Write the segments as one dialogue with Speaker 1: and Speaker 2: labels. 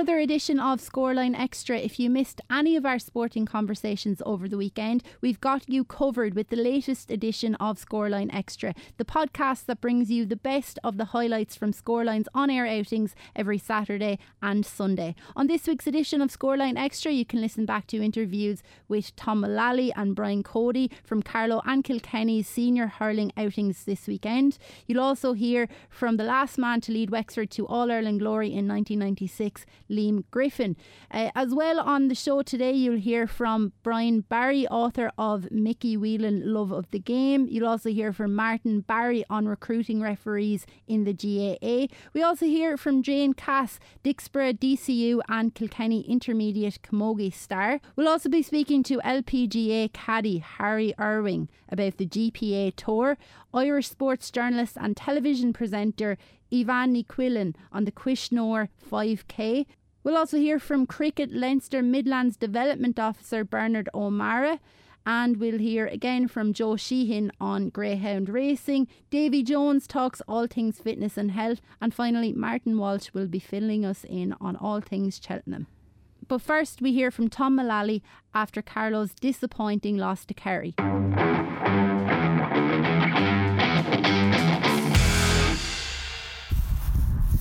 Speaker 1: another edition of Scoreline Extra. If you missed any of our sporting conversations over the weekend, we've got you covered with the latest edition of Scoreline Extra, the podcast that brings you the best of the highlights from Scoreline's on air outings every Saturday and Sunday. On this week's edition of Scoreline Extra, you can listen back to interviews with Tom Mullally and Brian Cody from Carlow and Kilkenny's senior hurling outings this weekend. You'll also hear from the last man to lead Wexford to All Ireland glory in 1996, Liam Griffin. Uh, as well on the show today, you'll hear from Brian Barry, author of Mickey Whelan Love of the Game. You'll also hear from Martin Barry on recruiting referees in the GAA. We also hear from Jane Cass, Dicksboro DCU and Kilkenny Intermediate Camogie star. We'll also be speaking to LPGA caddy Harry Irving about the GPA Tour. Irish sports journalist and television presenter Evanne Ní Chuilinn on the Quishnore 5K. We'll also hear from Cricket Leinster Midlands Development Officer Bernard O'Mara. And we'll hear again from Joe Sheehan on Greyhound Racing. Davy Jones talks all things fitness and health. And finally, Martin Walsh will be filling us in on all things Cheltenham. But first, we hear from Tom Mullally after Carlow's disappointing loss to Kerry.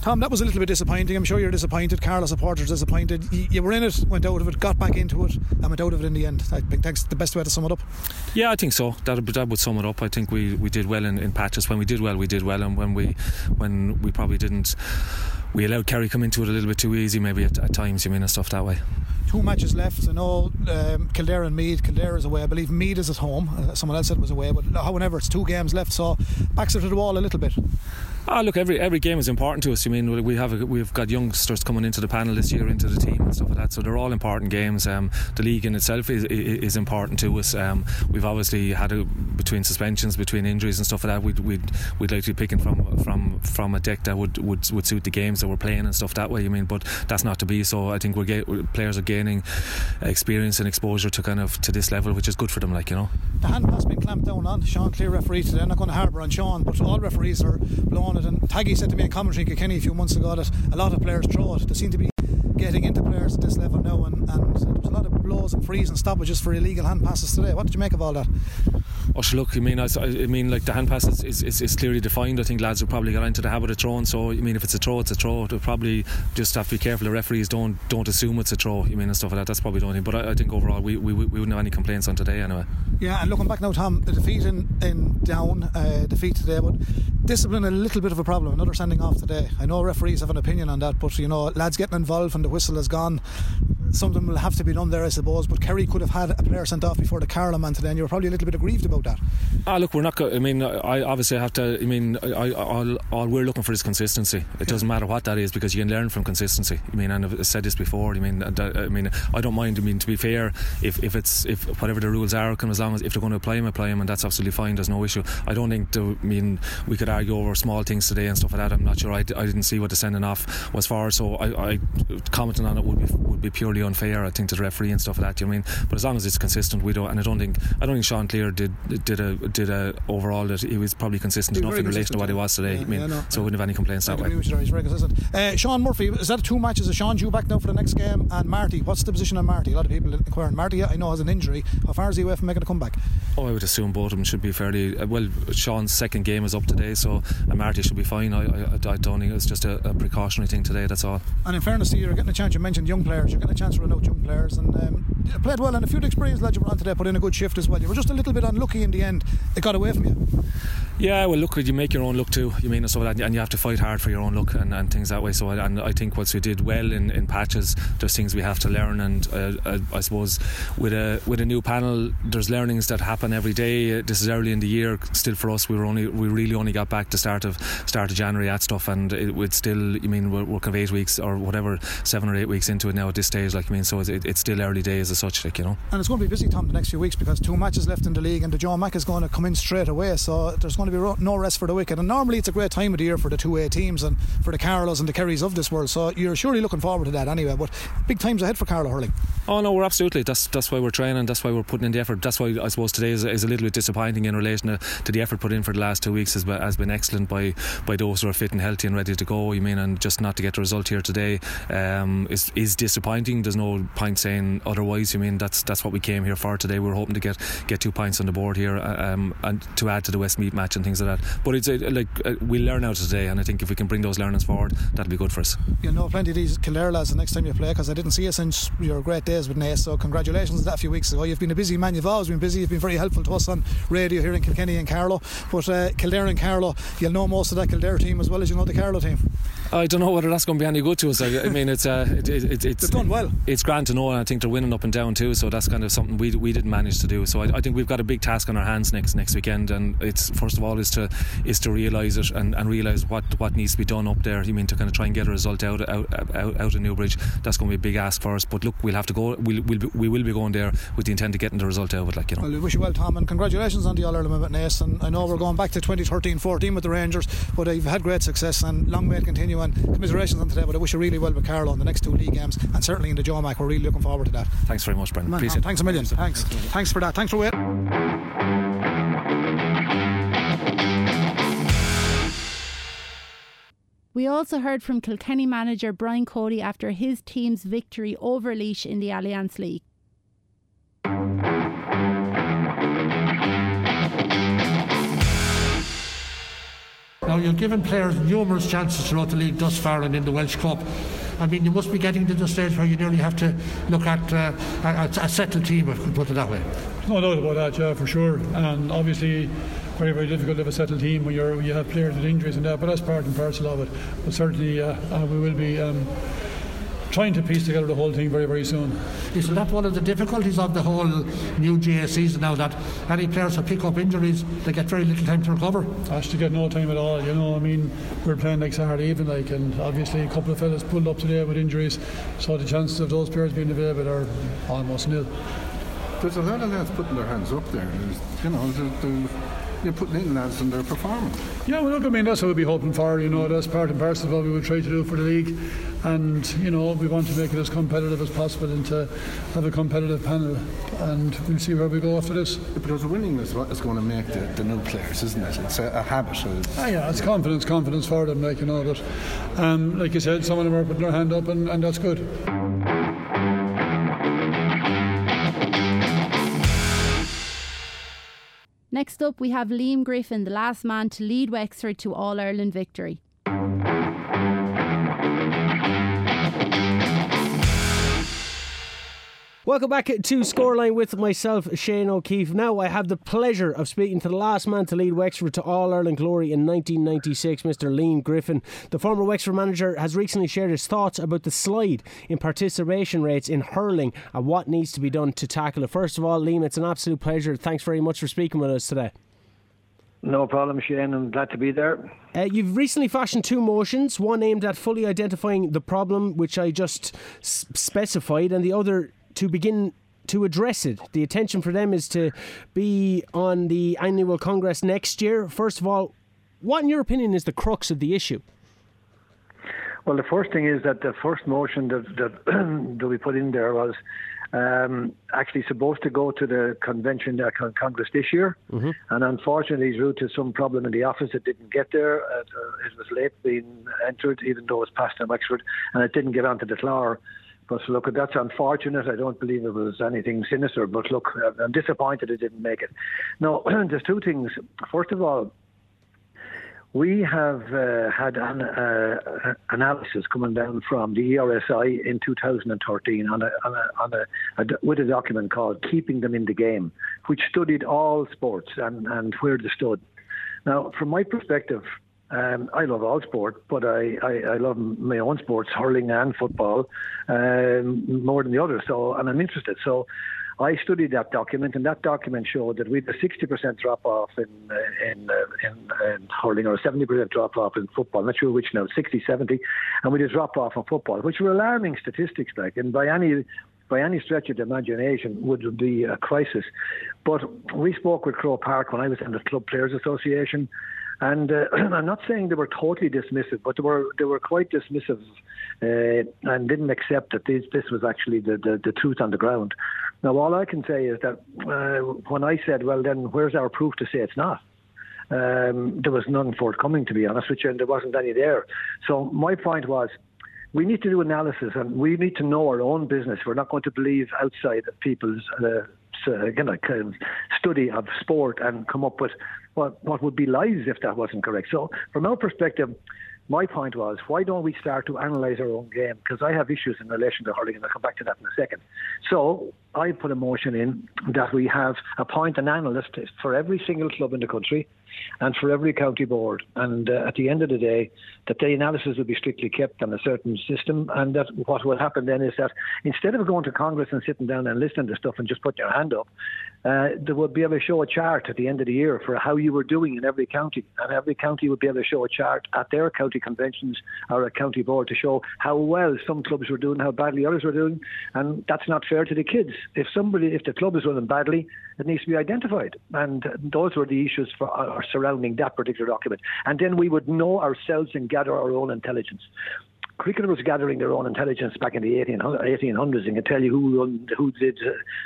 Speaker 2: Tom, that was a little bit disappointing. I'm sure you're disappointed. Carlow supporters disappointed. You, you, were in it, went out of it, got back into it, and went out of it in the end. I think that's the best way to sum it up.
Speaker 3: Yeah, I think so. That, that would sum it up. I think we, we did well in, in patches. When we did well, we did well, and when we when we probably didn't, we allowed Kerry come into it a little bit too easy, maybe at, at times. You mean and stuff that way
Speaker 2: two matches left. I know um, Kildare and Meath. Kildare is away. I believe Meath is at home. Uh, someone else said it was away, but however, it's two games left, so backs it to the wall a little bit.
Speaker 3: Ah, look, every every game is important to us. I mean, we have a, we've got youngsters coming into the panel this year, into the team and stuff like that. So they're all important games. Um, the league in itself is is important to us. Um, we've obviously had a, between suspensions, between injuries and stuff like that. We'd we'd, we'd like to be picking from from from a deck that would, would would suit the games that we're playing and stuff that way. I mean, but that's not to be. So I think we're get, players are gaining experience and exposure to kind of to this level, which is good for them. Like you know,
Speaker 2: the hand pass been clamped down on. Sean Cleere referee today. I'm not going to harbour on Sean, but all referees are blowing it. And Taggy said to me in commentary in Kenny a few months ago that a lot of players throw it. They seem to be getting into players at this level now, and, and there was a lot of blows and frees and stoppages for illegal hand passes today. What did you make of all that?
Speaker 3: Oh, look, I mean, I, I mean, like the hand pass is, is, is, is, clearly defined. I think lads will probably get into the habit of throwing. So, I mean, if it's a throw, it's a throw. They'll probably just have to be careful. The referees don't don't assume it's a throw. You mean and stuff like that. That's probably the only thing. But I, I think overall, we, we, we wouldn't have any complaints on today anyway.
Speaker 2: Yeah, and looking back now, Tom, the defeat in, in down, uh, defeat today, but discipline a little bit of a problem. Another sending off today. I know referees have an opinion on that, but you know, lads getting involved and the whistle has gone something will have to be done there, I suppose. But Kerry could have had a player sent off before the Carlow man today, and you were probably a little bit aggrieved about that.
Speaker 3: Ah, look, we're not. Go- I mean, I obviously have to. I mean, I, all, all we're looking for is consistency. It yeah. doesn't matter what that is because you can learn from consistency. I mean, and I've said this before. I mean, I mean, I don't mind. I mean, to be fair, if, if it's if whatever the rules are, come as long as if they're going to apply them, apply them, and that's absolutely fine. There's no issue. I don't think. To, I mean, we could argue over small things today and stuff like that. I'm not sure. I, I didn't see what the sending off was for, so I, I commenting on it would be would be purely unfair. I think to the referee and stuff like that. You know I mean? But as long as it's consistent, we don't. And I don't think I don't think Sean Cleere did did a did a overall that he was probably consistent enough in relation to what he was today. Yeah, I mean, yeah, no, so I wouldn't have any complaints that way.
Speaker 2: He's very consistent. Uh, Sean Murphy, is that two matches? Is Sean due back now for the next game? And Marty, what's the position on Marty? A lot of people inquiring. Marty, I know has an injury. How far is he away from making a comeback?
Speaker 3: Oh, I would assume both of them should be fairly uh, well. Sean's second game is up today, so and Marty should be fine. I, I, I don't think it's just a, a, precautionary thing today. That's all.
Speaker 2: And in fairness to you, you're getting a chance. You mentioned young players. You're getting a chance to run out young players, and um, played well, and a few experienced lads you were on today put in a good shift as well. You were just a little bit unlucky in the end. It got away from you.
Speaker 3: Yeah, well, look, you make your own look too. You mean so that, and you have to fight hard for your own look and, and things that way. So, and I think once we did well in, in patches, there's things we have to learn. And uh, uh, I suppose with a with a new panel, there's learnings that happen every day. This is early in the year, still for us. We were only we really only got back to start of start of January at stuff, and it would still. You mean we're, we're kind of eight weeks or whatever, seven or eight weeks into it now at this stage. Like I mean, so it, it's still early days, as such, like you know.
Speaker 2: And it's going to be busy, Tom, the next few weeks because two matches left in the league, and the Joe Mac is going to come in straight away. So there's going to be no rest for the wicked. And normally it's a great time of the year for the two A teams and for the Carlows and the Kerrys of this world. So you're surely looking forward to that anyway. But big times ahead for Carlow hurling.
Speaker 3: Oh no, we're absolutely. That's that's why we're training. That's why we're putting in the effort. That's why I suppose today is, is a little bit disappointing in relation to, to, the effort put in for the last two weeks has been, has been excellent by by those who are fit and healthy and ready to go. You mean and just not to get the result here today um, is is disappointing. There's no point saying otherwise. You mean that's that's what we came here for today. We are hoping to get get two points on the board here uh, um, and to add to the Westmeath match and things like that. But it's a, like uh, we learn out today, and I think if we can bring those learnings forward, that'll be good for us.
Speaker 2: You know plenty of these Kildare lads the next time you play because I didn't see you since your great days with Naas. So congratulations on that a few weeks ago. You've been a busy man. You've always been busy. You've been very helpful to us on radio here in Kilkenny and Carlow. But uh, Kildare and Carlow, you'll know most of that Kildare team as well as you know the Carlow team.
Speaker 3: I don't know whether that's going to be any good to us. I, I mean, it's uh, it, it, it's
Speaker 2: They've done well.
Speaker 3: It's grand to know, and I think they're winning up and down too. So that's kind of something we we didn't manage to do. So I, I think we've got a big task on our hands next next weekend, and it's first of all is to is to realise it and, and realise what what needs to be done up there. You mean to kind of try and get a result out out out, out of Newbridge. That's going to be a big ask for us. But look, we'll have to go. We'll, we'll be, we will be going there with the intent of getting the result out of it. Like you know.
Speaker 2: Well, we wish you well, Tom, and congratulations on the All Ireland at Naas. And I know we're going back to 2013-14 with the Rangers, but you've had great success, and long may it continue. And commiserations on today. But I wish you really well with Carlow in the next two league games, and certainly in the Joe Mac. We're really looking forward to that.
Speaker 3: Thanks very much, Brendan. Appreciate
Speaker 2: it. Thanks a million. Thanks. Thanks, thanks for that. Thanks for waiting.
Speaker 1: We also heard from Kilkenny manager Brian Cody after his team's victory over Laois in the Allianz League.
Speaker 4: Now, you're giving players numerous chances throughout the league thus far and in the Walsh Cup. I mean, you must be getting to the stage where you nearly have to look at uh, a, a settled team, if we put it that way.
Speaker 5: No doubt about that, yeah, for sure. And obviously, very, very difficult to have a settled team when you're, you have players with injuries and that, but that's part and parcel of it. But certainly, uh, uh, we will be. Um, trying to piece together the whole thing very, very soon.
Speaker 4: Isn't that one of the difficulties of the whole new GA season now that any players who pick up injuries, they get very little time to recover?
Speaker 5: Actually, get no time at all. You know, I mean, we're playing like Saturday evening, like, and obviously a couple of fellas pulled up today with injuries, so the chances of those players being available are almost nil.
Speaker 6: There's a lot of lads putting their hands up there. There's, you know, they're, you're putting in lads and they're performing.
Speaker 5: Yeah, well, look, I mean, that's what we'll be hoping for. You know, that's part and parcel of what we will try to do for the league. And, you know, we want to make it as competitive as possible and to have a competitive panel. And we'll see where we go after this.
Speaker 6: Because winning is what is going to make the, the new players, isn't it? It's a, a habit.
Speaker 5: Ah, yeah, it's confidence, confidence for them, like, you know. But, um, like you said, some of them are putting their hand up, and, and that's good.
Speaker 1: Next up, we have Liam Griffin, the last man to lead Wexford to All Ireland victory.
Speaker 7: Welcome back to Scoreline with myself, Shane O'Keefe. Now I have the pleasure of speaking to the last man to lead Wexford to All Ireland glory in 1996, Mr. Liam Griffin. The former Wexford manager has recently shared his thoughts about the slide in participation rates in hurling and what needs to be done to tackle it. First of all, Liam, it's an absolute pleasure. Thanks very much for speaking with us today.
Speaker 8: No problem, Shane. I'm glad to be there.
Speaker 7: Uh, you've recently fashioned two motions, one aimed at fully identifying the problem, which I just s- specified, and the other to begin to address it. The attention for them is to be on the annual congress next year. First of all, what, in your opinion, is the crux of the issue?
Speaker 8: Well, the first thing is that the first motion that that, that we put in there was um, actually supposed to go to the convention uh, Congress this year, mm-hmm. and unfortunately, due to some problem in the office, it didn't get there. Uh, it was late being entered, even though it was passed in Wexford, and it didn't get onto the floor. But look, that's unfortunate. I don't believe it was anything sinister. But look, I'm disappointed it didn't make it. No, there's two things. First of all, we have uh, had an uh, analysis coming down from the ESRI in 2013 on a, on a, on a, with a document called "Keeping Them in the Game," which studied all sports and, and where they stood. Now, from my perspective, um, I love all sport, but I, I, I, love my own sports, hurling and football, um, more than the others. So, and I'm interested. So, I studied that document, and that document showed that we had a 60% drop off in uh, in, uh, in, in hurling, or a 70% drop off in football. I'm not sure which now, 60, 70, and we had a drop off in football, which were alarming statistics. Like, and by any by any stretch of the imagination would be a crisis. But we spoke with Croke Park when I was in the Club Players Association. And uh, I'm not saying they were totally dismissive, but they were they were quite dismissive uh, and didn't accept that this this was actually the, the, the truth on the ground. Now, all I can say is that uh, when I said, "Well, then where's our proof to say it's not?" Um, there was none forthcoming, to be honest with you, and there wasn't any there. So my point was, we need to do analysis, and we need to know our own business. We're not going to believe outside people's uh, Uh, again, a kind of study of sport and come up with what what would be lies if that wasn't correct. So, from our perspective, my point was, why don't we start to analyse our own game? Because I have issues in relation to hurling, and I'll come back to that in a second. So I put a motion in that we have appoint an analyst for every single club in the country and for every county board. And uh, at the end of the day, that the analysis will be strictly kept on a certain system. And that what will happen then is that instead of going to Congress and sitting down and listening to stuff and just putting your hand up, uh, they would be able to show a chart at the end of the year for how you were doing in every county. And every county would be able to show a chart at their county conventions or a county board to show how well some clubs were doing, how badly others were doing. And that's not fair to the kids. If somebody, if the club is running badly, it needs to be identified. And those were the issues for, surrounding that particular document. And then we would know ourselves and gather our own intelligence. Cricket was gathering their own intelligence back in the 1800s and could tell you who who did,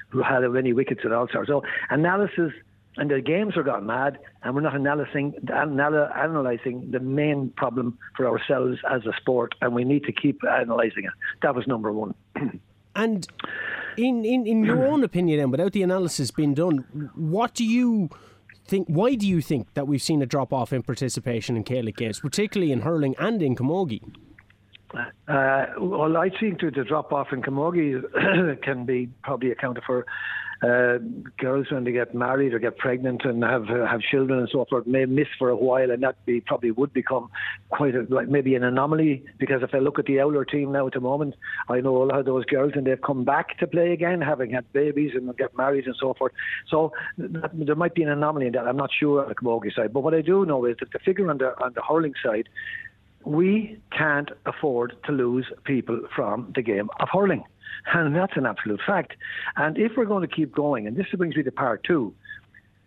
Speaker 8: who had many wickets and all sorts. So analysis and the games are gone mad, and we're not analyzing analyzing the main problem for ourselves as a sport, and we need to keep analysing it. That was number one.
Speaker 7: and in, in in your own opinion, then, without the analysis being done, what do you think? Why do you think that we've seen a drop off in participation in Gaelic games, particularly in hurling and in camogie?
Speaker 8: Uh, well, I think that the drop off in camogie can be probably accounted for uh, girls when they get married or get pregnant and have uh, have children and so forth may miss for a while, and that be, probably would become quite a, like maybe an anomaly. Because if I look at the Oulart team now at the moment, I know a lot of those girls and they've come back to play again, having had babies and get married and so forth. So that, there might be an anomaly in that. I'm not sure on the camogie side, but what I do know is that the figure on the on the hurling side we can't afford to lose people from the game of hurling. And that's an absolute fact. And if we're going to keep going, and this brings me to part two,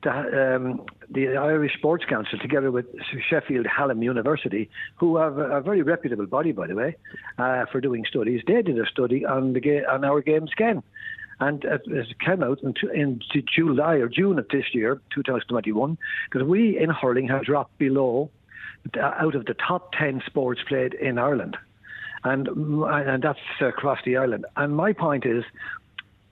Speaker 8: the, um, the Irish Sports Council, together with Sheffield Hallam University, who have a, a very reputable body, by the way, uh, for doing studies, they did a study on the ga- on our games again. And it came out in, in July or June of this year, 2021, because we in hurling have dropped below out of the top 10 sports played in Ireland and and that's uh, across the island. And my point is,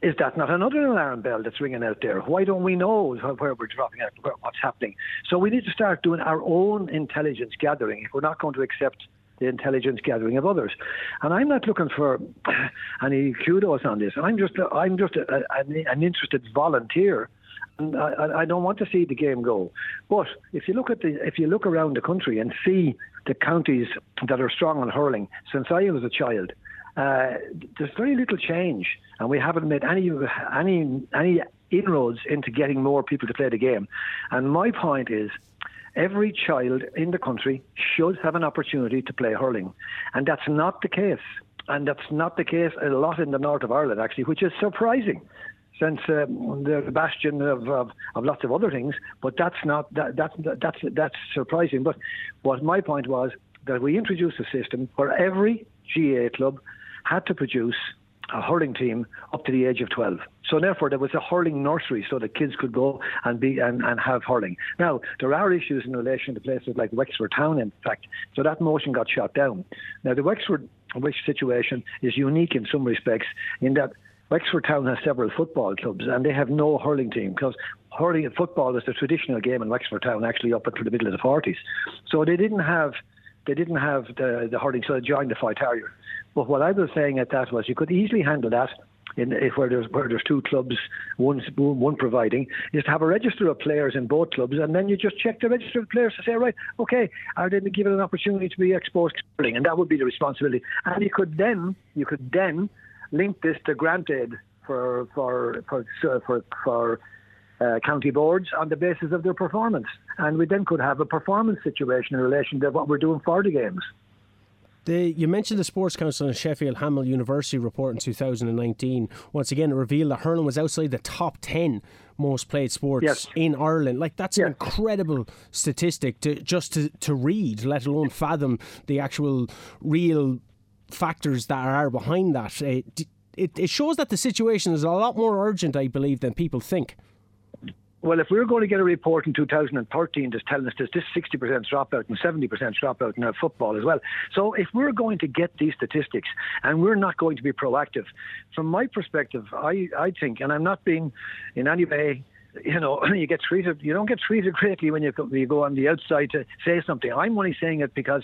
Speaker 8: is that not another alarm bell that's ringing out there? Why don't we know where we're dropping out, what's happening? So we need to start doing our own intelligence gathering if we're not going to accept the intelligence gathering of others. And I'm not looking for any kudos on this. I'm just I'm just a, a, an interested volunteer and I, I, don't want to see the game go. But if you look at the if you look around the country and see the counties that are strong on hurling, since I was a child, uh, there's very little change, and we haven't made any any any inroads into getting more people to play the game. And my point is. Every child in the country should have an opportunity to play hurling. And that's not the case. And that's not the case a lot in the north of Ireland, actually, which is surprising since uh, the bastion of, of, of, lots of other things. But that's not that, that's that's that's surprising. But what my point was that we introduced a system where every GA club had to produce a hurling team up to the age of 12. So therefore, there was a hurling nursery so that kids could go and be and, and have hurling. Now there are issues in relation to places like Wexford Town, in fact. So that motion got shot down. Now the Wexford which situation is unique in some respects in that Wexford Town has several football clubs and they have no hurling team because hurling and football was the traditional game in Wexford Town actually up until the middle of the 40s. So they didn't have they didn't have the, the hurling, so they joined the Faythe Harrier. But what I was saying at that was you could easily handle that in where there's where there's two clubs, one one providing, is to have a register of players in both clubs, and then you just check the register of players to say, right, okay, are they given an opportunity to be exposed to hurling, and that would be the responsibility. And you could then you could then link this to grant aid for for for for, for uh, county boards on the basis of their performance, and we then could have a performance situation in relation to what we're doing for the games.
Speaker 7: The, you mentioned the Sports Council and Sheffield Hallam University report in 2019. Once again, it revealed that hurling was outside the top 10 most played sports
Speaker 8: yes.
Speaker 7: in Ireland. Like that's an incredible statistic to just to, to read, let alone fathom the actual real factors that are behind that. Uh, it, it, it shows that the situation is a lot more urgent, I believe, than people think.
Speaker 8: Well, if we are going to get a report in 2013 just telling us there's this 60% dropout and 70% dropout in football as well. So if we're going to get these statistics and we're not going to be proactive, from my perspective, I, I think, and I'm not being in any way you know, you get treated. You don't get treated greatly when you go, you go on the outside to say something. I'm only saying it because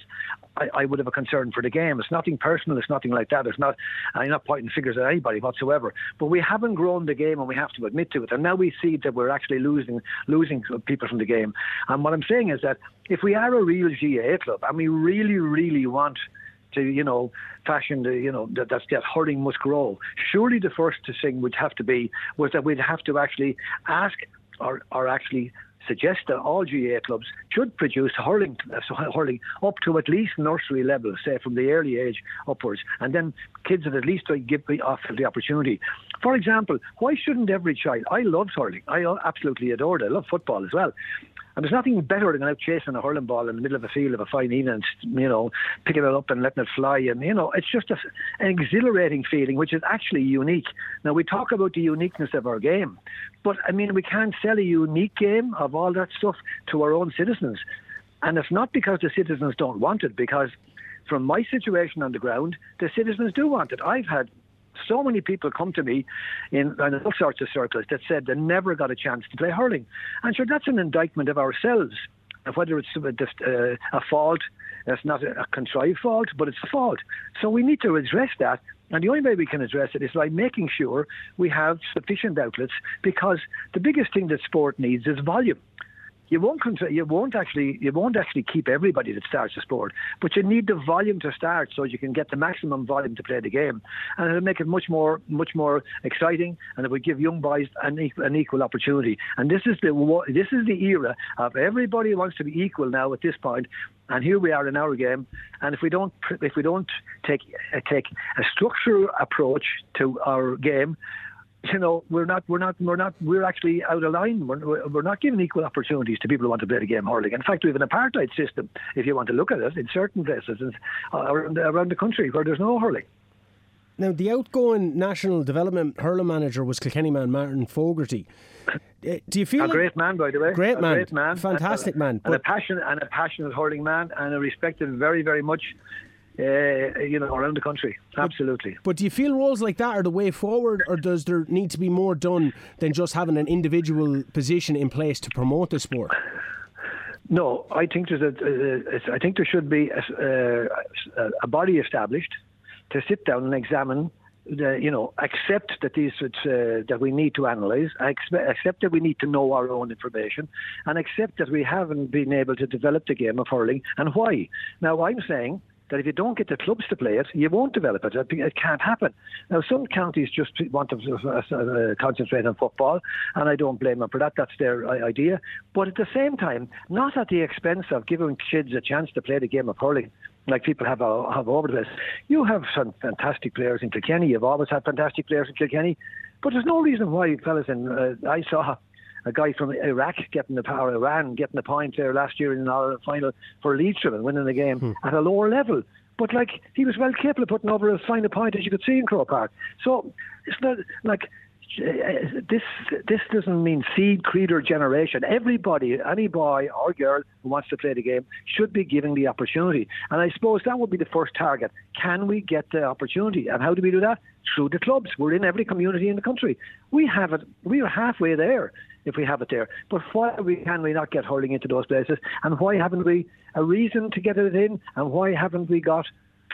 Speaker 8: I, I, would have a concern for the game. It's nothing personal. It's nothing like that. It's not. I'm not pointing fingers at anybody whatsoever. But we haven't grown the game, and we have to admit to it. And now we see that we're actually losing losing people from the game. And what I'm saying is that if we are a real GA club and we really, really want to you know fashion the you know that that's that hurling must grow. Surely the first thing would have to be was that we'd have to actually ask or or actually suggest that all GAA clubs should produce hurling, uh, hurling up to at least nursery level, say from the early age upwards, and then kids would at least give offer the opportunity. For example, why shouldn't every child? I love hurling. I absolutely adore it. I love football as well. And there's nothing better than out chasing a hurling ball in the middle of a field of a fine evening, you know, picking it up and letting it fly. And, you know, it's just a, an exhilarating feeling, which is actually unique. Now, we talk about the uniqueness of our game, but I mean, we can't sell a unique game of all that stuff to our own citizens. And it's not because the citizens don't want it, because from my situation on the ground, the citizens do want it. I've had so many people come to me in, in all sorts of circles that said they never got a chance to play hurling. And sure, that's an indictment of ourselves. Of whether it's uh, a, uh, a fault, it's not a contrived fault, but it's a fault. So we need to address that. And the only way we can address it is by making sure we have sufficient outlets because the biggest thing that sport needs is volume you won't you won't actually you won't actually keep everybody that starts the sport, but you need the volume to start so you can get the maximum volume to play the game, and it'll make it much more much more exciting, and it will give young boys an, an equal opportunity. And this is the this is the era of everybody wants to be equal now at this point, and here we are in our game. And if we don't if we don't take uh, take a structural approach to our game, you know, we're not, we're not, we're not, we're actually out of line. We're, we're not giving equal opportunities to people who want to play the game hurling. In fact, we have an apartheid system, if you want to look at it, in certain places uh, around, around the country where there's no hurling.
Speaker 7: Now, the outgoing national development hurling manager was Kilkenny man Martin Fogarty. Uh, do you feel
Speaker 8: a like great man, by the way?
Speaker 7: Great
Speaker 8: a
Speaker 7: man,
Speaker 8: great man,
Speaker 7: fantastic
Speaker 8: and,
Speaker 7: man,
Speaker 8: and a passionate and a passionate hurling man, and I respect him very, very much uh, you know, around the country. Absolutely.
Speaker 7: But, but, do you feel roles like that are the way forward, or does there need to be more done than just having an individual position in place to promote the sport?
Speaker 8: No, I think there's a, I think there should be a, a, a body established to sit down and examine the, you know, accept that these uh, that we need to analyse, accept that we need to know our own information, and accept that we haven't been able to develop the game of hurling and why. Now, I'm saying that if you don't get the clubs to play it, you won't develop it. It can't happen. Now, some counties just want to uh, concentrate on football, and I don't blame them for that. That's their idea. But at the same time, not at the expense of giving kids a chance to play the game of hurling like people have uh, have over this. You have some fantastic players in Kilkenny. You've always had fantastic players in Kilkenny, but there's no reason why fellas. And uh, I saw a guy from Iraq getting the power, Iran getting the point there last year in the final for Leitrim and winning the game hmm. at a lower level. But like he was well capable of putting over as fine a point as you could see in Croke Park. So it's not like this this doesn't mean seed, creed, or generation. Everybody, any boy or girl who wants to play the game, should be given the opportunity. And I suppose that would be the first target. Can we get the opportunity? And how do we do that? Through the clubs. We're in every community in the country. We have it. We are halfway there if we have it there. But why can we not get hurling into those places? And why haven't we a reason to get it in? And why haven't we got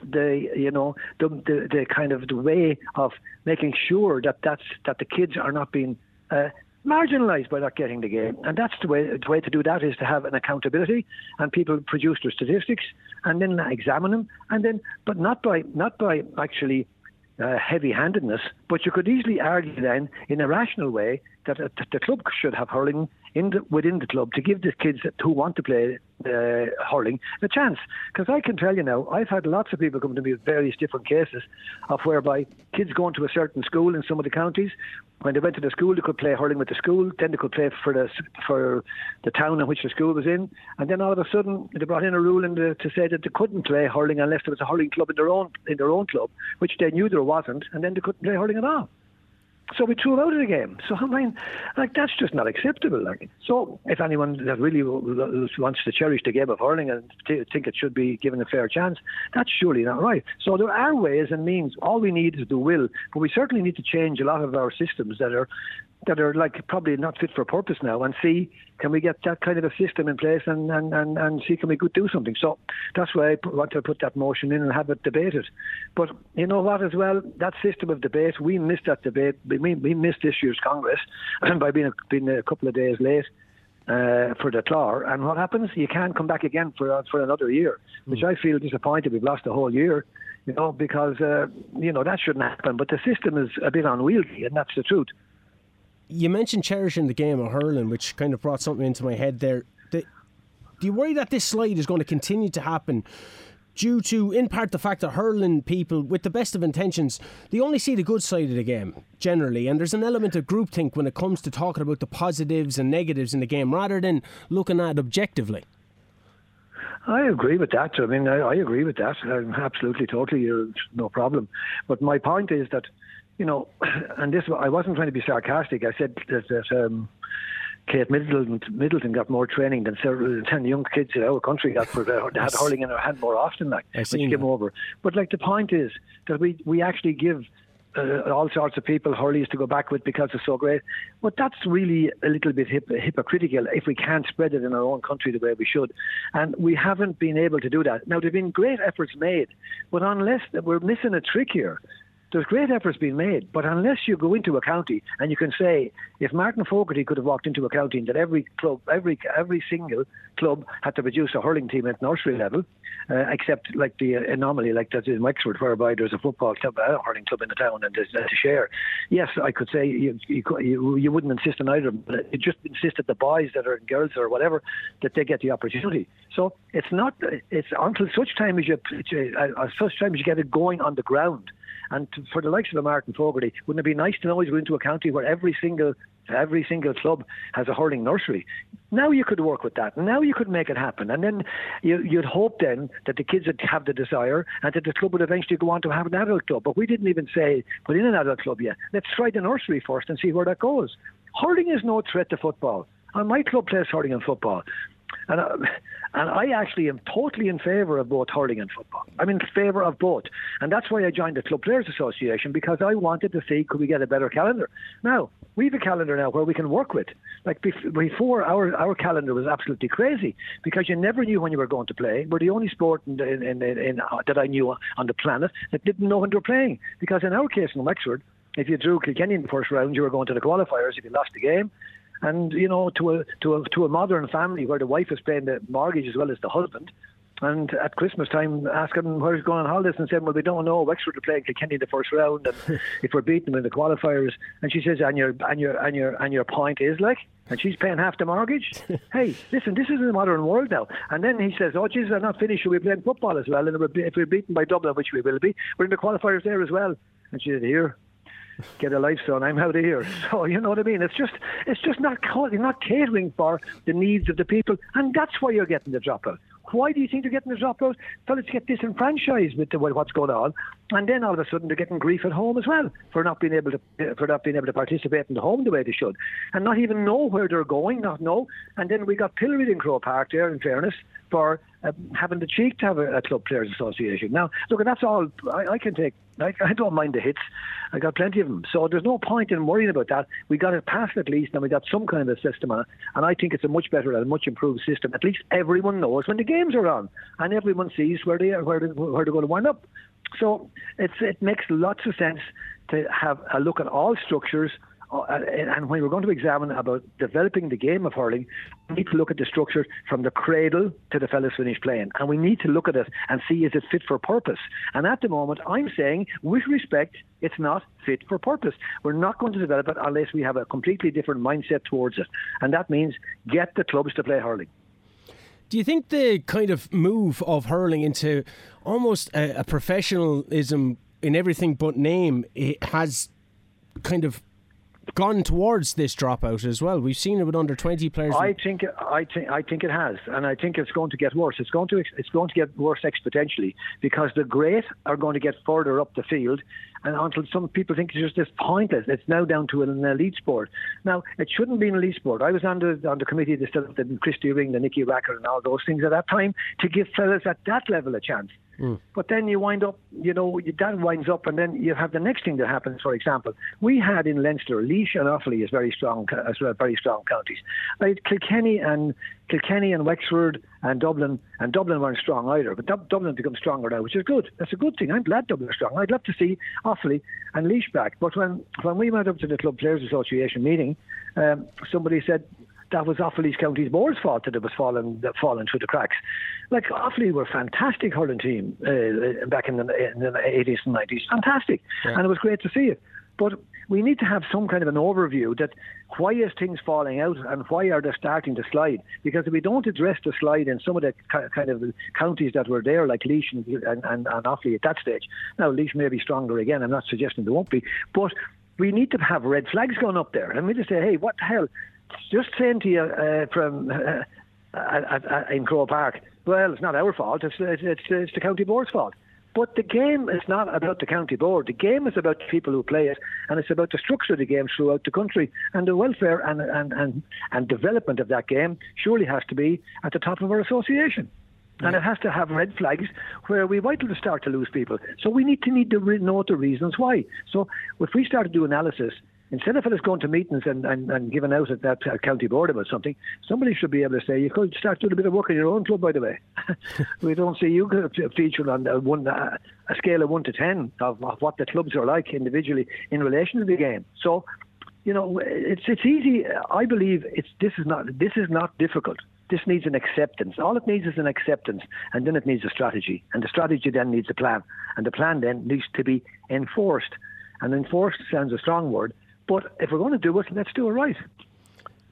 Speaker 8: the you know the, the the kind of the way of making sure that that's that the kids are not being uh, marginalised by not getting the game, and that's the way the way to do that is to have an accountability, and people produce their statistics and then examine them, and then but not by not by actually uh, heavy-handedness, but you could easily argue then in a rational way that the club should have hurling in the, within the club to give the kids who want to play uh, hurling a chance. Because I can tell you now, I've had lots of people come to me with various different cases of whereby kids going to a certain school in some of the counties, when they went to the school, they could play hurling with the school. Then they could play for the for the town in which the school was in. And then all of a sudden, they brought in a rule the, to say that they couldn't play hurling unless there was a hurling club in their own in their own club, which they knew there wasn't. And then they couldn't play hurling at all. So we threw him out of the game. So I mean, like that's just not acceptable. Like so, if anyone that really wants to cherish the game of hurling and t- think it should be given a fair chance, that's surely not right. So there are ways and means. All we need is the will, but we certainly need to change a lot of our systems that are that are like probably not fit for purpose now and see can we get that kind of a system in place and, and, and, and see can we do something. So that's why I want to put that motion in and have it debated. But you know what as well, that system of debate, we missed that debate. We, we missed this year's Congress by being a, being a couple of days late. Uh, for the Clár, and what happens? You can't come back again for uh, for another year, which mm. I feel disappointed. We've lost a whole year, you know, because uh, you know that shouldn't happen. But the system is a bit unwieldy, and that's the truth
Speaker 7: you mentioned cherishing the game of hurling, which kind of brought something into my head there. Do you worry that this slide is going to continue to happen? Due to, in part, the fact that hurling people, with the best of intentions, they only see the good side of the game generally, and there's an element of groupthink when it comes to talking about the positives and negatives in the game, rather than looking at it objectively.
Speaker 8: I agree with that. I mean, I, I agree with that. I'm absolutely, totally, uh, no problem. But my point is that you know, and this I wasn't trying to be sarcastic. I said that, that um, Kate Middleton, Middleton got more training than several, ten young kids in our country got for the, had hurling in their hand more often, like which came over. But like the point is that we we actually give. Uh, all sorts of people hurleys to go back with because it's so great. But that's really a little bit hip- hypocritical if we can't spread it in our own country the way we should. And we haven't been able to do that. Now, there have been great efforts made, but unless we're missing a trick here, there's great efforts being made, but unless you go into a county and you can say, if Martin Fogarty could have walked into a county and that every club, every every single club had to produce a hurling team at nursery level, uh, except like the anomaly like that in Wexford, whereby there's a football club, a hurling club in the town, and there's a share. Yes, I could say you you, you, wouldn't insist on either, but you just insist that the boys that are girls or whatever that they get the opportunity. So it's not it's until such time as you uh, such time as you get it going on the ground and to, for the likes of a Martin Fogarty, wouldn't it be nice to know he's going to a county where every single every single club has a hurling nursery. Now you could work with that. Now you could make it happen. And then you, would hope then that the kids would have the desire and that the club would eventually go on to have an adult club. But we didn't even say put in an adult club yet. Let's try the nursery first and see where that goes. Hurling is no threat to football. And my club plays hurling and football. And, uh, and I actually am totally in favour of both hurling and football. I'm in favour of both. And that's why I joined the Club Players Association because I wanted to see could we get a better calendar. Now, we have a calendar now where we can work with. Like before, our, our calendar was absolutely crazy because you never knew when you were going to play. We're the only sport in, in, in, in uh, that I knew on the planet that didn't know when they were playing. Because in our case in Wexford, if you drew Kilkenny in the first round, you were going to the qualifiers. If you lost the game, and you know, to a to a to a modern family where the wife is paying the mortgage as well as the husband, and at Christmas time asking where he's going on holidays and saying, well, we don't know. Wexford are playing Kilkenny in the first round, and if we're beating them in the qualifiers, and she says, and your and your and your and your point is like, and she's paying half the mortgage. hey, listen, this is the modern world now. And then he says, oh, Jesus, I'm not finished. We'll be playing football as well, and if we're beaten by Dublin, which we will be, we're in the qualifiers there as well. And she said, here, get a life son. I'm out of here. So you know what I mean. It's just it's just not you're not catering for the needs of the people, and that's why you're getting the dropout. Why do you think they're getting the dropout? Fellas get disenfranchised with the, what's going on, and then all of a sudden they're getting grief at home as well for not being able to for not being able to participate in the home the way they should, and not even know where they're going, not know. And then we got pilloried in Croke Park there. In fairness, for uh, having the cheek to have a, a, club players association. Now, look, that's all. I, I can take. I, I, don't mind the hits. I got plenty of them. So there's no point in worrying about that. We got it passed at least, and we got some kind of system on it. And I think it's a much better and much improved system. At least everyone knows when the games are on, and everyone sees where they are, where, they, where they're going to wind up. So it's it makes lots of sense to have a look at all structures Oh, and when we're going to examine about developing the game of hurling, we need to look at the structure from the cradle to the fellas finish playing. And we need to look at it and see is it fit for purpose. And at the moment, I'm saying, with respect, it's not fit for purpose. We're not going to develop it unless we have a completely different mindset towards it. And that means get the clubs to play hurling.
Speaker 7: Do you think the kind of move of hurling into almost a, a professionalism in everything but name has kind of gone towards this dropout as well. We've seen it with under twenty players.
Speaker 8: I think I think I think it has, and I think it's going to get worse. It's going to it's going to get worse exponentially because the great are going to get further up the field, and until some people think it's just this pointless. It's now down to an elite sport. Now it shouldn't be an elite sport. I was on the on the committee that set up the Christy Ring, the Nicky Rackard, and all those things at that time to give fellas at that level a chance. Mm. But then you wind up, you know, that winds up, and then you have the next thing that happens. For example, we had in Leinster, Laois and Offaly is very strong, as well, very strong counties. Like Kilkenny and Kilkenny and Wexford and Dublin, and Dublin weren't strong either, but Dublin become stronger now, which is good. That's a good thing. I'm glad Dublin are strong. I'd love to see Offaly and Laois back. But when when we went up to the Club Players Association meeting, um, somebody said that was Offaly's Counties Board's fault that it was falling falling through the cracks. Like Offaly were a fantastic hurling team uh, back in the, in the 80s and 90s, fantastic, yeah. and it was great to see it. But we need to have some kind of an overview that why is things falling out and why are they starting to slide? Because if we don't address the slide in some of the kind of counties that were there, like Laois and, and, and, and Offaly at that stage, now Laois may be stronger again. I'm not suggesting they won't be, but we need to have red flags going up there. And we just say, hey, what the hell? Just saying to you uh, from uh, uh, uh, in Croke Park, well, it's not our fault. It's, it's, it's, it's the county board's fault. But the game is not about the county board. The game is about the people who play it, and it's about the structure of the game throughout the country. And the welfare and, and, and, and development of that game surely has to be at the top of our association. And it has to have red flags where we might start to lose people. So we need to need to know the reasons why. So if we start to do analysis instead of us going to meetings and, and, and giving out at that uh, county board about something, somebody should be able to say, you could start doing a bit of work in your own club, by the way. we don't see you featured on a, one, a scale of 1 to 10 of, of what the clubs are like individually in relation to the game. So, you know, it's it's easy. I believe it's this is not this is not difficult. This needs an acceptance. All it needs is an acceptance, and then it needs a strategy, and the strategy then needs a plan, and the plan then needs to be enforced. And enforced sounds a strong word, but if we're going to do it, let's do it right.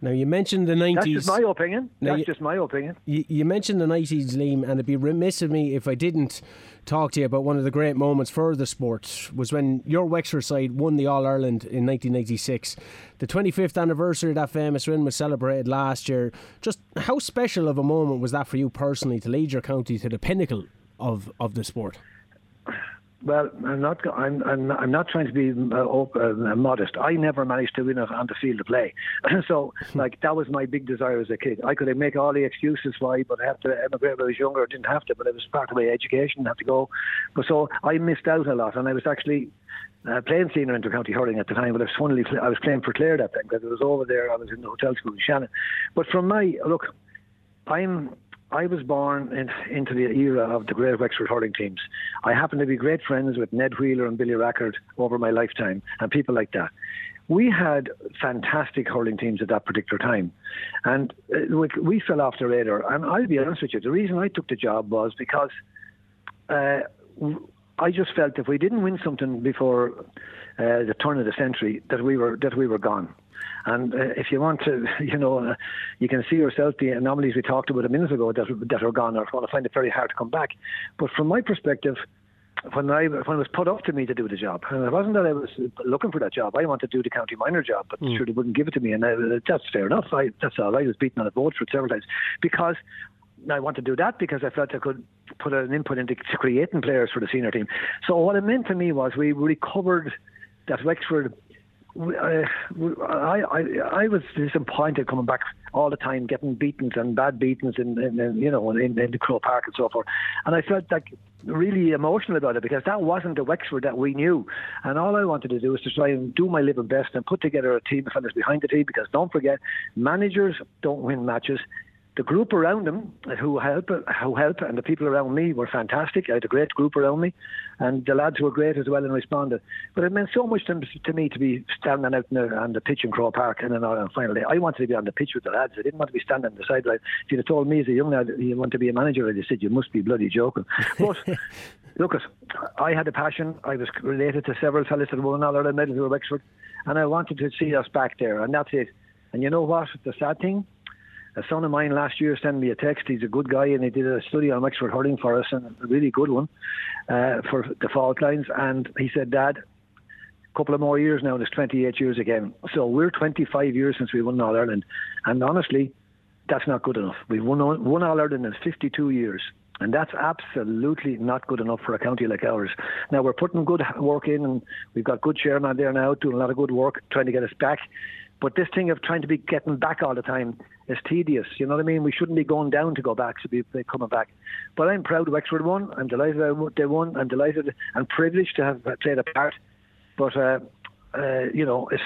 Speaker 7: Now you mentioned the nineties.
Speaker 8: That's just my opinion. Now That's you, just my opinion.
Speaker 7: You, you mentioned the nineties, Liam, and it'd be remiss of me if I didn't talk to you about one of the great moments for the sport was when your Wexford side won the All Ireland in 1996. The 25th anniversary of that famous win was celebrated last year. Just how special of a moment was that for you personally to lead your county to the pinnacle of of the sport?
Speaker 8: Well, I'm not. I'm. I'm not, I'm not trying to be uh, uh, modest. I never managed to win it on the field of play. so, hmm. like that was my big desire as a kid. I could make all the excuses why, but I had to emigrate when I was younger. I didn't have to, but it was part of my education. I had to go. But so I missed out a lot, and I was actually uh, playing senior intercounty hurling at the time, but I was funnily I was playing for Clare that time because it was over there. I was in the hotel school in Shannon. But from my look, I'm I was born in, into the era of the great Wexford hurling teams. I happen to be great friends with Ned Wheeler and Billy Rackard over my lifetime, and people like that. We had fantastic hurling teams at that particular time, and uh, we fell off the radar. And I'll be honest with you, the reason I took the job was because uh, I just felt if we didn't win something before uh, the turn of the century, that we were that we were gone. And uh, if you want to, you know, uh, you can see yourself the anomalies we talked about a minute ago that that are gone are going to find it very hard to come back. But from my perspective, when I when it was put up to me to do the job, and it wasn't that I was looking for that job. I wanted to do the county minor job, but mm. sure they wouldn't give it to me, and I, that's fair enough. I, that's all right. I was beaten on a boat for several times because I want to do that because I felt I could put an input into creating players for the senior team. So what it meant to me was we recovered that Wexford Uh, I, I, I was disappointed coming back all the time, getting beatings and bad beatings in, in, in you know in, in the Croke Park and so forth, and I felt like really emotional about it because that wasn't the Wexford that we knew, and all I wanted to do was to try and do my level best and put together a team of fellas behind the team because don't forget, managers don't win matches, the group around him who help, who help, and the people around me were fantastic. I had a great group around me, and the lads were great as well and responded. But it meant so much to, to me to be standing out the, on the pitch in Croke Park and then on final day. I wanted to be on the pitch with the lads. I didn't want to be standing on the sideline. If you'd have told me as a young lad you want to be a manager, I'd have said you must be bloody joking. But look, I had a passion. I was related to several fellas that won all Ireland medals were Wexford, and I wanted to see us back there, and that's it. And you know what? The sad thing a son of mine last year sent me a text. He's a good guy, and he did a study on Wexford hurling for us, and a really good one uh, for the fault lines. And he said, "Dad, a couple of more years now, and it's 28 years again. So we're 25 years since we won All Ireland, and honestly, that's not good enough. We've won won All Ireland in 52 years." And that's absolutely not good enough for a county like ours. Now we're putting good work in, and we've got good chairman there now doing a lot of good work trying to get us back. But this thing of trying to be getting back all the time is tedious. You know what I mean? We shouldn't be going down to go back to be coming back. But I'm proud Wexford won. I'm delighted they won. I'm delighted and privileged to have played a part. But uh, uh, you know, it's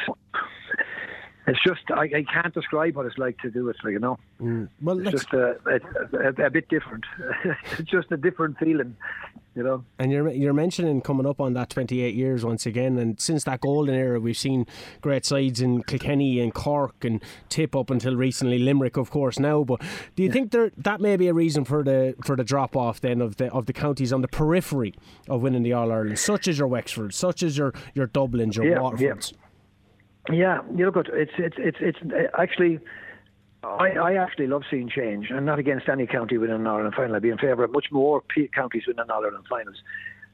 Speaker 8: it's just I, I, can't describe what it's like to do it. You know, mm. well, it's just a, a, a, bit different. it's just a different feeling. You know.
Speaker 7: And you're you're mentioning coming up on that 28 years once again, and since that golden era, we've seen great sides in Kilkenny and Cork and Tip up until recently Limerick, of course. Now, but do you yeah. think there that may be a reason for the for the drop off then of the of the counties on the periphery of winning the All Ireland, such as your Wexford, such as your your Dublins, your yeah, Waterfords?
Speaker 8: Yeah. Yeah, you look at it's it's it's it's uh, actually. I, I actually love seeing change. I'm not against any county winning an Ireland final. I'd be in favour of much more counties winning an Ireland finals.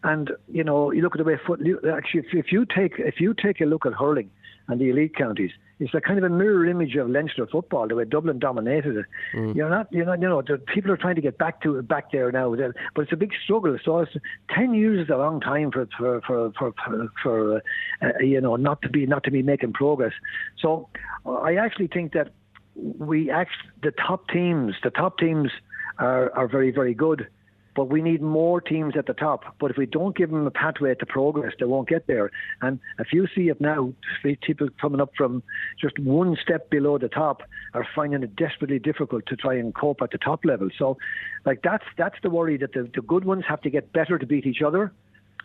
Speaker 8: And you know, you look at the way foot. Actually, if, if you take if you take a look at hurling and the elite counties, it's a kind of a mirror image of Leinster football, the way Dublin dominated it. Mm. You're not, you're not, you know, the people are trying to get back to back there now, but it's a big struggle. So it's, ten years is a long time for for for for, for, for uh, you know not to be not to be making progress. So I actually think that we actually the top teams, the top teams are are very very good but we need more teams at the top. But if we don't give them a pathway to progress, they won't get there. And if you see it now, people coming up from just one step below the top are finding it desperately difficult to try and cope at the top level. So, like that's that's the worry that the, the good ones have to get better to beat each other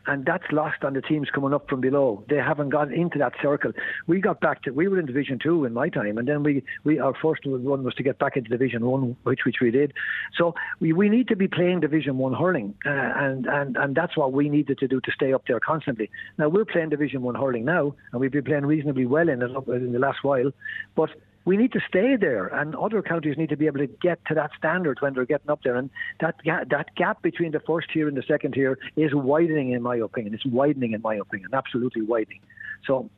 Speaker 8: and that's lost on the teams coming up from below. They haven't got into that circle. We got back to we were in Division Two in my time, and then we, we our first one was to get back into Division One, which which we did. So we, we need to be playing Division One hurling, uh, and and and that's what we needed to do to stay up there constantly. Now we're playing Division One hurling now, and we've been playing reasonably well in it in the last while, but we need to stay there, and other counties need to be able to get to that standard when they're getting up there. And that ga- that gap between the first tier and the second tier is widening, in my opinion. It's widening, in my opinion, absolutely widening. So,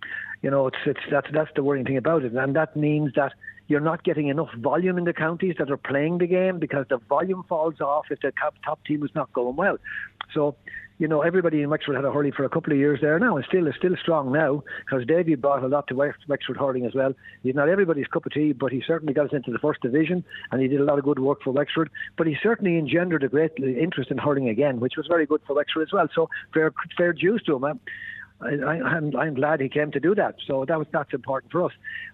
Speaker 8: you know, it's it's that's that's the worrying thing about it, and that means that you're not getting enough volume in the counties that are playing the game because the volume falls off if the top, top team is not going well. So you know, everybody in Wexford had a hurling for a couple of years there now, and still is still strong now because Davy brought a lot to Wexford hurling as well. He's not everybody's cup of tea, but he certainly got us into the first division, and he did a lot of good work for Wexford. But he certainly engendered a great interest in hurling again, which was very good for Wexford as well. So fair fair dues to him. I, am I'm glad he came to do that. So that was that's important for us.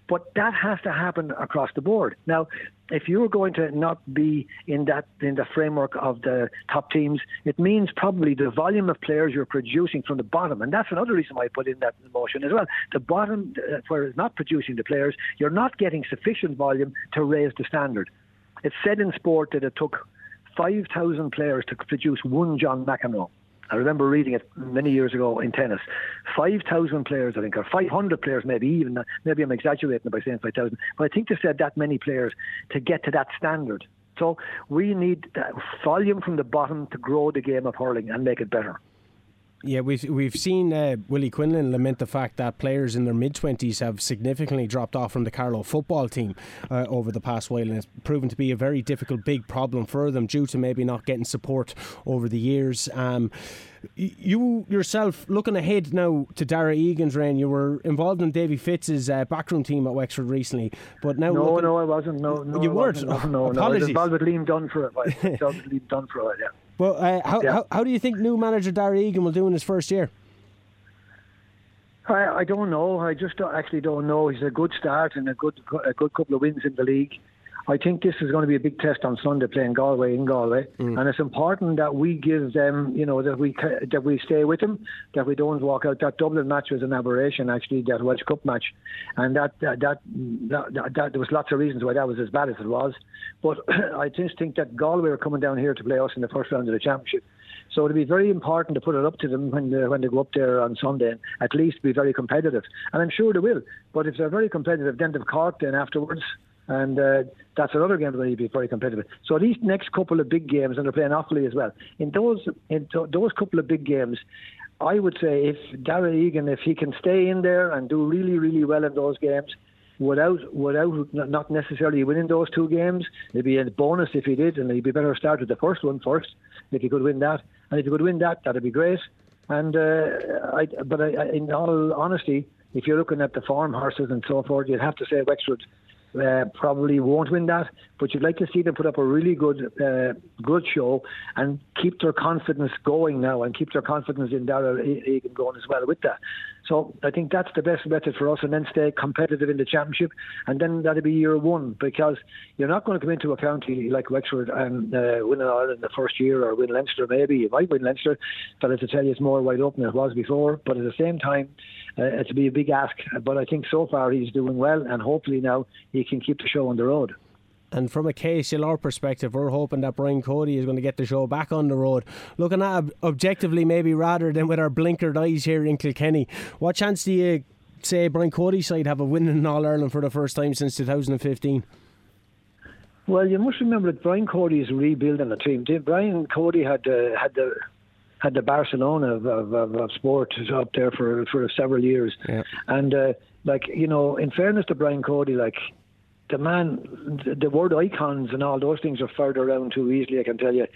Speaker 8: But that has to happen across the board. Now, if you're going to not be in that in the framework of the top teams, it means probably the volume of players you're producing from the bottom, and that's another reason why I put in that motion as well. The bottom, uh, where it's not producing the players, you're not getting sufficient volume to raise the standard. It's said in sport that it took 5,000 players to produce one John McEnroe. I remember reading it many years ago in tennis. 5,000 players, I think, or 500 players, maybe even. Maybe I'm exaggerating by saying 5,000. But I think they said that many players to get to that standard. So we need volume from the bottom to grow the game of hurling and make it better.
Speaker 7: Yeah, we've we've seen uh, Willie Quinlan lament the fact that players in their mid twenties have significantly dropped off from the Carlow football team uh, over the past while, and it's proven to be a very difficult, big problem for them due to maybe not getting support over the years. Um, you yourself, looking ahead now to Darragh Egan's reign, you were involved in Davy Fitz's uh, backroom team at Wexford recently, but now
Speaker 8: no, looking, no, I wasn't. No, no,
Speaker 7: you weren't.
Speaker 8: No, no, no, I was involved with Liam Dunne for. I was Liam Dunne for it. Yeah.
Speaker 7: Well, uh, how, yeah. how, how do you think new manager Darragh Egan will do in his first year?
Speaker 8: I, I don't know. I just don't, actually don't know. He's a good start and a good a good couple of wins in the league. I think this is going to be a big test on Sunday playing Galway in Galway, mm. and it's important that we give them, you know, that we that we stay with them, that we don't walk out. That Dublin match was an aberration, actually, that Walsh Cup match, and that that that, that, that there was lots of reasons why that was as bad as it was. But I just think that Galway are coming down here to play us in the first round of the championship. So it'll be very important to put it up to them when they, when they go up there on Sunday, at least be very competitive. And I'm sure they will. But if they're very competitive, then they've Cork then afterwards. And uh, that's another game that will be very competitive. So these next couple of big games, and they're playing Offaly as well. In those in those couple of big games, I would say if Darragh Egan, if he can stay in there and do really, really well in those games, without without not necessarily winning those two games, it'd be a bonus if he did, and he'd be better start with the first one first if he could win that. And if he could win that, that'd be great. And uh, I, but I, in all honesty, if you're looking at the farm horses and so forth, you'd have to say Wexford uh, probably won't win that, but you'd like to see them put up a really good uh, good show and keep their confidence going now and keep their confidence in Darragh Egan going as well with that. So I think that's the best method for us, and then stay competitive in the championship, and then that'll be year one because you're not going to come into a county like Wexford and uh, win an Ireland the first year or win Leinster. Maybe you might win Leinster, but as I tell you, it's more wide open than it was before. But at the same time, uh, it'll be a big ask. But I think so far he's doing well, and hopefully now he can keep the show on the road.
Speaker 7: And from a KCLR perspective, we're hoping that Brian Cody is going to get the show back on the road. Looking at objectively, maybe rather than with our blinkered eyes here in Kilkenny. What chance do you say Brian Cody's side have a win in All Ireland for the first time since 2015?
Speaker 8: Well, you must remember that Brian Cody is rebuilding the team. Brian Cody had uh, had the had the Barcelona of, of, of, of sport up there for for several years, yeah. and uh, like you know, in fairness to Brian Cody, like the man, the word icons and all those things are further around too easily, I can tell you.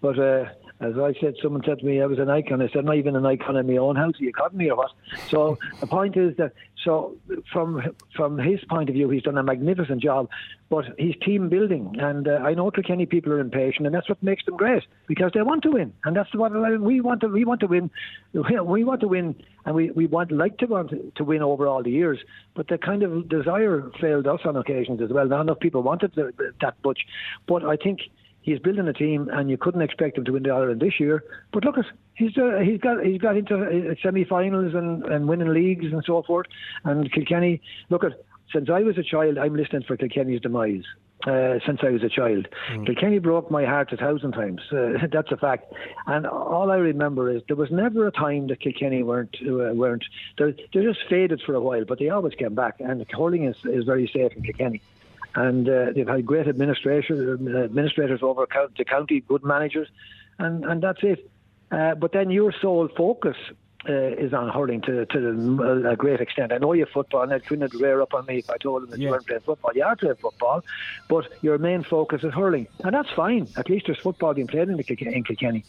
Speaker 8: But uh, as I said, someone said to me I was an icon. I said, not even an icon in my own house. Are you cutting me or what? So the point is that, so from from his point of view, he's done a magnificent job. But he's team building, and uh, I know Kilkenny people are impatient, and that's what makes them great because they want to win, and that's what we want to. We want to win. We want to win, and we, we want like to want to win over all the years. But the kind of desire failed us on occasions as well. Not enough people wanted that much, but I think he's building a team, and you couldn't expect him to win the Ireland this year. But look, at he's uh, he's got he's got into uh, semi-finals and, and winning leagues and so forth. And Kilkenny, look at since I was a child, I'm listening for Kilkenny's demise. Uh, since I was a child, mm. Kilkenny broke my heart a thousand times. Uh, that's a fact. And all I remember is there was never a time that Kilkenny weren't uh, weren't they they just faded for a while, but they always came back. And hurling is, is very safe in Kilkenny and uh, they've had great administrators, administrators over the county, good managers, and and that's it. Uh, but then your sole focus uh, is on hurling to, to a great extent. I know you're football, and Ed Quinn would rear up on me if I told him that yeah. you weren't playing football. You are playing football, but your main focus is hurling, and that's fine. At least there's football being played in, the, in Kilkenny,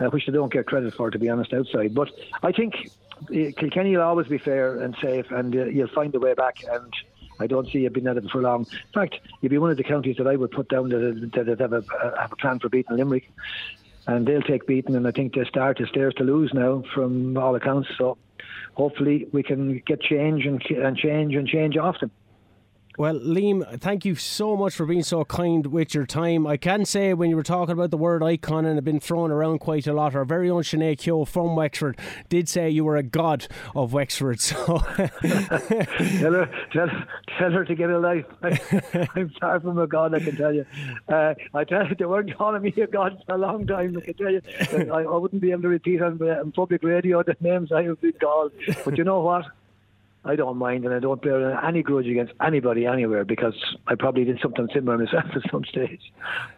Speaker 8: uh, which they don't get credit for, to be honest, outside. But I think uh, Kilkenny will always be fair and safe, and uh, you'll find a way back. And I don't see you being at it for long. In fact, you'd be one of the counties that I would put down that, that, that have, a, have a plan for beating Limerick. And they'll take beating, and I think they start is theirs to lose now from all accounts. So hopefully we can get change and, and change and change often.
Speaker 7: Well, Liam, thank you so much for being so kind with your time. I can say when you were talking about the word icon and it been thrown around quite a lot, our very own Sinead Keogh from Wexford did say you were a god of Wexford. So
Speaker 8: tell, her, tell, tell, her to get a life. I, am far from a god, I can tell you. Uh, I tell you, they weren't calling me a god for a long time. I can tell you, I, I wouldn't be able to repeat on, on public radio the names I have been called. But you know what? I don't mind, and I don't bear any grudge against anybody anywhere because I probably did something similar myself at some stage.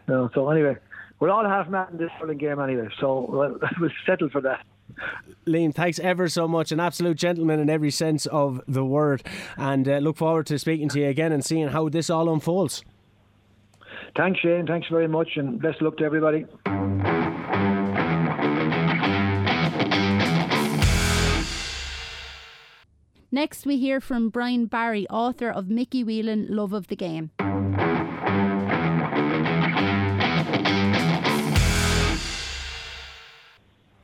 Speaker 8: Know, so anyway, we're all half mad in this hurling game anyway, so we'll, we'll settle for that.
Speaker 7: Liam, thanks ever so much. An absolute gentleman in every sense of the word, and uh, look forward to speaking to you again and seeing how this all unfolds.
Speaker 8: Thanks, Shane. Thanks very much, and best of luck to everybody.
Speaker 1: Next, we hear from Brian Barry, author of Mickey Whelan Love of the Game.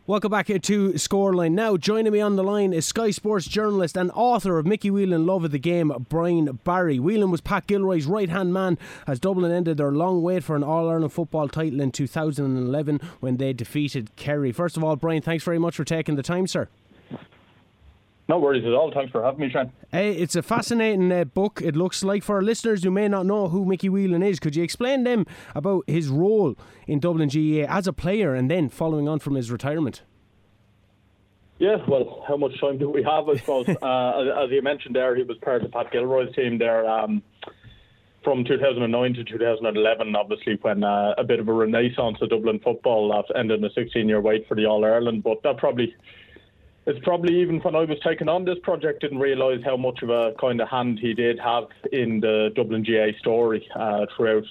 Speaker 7: Welcome back to Scoreline. Now, joining me on the line is Sky Sports journalist and author of Mickey Whelan Love of the Game, Brian Barry. Whelan was Pat Gilroy's right hand man as Dublin ended their long wait for an All Ireland football title in 2011 when they defeated Kerry. First of all, Brian, thanks very much for taking the time, sir.
Speaker 9: No worries at all. Thanks for having me, Shane.
Speaker 7: Hey, it's a fascinating uh, book. It looks like for our listeners who may not know who Mickey Whelan is, could you explain them about his role in Dublin GAA as a player and then following on from his retirement?
Speaker 9: Yeah, well, how much time do we have? I suppose, uh, as you mentioned there, he was part of Pat Gilroy's team there um, from 2009 to 2011. Obviously, when uh, a bit of a renaissance of Dublin football that ended in a 16-year wait for the All Ireland. But that probably it's probably even when I was taking on this project, didn't realise how much of a kind of hand he did have in the Dublin GA story uh, throughout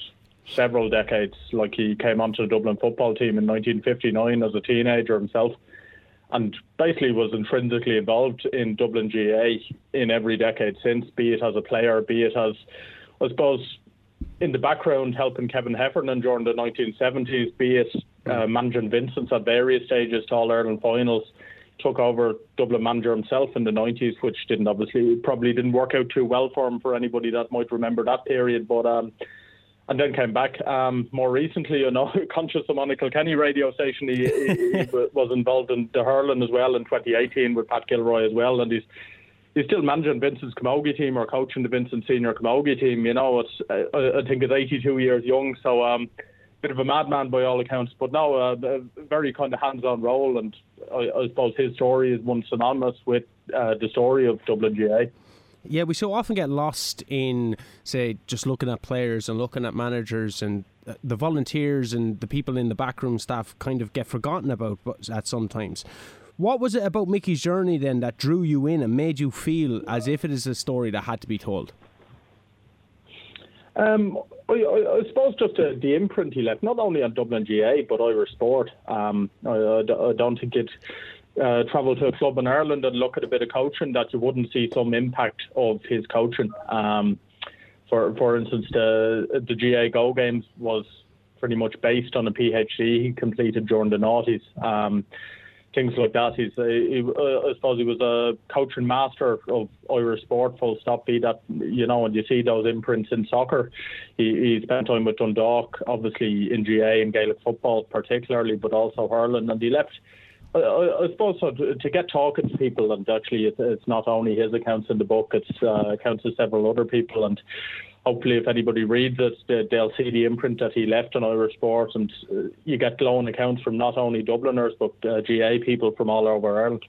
Speaker 9: several decades. Like he came onto the Dublin football team in 1959 as a teenager himself and basically was intrinsically involved in Dublin GA in every decade since, be it as a player, be it as, I suppose, in the background helping Kevin Heffernan during the 1970s, be it uh, managing Vincent's at various stages to All Ireland finals, took over Dublin manager himself in the 90s, which didn't obviously probably didn't work out too well for him for anybody that might remember that period, but. Um, and then came back um, more recently, you know, conscious of on Kenny radio station. He, he, he, was involved in the hurling as well in 2018 with Pat Gilroy as well, and he's he's still managing Vincent's Camogie team or coaching the Vincent senior Camogie team. You know, it's I, I think it's 82 years young, so um, bit of a madman by all accounts, but now uh, a very kind of hands-on role, and I, I suppose his story is one synonymous with uh, the story of Dublin GAA.
Speaker 7: Yeah, we so often get lost in, say, just looking at players and looking at managers and uh, the volunteers and the people in the backroom staff kind of get forgotten about at sometimes. What was it about Mickey's journey then that drew you in and made you feel as if it is a story that had to be told?
Speaker 9: Um, I, I, I, suppose just uh, the imprint he left, not only on Dublin GA but Irish sport. Um, I, I, don't think it uh, travel to a club in Ireland and look at a bit of coaching, that you wouldn't see some impact of his coaching. Um, for for instance, the the GAA Go Games was pretty much based on a PhD he completed during the noughties. Um, things like that. He's, he, uh, I suppose he was a coaching master of Irish sport. Full stop. Be that you know, and you see those imprints in soccer. He, he spent time with Dundalk, obviously in GA and Gaelic football particularly, but also hurling, and he left I, I, suppose so, to, to, get talking to people, and actually, it's, it's, not only his accounts in the book; it's uh, accounts of several other people, and hopefully, if anybody reads it, they'll see the imprint that he left on Irish sport, and uh, you get glowing accounts from not only Dubliners but uh, GAA people from all over Ireland.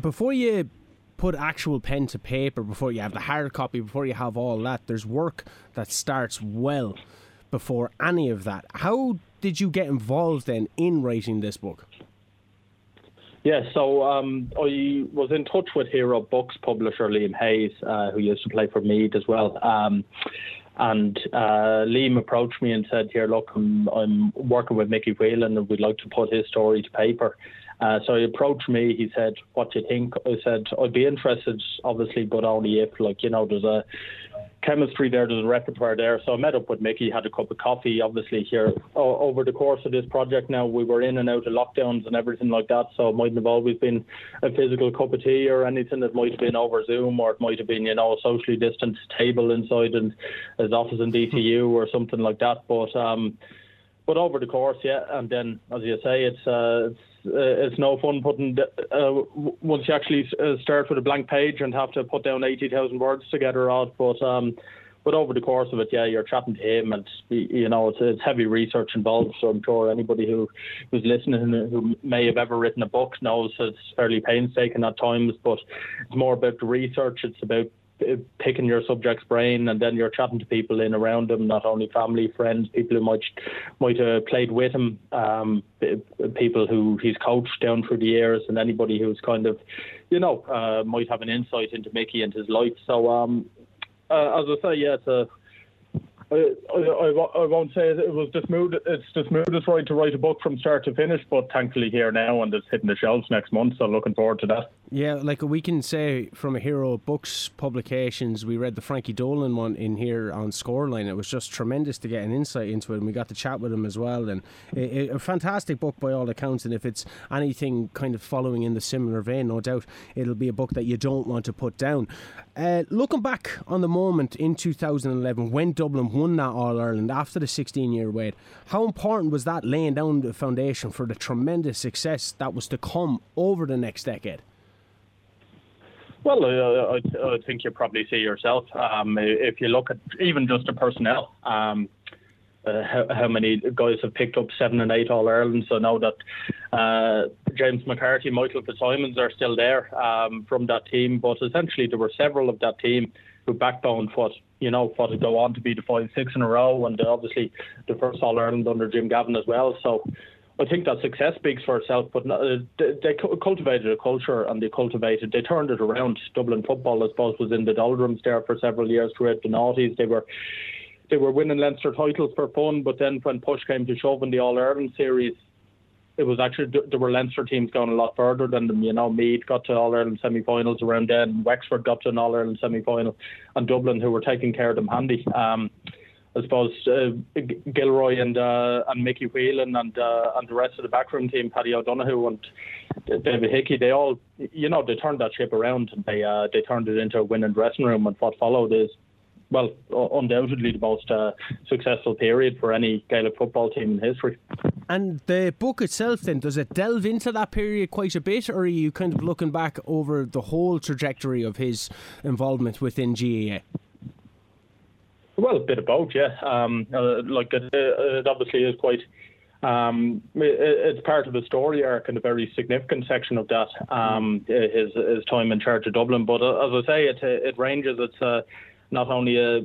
Speaker 7: Before you put actual pen to paper, before you have the hard copy, before you have all that, there's work that starts well before any of that. How did you get involved then in writing this book?
Speaker 9: Yeah, so um, I was in touch with Hero Books publisher Liam Hayes, uh, who used to play for Meath as well. Um, and uh, Liam approached me and said, "Here, look, I'm, I'm working with Mickey Whelan, and we'd like to put his story to paper." Uh, so he approached me. He said, "What do you think?" I said, "I'd be interested, obviously, but only if, like, you know, there's a chemistry there, there's a repertoire there. So I met up with Mickey, had a cup of coffee. Obviously, here oh, over the course of this project, now we were in and out of lockdowns and everything like that. So it mightn't have always been a physical cup of tea or anything. It might have been over Zoom or it might have been, you know, a socially distanced table inside and his office in DTU or something like that. But um, but over the course, yeah, and then as you say, it's uh, it's it's no fun putting uh, once you actually uh, start with a blank page and have to put down eighty thousand words together out. But um, but over the course of it, yeah, you're chatting to him, and you know it's, it's heavy research involved. So I'm sure anybody who who's listening who may have ever written a book knows it's fairly painstaking at times. But it's more about the research. It's about picking your subject's brain and then you're chatting to people in around him, not only family, friends, people who might might have played with him, um, people who he's coached down through the years, and anybody who's kind of, you know, uh, might have an insight into Mickey and his life. So, um, uh, as I say, yeah, it's a I, I, I, won't say it was the smooth. It's the smoothest ride to write a book from start to finish, but thankfully here now, and it's hitting the shelves next month. So looking forward to that.
Speaker 7: Yeah, like we can say from a Hero Books publications, we read the Frankie Dolan one in here on Scoreline. It was just tremendous to get an insight into it, and we got to chat with him as well. And a, a fantastic book by all accounts. And if it's anything kind of following in the similar vein, no doubt it'll be a book that you don't want to put down. Uh, looking back on the moment in 2011 when Dublin won that All Ireland after the 16 year wait, how important was that laying down the foundation for the tremendous success that was to come over the next decade?
Speaker 9: Well, uh, I, I, think you probably see yourself. Um, if you look at even just the personnel, um, uh, how, how, many guys have picked up seven and eight All Ireland. So now that uh, James McCarthy, Michael Fitzsimons are still there um, from that team, but essentially there were several of that team who backboned what you know what to go on to be the five six in a row, and obviously the first All Ireland under Jim Gavin as well. So I think that success speaks for itself, but uh, they, cultivated a culture and they cultivated, they turned it around. Dublin football, I suppose, was in the doldrums there for several years throughout the noughties. They were they were winning Leinster titles for fun, but then when push came to shove in the All Ireland series, it was actually there were Leinster teams going a lot further than them. You know, Meath got to All Ireland semi-finals around then, Wexford got to an All Ireland semi-final, and Dublin, who were taking care of them handy. Um, I suppose uh, Gilroy and uh, and Mickey Whelan and uh, and the rest of the backroom team, Paddy O'Donoghue and David Hickey, they all, you know, they turned that ship around and they uh, they turned it into a winning dressing room. And what followed is, well, undoubtedly the most uh, successful period for any Gaelic football team in history.
Speaker 7: And the book itself, then, does it delve into that period quite a bit, or are you kind of looking back over the whole trajectory of his involvement within GAA?
Speaker 9: Well, a bit of both, yeah. Um, uh, like it, it, obviously is quite. Um, it, it's part of the story arc and a very significant section of that. Um, his his time in charge of Dublin, but uh, as I say, it it ranges. It's uh, not only a,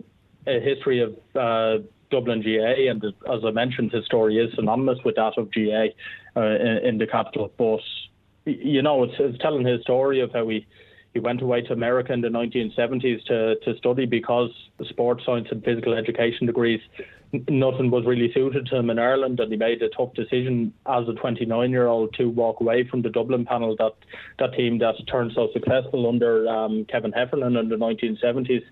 Speaker 9: a history of uh, Dublin GA, and as I mentioned, his story is synonymous with that of GA uh, in, in, the capital. But you know, it's, it's telling his story of how he he went away to America in the 1970s to, to study because the sports science and physical education degrees, nothing was really suited to him in Ireland, and he made a tough decision as a 29 year old to walk away from the Dublin panel, that, that team that turned so successful under um, Kevin Heffernan in the 1970s.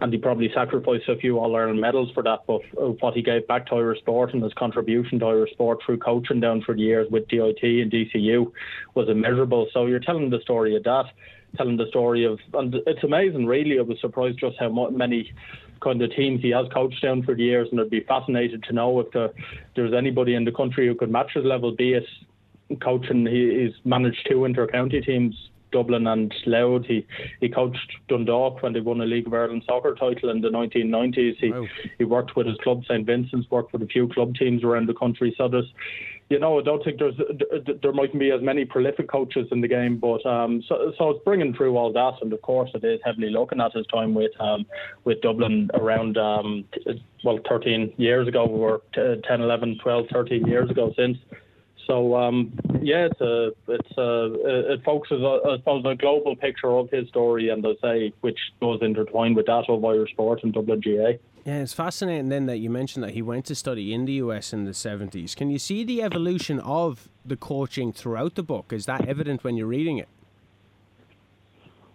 Speaker 9: And he probably sacrificed a few All Ireland medals for that, but uh, what he gave back to Irish sport and his contribution to Irish sport through coaching down for the years with DIT and DCU was immeasurable. So you're telling the story of that telling the story of, and it's amazing, really. I was surprised just how many kind of teams he has coached down for the years, and I'd be fascinated to know if there, there's anybody in the country who could match his level, be it coaching. He, he's managed two inter-county teams Dublin and Louth. He he coached Dundalk when they won a League of Ireland soccer title in the 1990s. He wow. he worked with his club St Vincent's, worked with a few club teams around the country. So there's you know, I don't think there's there mightn't be as many prolific coaches in the game, but um, so so it's bringing through all that, and of course it is heavily looking at his time with um, with Dublin around um, well 13 years ago, or 10, 11, 12, 13 years ago since. So um, yeah, it's a, it's a, it focuses, I suppose, a global picture of his story, and I say which goes intertwined with that of Irish sport and Dublin GAA.
Speaker 7: Yeah, it's fascinating then that you mentioned that he went to study in the US in the 70s. Can you see the evolution of the coaching throughout the book? Is that evident when you're reading it?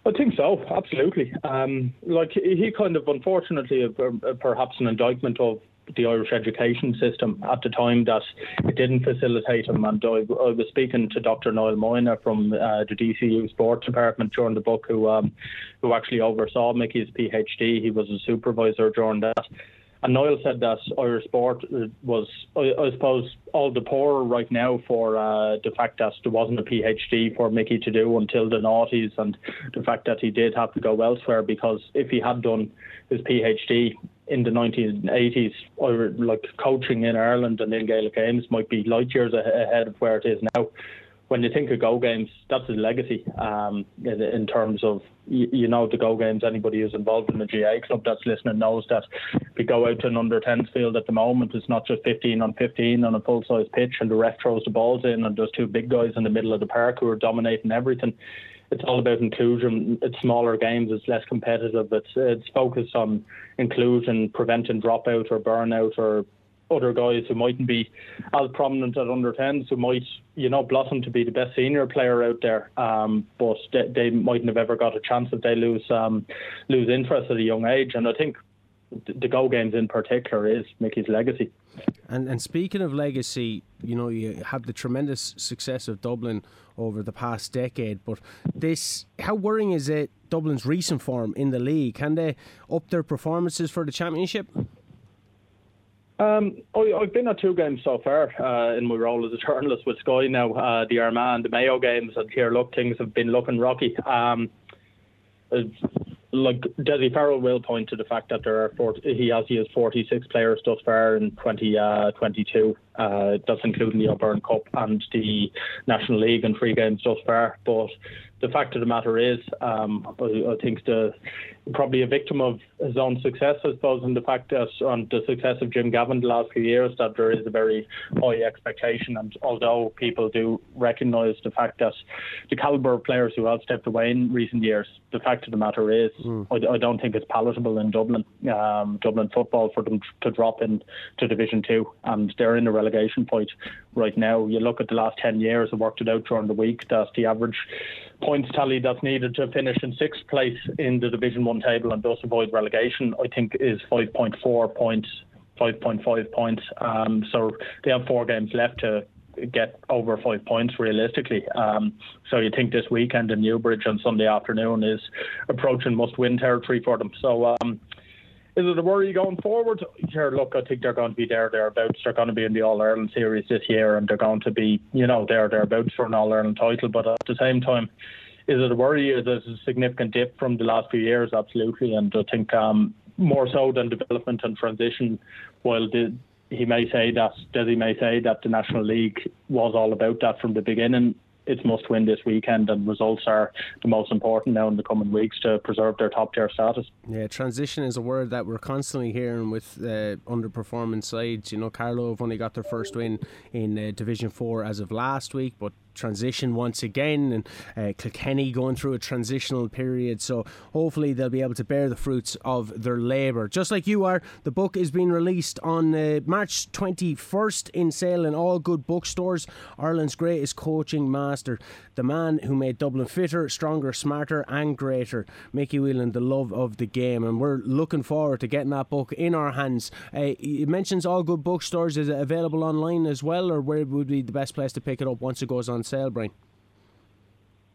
Speaker 9: I think so, absolutely. Um, like he kind of, unfortunately, uh, perhaps an indictment of the Irish education system at the time that it didn't facilitate him. And I, I was speaking to Dr. Niall Moyna from uh, the DCU Sports Department during the book, who um, who actually oversaw Mickey's PhD. He was a supervisor during that. And Niall said that Irish sport was, I, I suppose, all the poorer right now for uh, the fact that there wasn't a PhD for Mickey to do until the noughties, and the fact that he did have to go elsewhere because if he had done his PhD in the 1980s, or like coaching in Ireland and in Gaelic games might be light years ahead of where it is now. When you think of Go Games, that's a legacy um, in, in, terms of, you, you, know, the Go Games, anybody who's involved in the GAA club that's listening knows that we go out to an under 10s field at the moment, it's not just 15 on 15 on a full size pitch and the ref throws the balls in and there's two big guys in the middle of the park who are dominating everything it's all about inclusion. It's smaller games. It's less competitive. It's it's focused on inclusion, preventing dropout or burnout or other guys who mightn't be as prominent at under 10s who might, you know, blossom to be the best senior player out there. Um, but they, they, mightn't have ever got a chance if they lose um, lose interest at a young age. And I think the Go games in particular is Mickey's legacy.
Speaker 7: And and speaking of legacy, you know, you have the tremendous success of Dublin over the past decade, but this how worrying is it Dublin's recent form in the league? Can they up their performances for the championship?
Speaker 9: Um, I, have been at two games so far uh, in my role as a journalist with Sky now, uh, the Armagh and the Mayo games, and here, look, things have been looking rocky. Um, like Dessie Farrell will point to the fact that there are 40, he has he has 46 players thus far in 2022. Uh, uh, that's including the O'Byrne Cup and the National League and free games thus far. But the fact of the matter is, um, I, I, think the probably a victim of his own success, I suppose, and the fact that on the success of Jim Gavin the last few years, that there is a very high expectation. And although people do recognise the fact that the calibre of players who have stepped away in recent years, the fact of the matter is, mm. I, I, don't think it's palatable in Dublin, um, Dublin football, for them to drop in to Division Two, and they're in a relegation fight right now. You look at the last ten years, I worked it out during the week that's the average points tally that's needed to finish in sixth place in the Division One table and thus avoid relegation, I think, is 5.4 points, 5.5 points. Um, so they have four games left to get over five points realistically. Um, so you think this weekend in Newbridge on Sunday afternoon is approaching must-win territory for them. So. Um, is it a worry going forward? Here, look, I think they're going to be there, thereabouts. They're going to be in the All Ireland series this year, and they're going to be, you know, there, thereabouts for an All Ireland title. But at the same time, is it a worry? Is it a significant dip from the last few years? Absolutely, and I think um, more so than development and transition. While the, he may say that, Dessie may say that the National League was all about that from the beginning it's must win this weekend, and results are the most important now in the coming weeks to preserve their top tier status.
Speaker 7: Yeah, transition is a word that we're constantly hearing with uh, underperforming sides. You know, Carlow have only got their first win in uh, Division Four as of last week, but transition once again, and uh, Kilkenny going through a transitional period. So hopefully they'll be able to bear the fruits of their labour. Just like you are, the book is being released on uh, March 21st in sale in all good bookstores. Ireland's greatest coaching master, the man who made Dublin fitter, stronger, smarter, and greater. Mickey Whelan, the love of the game, and we're looking forward to getting that book in our hands. Uh, it mentions all good bookstores. Is it available online as well, or where would be the best place to pick it up once it goes on sale, Brian?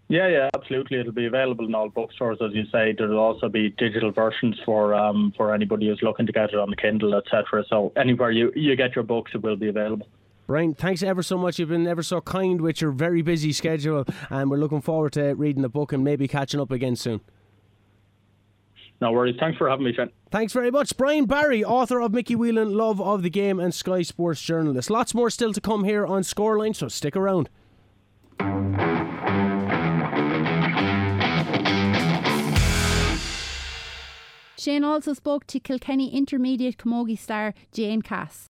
Speaker 9: Yeah, yeah, absolutely. It'll be available in all bookstores, as you say. There'll also be digital versions for um, for anybody who's looking to get it on the Kindle, etc. So anywhere you, you get your books, it will be available.
Speaker 7: Brian, thanks ever so much. You've been ever so kind with your very busy schedule, and we're looking forward to reading the book and maybe catching up again soon.
Speaker 9: No worries. Thanks for having me, Shane.
Speaker 7: Thanks very much. Brian Barry, author of Mickey Whelan, Love of the Game, and Sky Sports journalist. Lots more still to come here on Scoreline, so stick around.
Speaker 1: Shane also spoke to Kilkenny Intermediate Camogie star Jane Cass.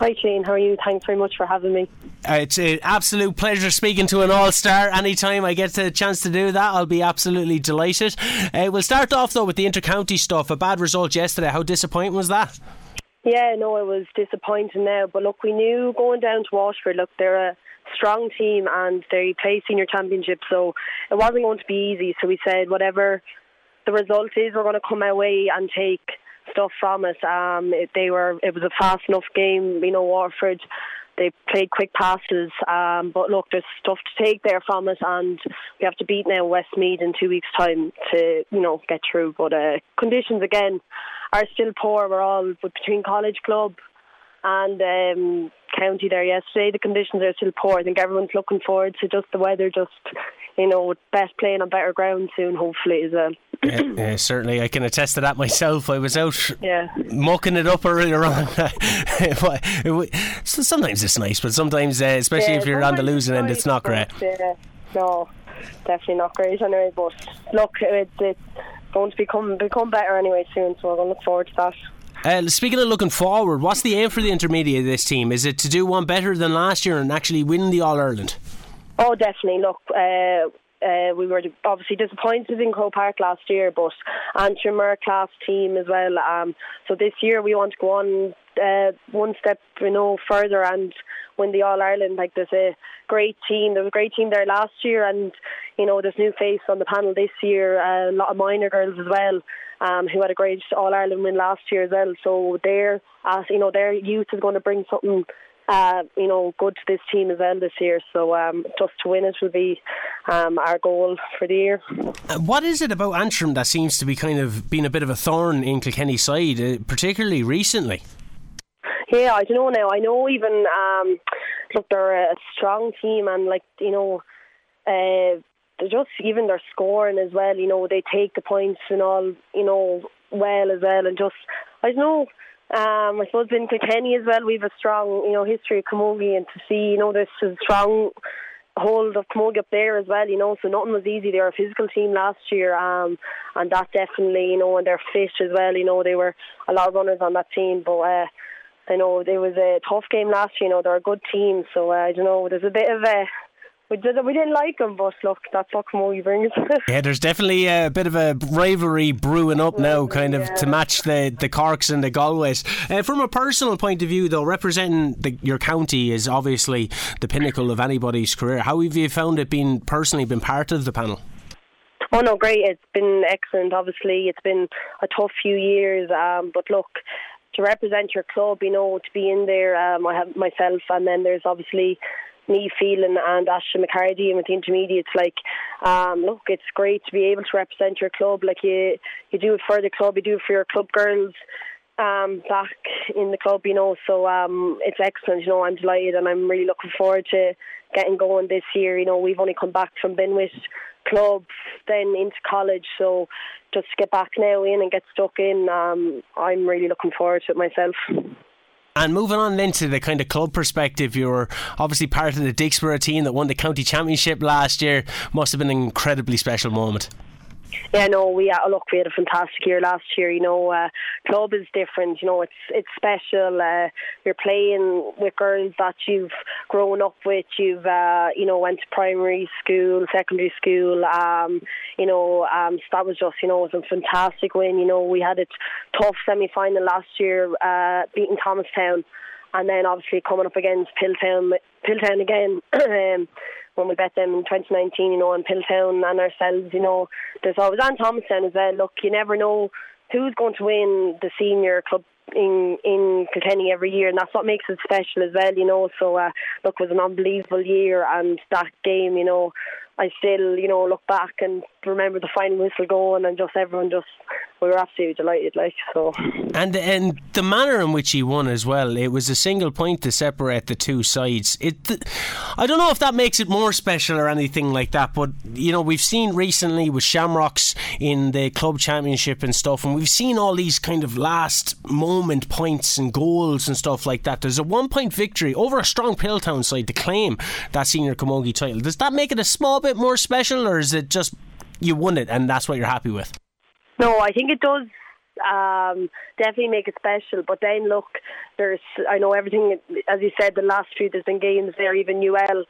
Speaker 10: Hi Shane, how are you? Thanks very much for having me.
Speaker 7: Uh, it's an absolute pleasure speaking to an all star. Anytime I get the chance to do that, I'll be absolutely delighted. Uh, we'll start off though with the intercounty stuff. A bad result yesterday. How disappointing was that?
Speaker 10: Yeah, no, it was disappointing now. But look, we knew going down to Waterford, look, they're a strong team and they play senior championship, so it wasn't going to be easy. So we said, whatever the result is, we're going to come away and take stuff from it. Um, it, they were it was a fast enough game. You know, Waterford they played quick passes. Um, but look, there's stuff to take there from it, and we have to beat now Westmeath in two weeks' time to you know get through. But uh, conditions again are still poor. We're all between college club and um, county there yesterday. The conditions are still poor. I think everyone's looking forward to just the weather, just you know, best playing on better ground soon, hopefully as well.
Speaker 7: yeah, yeah, certainly, I can attest to that myself. I was out
Speaker 10: yeah.
Speaker 7: mucking it up earlier on. sometimes it's nice, but sometimes, uh, especially
Speaker 10: yeah,
Speaker 7: if you're on the losing end, it's not great.
Speaker 10: Yeah, no, definitely not great anyway. But look, it's, it's going to become become better anyway soon, so we're going to look forward to that.
Speaker 7: Uh, speaking of looking forward, what's the aim for the intermediate of this team? Is it to do one better than last year and actually win the All Ireland?
Speaker 10: Oh, definitely. Look, uh, uh, we were obviously disappointed in Croke Park last year, but Antrim are a class team as well. Um, so this year we want to go on uh, one step, you know, further and win the All Ireland. Like there's a great team. There was a great team there last year, and you know, there's new face on the panel this year. A lot of minor girls as well. Um, who had a great All Ireland win last year as well. So their, uh, you know, their youth is going to bring something uh, you know, good to this team as well this year. So um, just to win it will be um, our goal for the year.
Speaker 7: Uh, what is it about Antrim that seems to be kind of being a bit of a thorn in Kilkenny's side, uh, particularly recently?
Speaker 10: Yeah, I don't know now. I know even um, look, they're a strong team, and like you know, uh, they're just even their scoring as well. You know, they take the points and all. You know, well as well, and just I don't know um, I suppose in Kilkenny as well, we have a strong, you know, history of Camogie, and to see, you know, this strong hold of Camogie up there as well, you know, so nothing was easy. They were a physical team last year, um, and that definitely, you know, and they're fit as well. You know, they were a lot of runners on that team, but. Uh, I know it was a tough game last year. You know they're a good team, so uh, I don't know. There's a bit of a we did we didn't like him, but look, that's what Camogie brings.
Speaker 7: yeah, there's definitely a bit of a rivalry brewing up now, kind of yeah. to match the the Corks and the Galways. Uh, from a personal point of view, though, representing the, your county is obviously the pinnacle of anybody's career. How have you found it being personally been part of the panel?
Speaker 10: Oh no, great! It's been excellent. Obviously, it's been a tough few years, um, but look, to represent your club, you know, to be in there. Um, I have myself, and then there's obviously me, Phelan, and Ashley McCarty, and with the intermediates, like, um, look, it's great to be able to represent your club. Like you, you do it for the club, you do it for your club girls. Um, back in the club, you know, so um, it's excellent. You know, I'm delighted, and I'm really looking forward to getting going this year. You know, we've only come back from Binwith club, then into college, so just get back now in and get stuck in. Um, I'm really looking forward to it myself.
Speaker 7: And moving on then to the kind of club perspective, you were obviously part of the Dicksboro team that won the county championship last year. Must have been an incredibly special moment.
Speaker 10: Yeah, no, we uh, look, we had a fantastic year last year. You know, uh, club is different. You know, it's it's special. Uh, you're playing with girls that you've grown up with. You've uh, you know went to primary school, secondary school. Um, you know, um, so that was just you know it was a fantastic win. You know, we had a tough semi final last year, uh, beating Thomastown, and then obviously coming up against Piltown, Piltown again. um, when we bet them in 2019, you know, in Piltown and ourselves, you know, there's always Ann Thomastown as well. Look, you never know who's going to win the senior club in in Kilkenny every year, and that's what makes it special as well, you know. So, uh, look, it was an unbelievable year, and that game, you know, I still, you know, look back and remember the final whistle going, and just everyone just we were absolutely delighted, like so.
Speaker 7: And and the manner in which he won as well, it was a single point to separate the two sides. It, I don't know if that makes it more special or anything like that, but you know we've seen recently with Shamrocks in the club championship and stuff, and we've seen all these kind of last moment points and goals and stuff like that. There's a one point victory over a strong Piltown side to claim that senior camogie title. Does that make it a small bit more special, or is it just you won it and that's what you're happy with?
Speaker 10: No, I think it does um, definitely make it special. But then look, there's I know everything as you said the last few there's been games there, even UL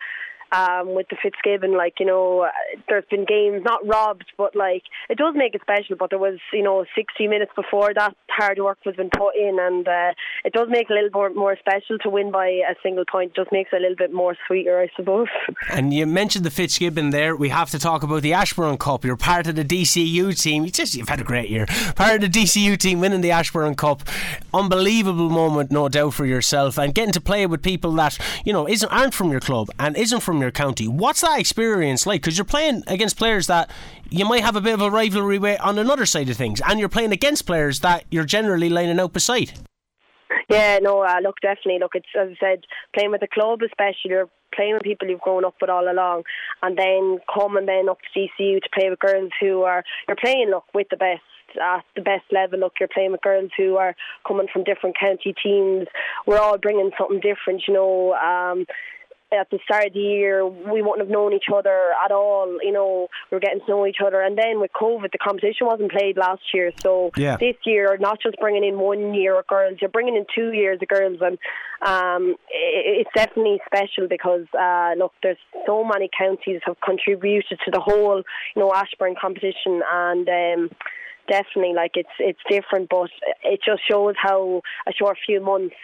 Speaker 10: um, with the Fitzgibbon. Like you know, there's been games not robbed, but like it does make it special. But there was you know 60 minutes before that hard work was been put in, and uh, it does make it a little more more special to win by a single point. It just makes it a little bit more sweeter, I suppose.
Speaker 7: And you mentioned the Fitzgibbon there. We have to talk about the Ashbourne Cup. You're part of the DCU team. You just you've had a great year. Part of the DCU team winning the Ashbourne Cup. Unbelievable moment, no doubt for yourself, and getting to play with people that you know isn't aren't from your club and isn't from your county. What's that experience like? Because you're playing against players that you might have a bit of a rivalry with on another side of things, and you're playing against players that you're generally lining out beside.
Speaker 10: Yeah, no, uh, look, definitely. Look, it's as I said, playing with the club, especially, you're playing with people you've grown up with all along, and then coming then up to DCU to play with girls who are you're playing look with the best at the best level. Look, you're playing with girls who are coming from different county teams. We're all bringing something different, you know. Um, at the start of the year we wouldn't have known each other at all. You know, we were getting to know each other, and then with COVID, the competition wasn't played last year. So
Speaker 7: Yeah.
Speaker 10: this year, not just bringing in one year of girls, you're bringing in two years of girls, and um, it's definitely special because uh, look, there's so many counties have contributed to the whole, you know, Ashbourne competition, and. Um, Definitely, like it's it's different, but it just shows how a short few months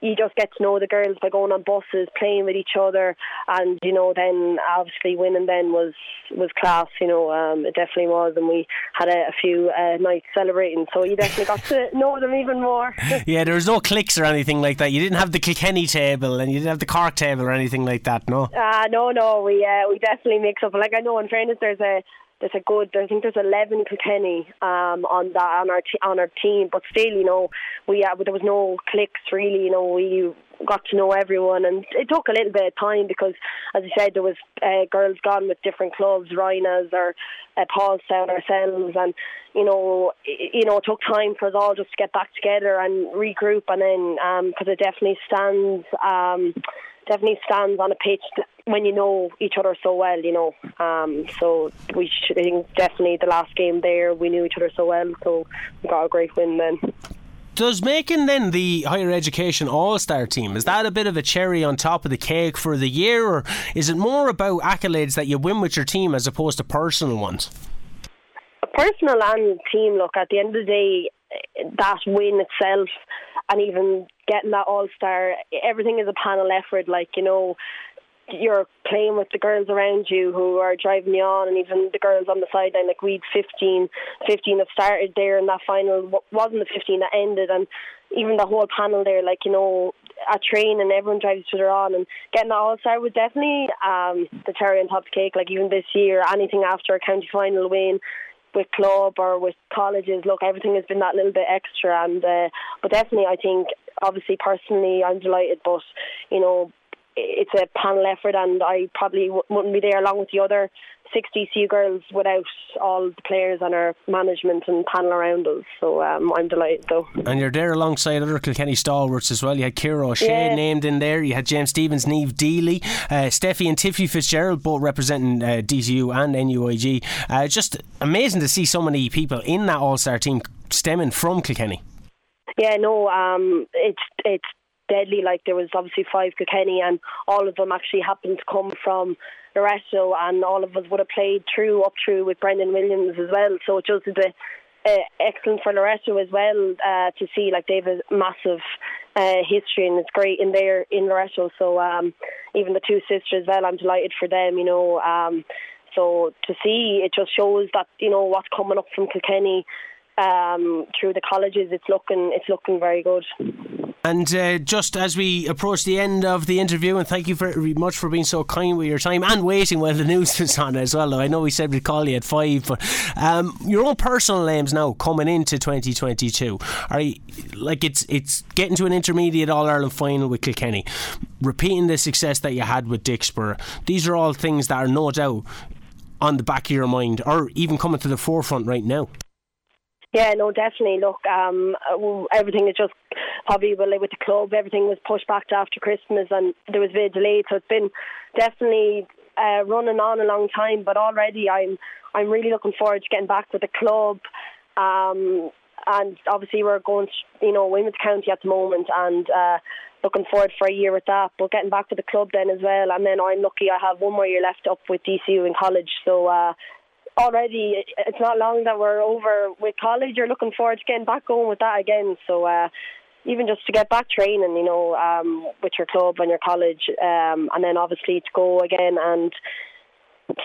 Speaker 10: you just get to know the girls by going on buses, playing with each other, and you know, then obviously winning then was was class. You know, um, it definitely was, and we had a, a few uh, nights celebrating, so you definitely got to know them even more.
Speaker 7: Yeah, there was no clicks or anything like that. You didn't have the Kilkenny table and you didn't have the Cork table or anything like that, no?
Speaker 10: Uh, no, no, we uh, we definitely mix up. Like I know, in fairness, there's a there's a good. I think there's eleven Kilkenny um, on that on our t- on our team, but still, you know, we uh, there was no clicks really. You know, we got to know everyone, and it took a little bit of time because, as I said, there was uh, girls gone with different clubs, Rhinas or uh, Paulstown ourselves, and you know, i- you know, it took time for us all just to get back together and regroup, and then because it definitely stands. Um, definitely stands on a pitch when you know each other so well, you know. Um, so we should, I think definitely the last game there we knew each other so well, so we got a great win then.
Speaker 7: Does making then the higher education all star team, is that a bit of a cherry on top of the cake for the year, or is it more about accolades that you win with your team as opposed to personal ones?
Speaker 10: personal and team look at the end of the day that win itself and even getting that all star everything is a panel effort like you know you're playing with the girls around you who are driving you on and even the girls on the sideline like we'd 15 15 have started there in that final wa- wasn't the 15 that ended and even the whole panel there like you know at train and everyone drives each other on and getting all star was definitely um, the cherry on top of the cake like even this year anything after a county final win with club or with colleges, look, everything has been that little bit extra. And uh, but definitely, I think obviously personally, I'm delighted. But you know, it's a panel effort, and I probably wouldn't be there along with the other six DCU girls without all the players and our management and panel around us. So um, I'm delighted though.
Speaker 7: And you're there alongside other Kilkenny stalwarts as well. You had Kira O'Shea
Speaker 10: Yeah.
Speaker 7: named in there. You had James Stevens, Neve Deely, uh, Steffi and Tiffy Fitzgerald, both representing uh, DCU and NUIG. Uh, just amazing to see so many people in that All Star team stemming from Kilkenny.
Speaker 10: Yeah, no, um, it's it's deadly. Like there was obviously five Kilkenny, and all of them actually happened to come from Loreto, and all of us would have played through up through with Brendan Williams as well. So it just is a, uh, excellent for Loreto as well uh, to see. Like they've a massive uh, history, and it's great in there in Loreto. So um, even the two sisters well, I'm delighted for them. You know. Um, so to see it just shows that you know what's coming up from Kilkenny um, through the colleges. It's looking it's looking very good.
Speaker 7: And uh, just as we approach the end of the interview, and thank you very much for being so kind with your time and waiting while the news was on as well. I know we said we'd call you at five, but um, your own personal aims now coming into 2022 are you, like it's it's getting to an intermediate All Ireland final with Kilkenny, repeating the success that you had with Dicksboro. These are all things that are no doubt on the back of your mind, or even coming to the forefront right now.
Speaker 10: Yeah, no, definitely. Look, um, uh, everything is just probably with the club. Everything was pushed back to after Christmas, and there was a bit of delay. So it's been definitely uh, running on a long time. But already, I'm I'm really looking forward to getting back with the club. Um, and obviously, we're going, to, you know, Weymouth County at the moment, and uh, looking forward for a year with that. But getting back with the club then as well, and then I'm lucky I have one more year left up with DCU in college. So. Uh, already it's not long that we're over with college. You're looking forward to getting back going with that again. So uh, even just to get back training, you know, um, with your club and your college, um, and then obviously to go again and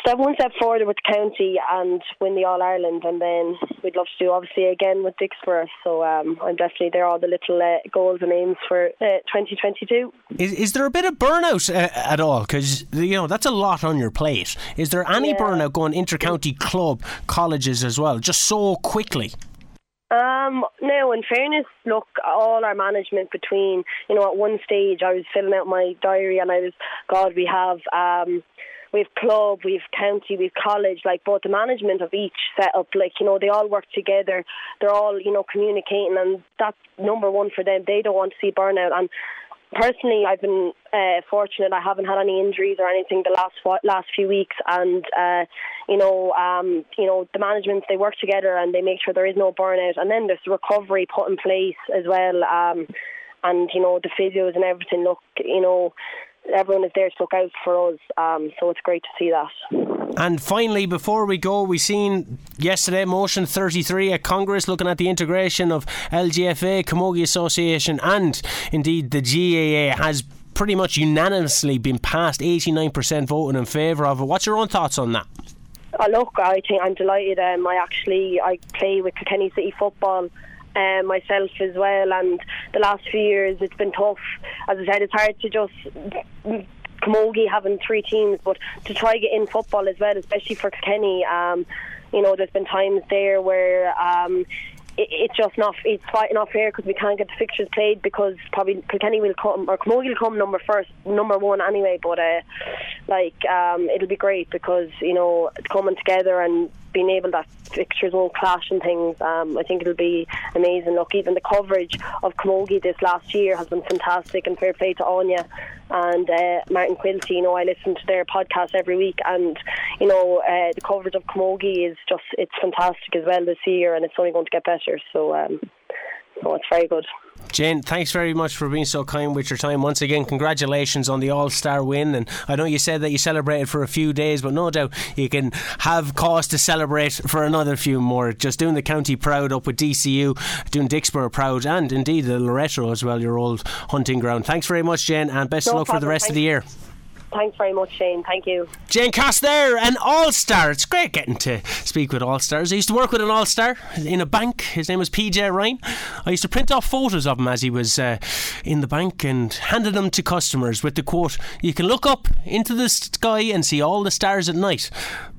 Speaker 10: step one step forward with the county and win the All Ireland, and then we'd love to do obviously again with Dicksboro. So um, I'm definitely there. All the little uh, goals and aims for uh, 2022.
Speaker 7: Is, is there a bit of burnout uh, at all? Because you know that's a lot on your plate. Is there any
Speaker 10: Yeah.
Speaker 7: burnout going intercounty club colleges as well, just so quickly?
Speaker 10: Um, no, in fairness, look, all our management between, you know, at one stage I was filling out my diary and I was, God, we have, um, we've club, we've county, we've college, like, but the management of each setup, like, you know, they all work together. They're all, you know, communicating and that's number one for them. They don't want to see burnout and personally, I've been uh, fortunate. I haven't had any injuries or anything the last last few weeks, and uh, you know, um, you know, the management they work together and they make sure there is no burnout, and then there's recovery put in place as well. Um, and you know, the physios and everything. Look, you know, everyone is there to look out for us. Um, so it's great to see that.
Speaker 7: And finally, before we go, we seen yesterday motion 33 at Congress looking at the integration of LGFA, Camogie Association, and indeed the GAA has pretty much unanimously been passed. 89% voting in favour of it. What's your own thoughts on that?
Speaker 10: Oh, look, I think I'm delighted. Um, I actually I play with Kilkenny City Football. Um, myself as well. And the last few years, it's been tough. As I said, it's hard to just Camogie having three teams, but to try get in football as well, especially for Kenny. Um, you know, there's been times there where um, it, it's just not it's quite not fair because we can't get the fixtures played because probably Kilkenny will come or Camogie will come number first, number one anyway. But uh, like um, it'll be great because you know it's coming together and being able that fixtures won't clash and things. Um, I think it'll be amazing. Look, even the coverage of Camogie this last year has been fantastic, and fair play to Anya and uh, Martin Quilty. You know, I listen to their podcast every week, and you know, uh, the coverage of Camogie is just it's fantastic as well this year, and it's only going to get better. So, um, so it's very good.
Speaker 7: Jane, thanks very much for being so kind with your time. Once again, congratulations on the All Star win. And I know you said that you celebrated for a few days, but no doubt you can have cause to celebrate for another few more. Just doing the county proud up with DCU, doing Dicksboro proud, and indeed the Loreto as well, your old hunting ground. Thanks very much, Jane, and best
Speaker 10: no
Speaker 7: of luck
Speaker 10: problem.
Speaker 7: for the rest of the year.
Speaker 10: Thanks very much, Shane. Thank you.
Speaker 7: Jane Cass there, an all star. It's great getting to speak with all stars. I used to work with an all star in a bank. His name was PJ Ryan. I used to print off photos of him as he was uh, in the bank and handed them to customers with the quote You can look up into the sky and see all the stars at night,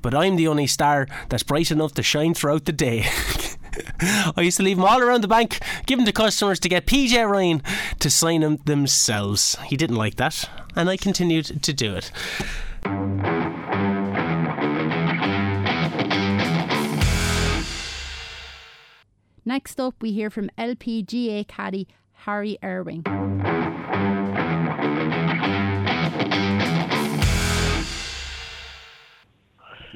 Speaker 7: but I'm the only star that's bright enough to shine throughout the day. I used to leave them all around the bank, give them to customers to get PJ Ryan to sign them themselves. He didn't like that, and I continued to do it.
Speaker 1: Next up, we hear from LPGA caddy Harry Ewing.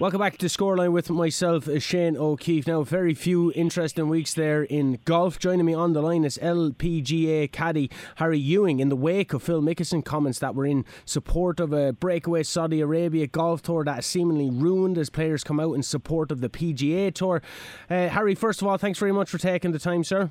Speaker 7: Welcome back to Scoreline with myself, Shane O'Keefe. Now, very few interesting weeks there in golf. Joining me on the line is LPGA caddy Harry Ewing in the wake of Phil Mickelson comments that were in support of a breakaway Saudi Arabia golf tour that seemingly ruined as players come out in support of the PGA Tour. Uh, Harry, first of all, thanks very much for taking the time, sir.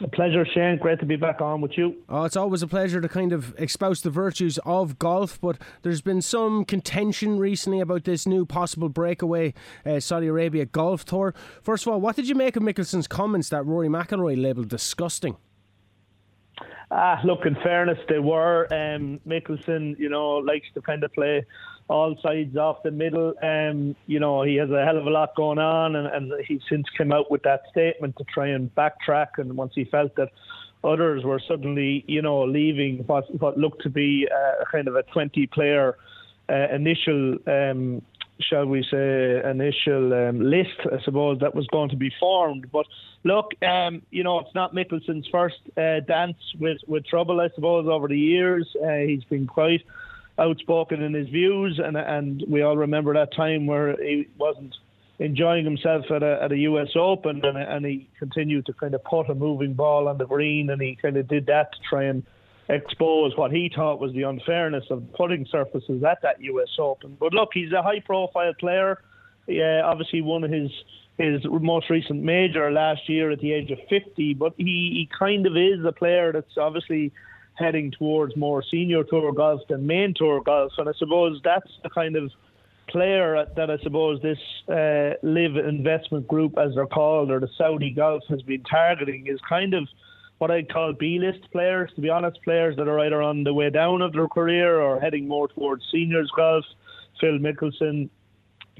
Speaker 11: A pleasure, Shane. Great to be back on with you.
Speaker 7: Oh, it's always a pleasure to kind of espouse the virtues of golf, but there's been some contention recently about this new possible breakaway uh, Saudi Arabia golf tour. First of all, what did you make of Mickelson's comments that Rory McIlroy labelled disgusting?
Speaker 11: Ah, look, in fairness, they were. Um, Mickelson, you know, likes to kind of play all sides off the middle. Um, you know, he has a hell of a lot going on, and, and he since came out with that statement to try and backtrack. And once he felt that others were suddenly, you know, leaving what what looked to be a kind of a 20-player uh, initial. Um, shall we say, initial um, list, I suppose, that was going to be formed. But look, um, you know, it's not Mickelson's first uh, dance with, with trouble, I suppose, over the years. Uh, he's been quite outspoken in his views, and and we all remember that time where he wasn't enjoying himself at a, at a US Open, and, and he continued to kind of put a moving ball on the green, and he kind of did that to try and expose what he thought was the unfairness of putting surfaces at that US Open. But look, he's a high-profile player. Yeah, uh, obviously won his his most recent major last year at the age of 50, but he, he kind of is a player that's obviously heading towards more senior tour golf than main tour golf, and I suppose that's the kind of player that I suppose this uh, LIV Investment Group, as they're called, or the Saudi Golf has been targeting, is kind of what I'd call B-list players. To be honest, players that are either on the way down of their career or heading more towards seniors golf. Phil Mickelson,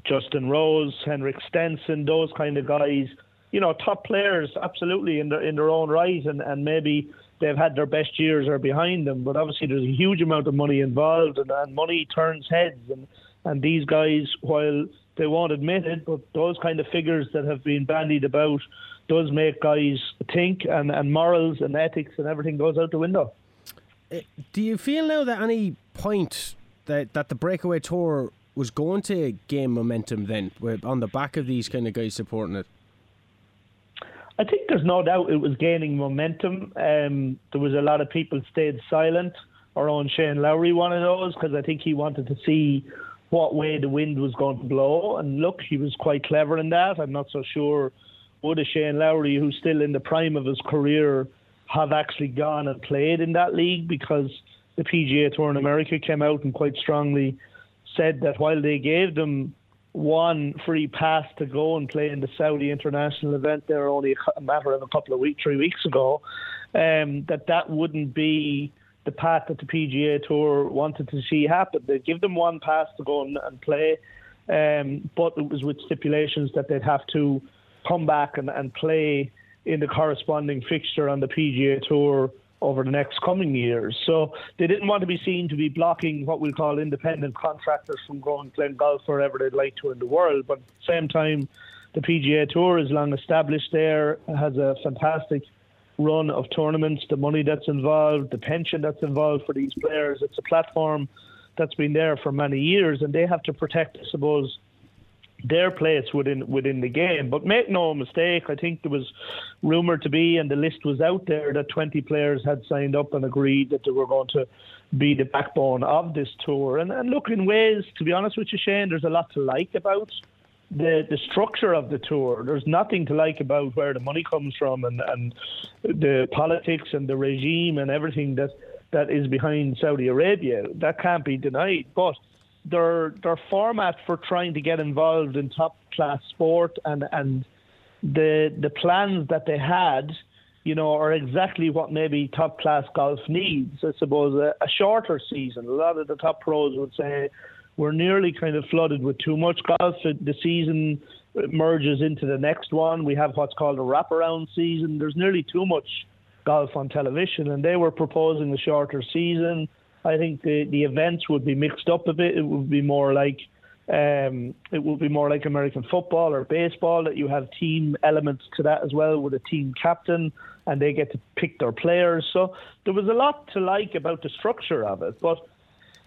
Speaker 11: Justin Rose, Henrik Stenson, those kind of guys. You know, top players, absolutely in their in their own right, and and maybe they've had their best years are behind them. But obviously, there's a huge amount of money involved, and, and money turns heads. And and these guys, while they won't admit it, but those kind of figures that have been bandied about does make guys think, and, and morals and ethics and everything goes out the window.
Speaker 7: Eh, do you feel now that any point that that the breakaway tour was going to gain momentum then on the back of these kind of guys supporting it?
Speaker 11: I think there's no doubt it was gaining momentum. Um, there was a lot of people stayed silent. Our own Shane Lowry, one of those, because I think he wanted to see what way the wind was going to blow. And look, he was quite clever in that. I'm not so sure would a Shane Lowry, who's still in the prime of his career, have actually gone and played in that league because the PGA Tour in America came out and quite strongly said that while they gave them one free pass to go and play in the Saudi international event there only a matter of a couple of weeks, three weeks ago, um, that that wouldn't be the path that the PGA Tour wanted to see happen. They'd give them one pass to go and, and play, um, but it was with stipulations that they'd have to come back and, and play in the corresponding fixture on the PGA Tour over the next coming years. So they didn't want to be seen to be blocking what we'll call independent contractors from going playing golf wherever they'd like to in the world. But at the same time, the PGA Tour is long established there, has a fantastic run of tournaments, the money that's involved, the pension that's involved for these players. It's a platform that's been there for many years, and they have to protect, I suppose, their place within within the game. But make no mistake, I think there was rumored to be, and the list was out there that 20 players had signed up and agreed that they were going to be the backbone of this tour. And, and look, in ways, to be honest with you, Shane, there's a lot to like about the the structure of the tour. There's nothing to like about where the money comes from and, and the politics and the regime and everything that, that is behind Saudi Arabia. That can't be denied. But their their format for trying to get involved in top class sport and and the the plans that they had, you know, are exactly what maybe top class golf needs. I suppose a, a shorter season. A lot of the top pros would say we're nearly kind of flooded with too much golf. The season merges into the next one. We have what's called a wraparound season. There's nearly too much golf on television, and they were proposing a shorter season. I think the the events would be mixed up a bit. It would be more like um, it would be more like American football or baseball that you have team elements to that as well with a team captain and they get to pick their players. So there was a lot to like about the structure of it, but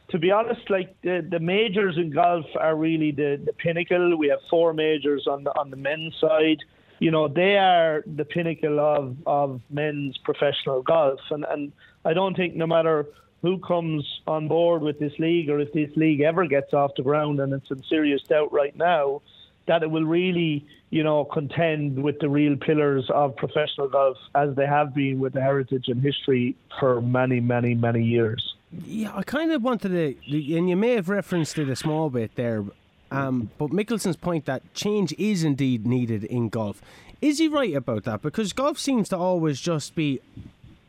Speaker 11: to be honest, like the, the majors in golf are really the, the pinnacle. We have four majors on the on the men's side. You know, they are the pinnacle of, of men's professional golf. And, and I don't think no matter who comes on board with this league or if this league ever gets off the ground and it's in serious doubt right now, that it will really, you know, contend with the real pillars of professional golf as they have been with the heritage and history for many, many, many years.
Speaker 7: Yeah, I kind of wanted to, and you may have referenced it a small bit there, um, but Mickelson's point that change is indeed needed in golf. Is he right about that? Because golf seems to always just be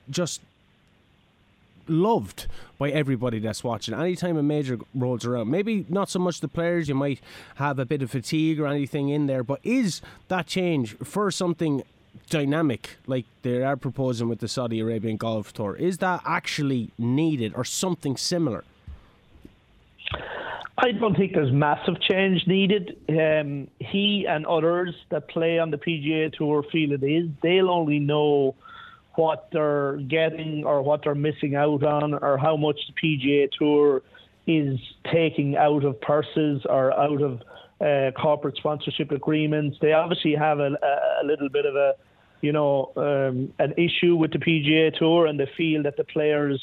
Speaker 7: just loved by everybody that's watching. Anytime a major rolls around, maybe not so much the players, you might have a bit of fatigue or anything in there, but is that change for something dynamic like they are proposing with the Saudi Arabian Golf Tour? Is that actually needed or something similar?
Speaker 11: I don't think there's massive change needed. Um, he and others that play on the PGA Tour feel it is. They'll only know what they're getting or what they're missing out on or how much the PGA Tour is taking out of purses or out of uh, corporate sponsorship agreements. They obviously have a, a little bit of a, you know, um, an issue with the PGA Tour and they feel that the players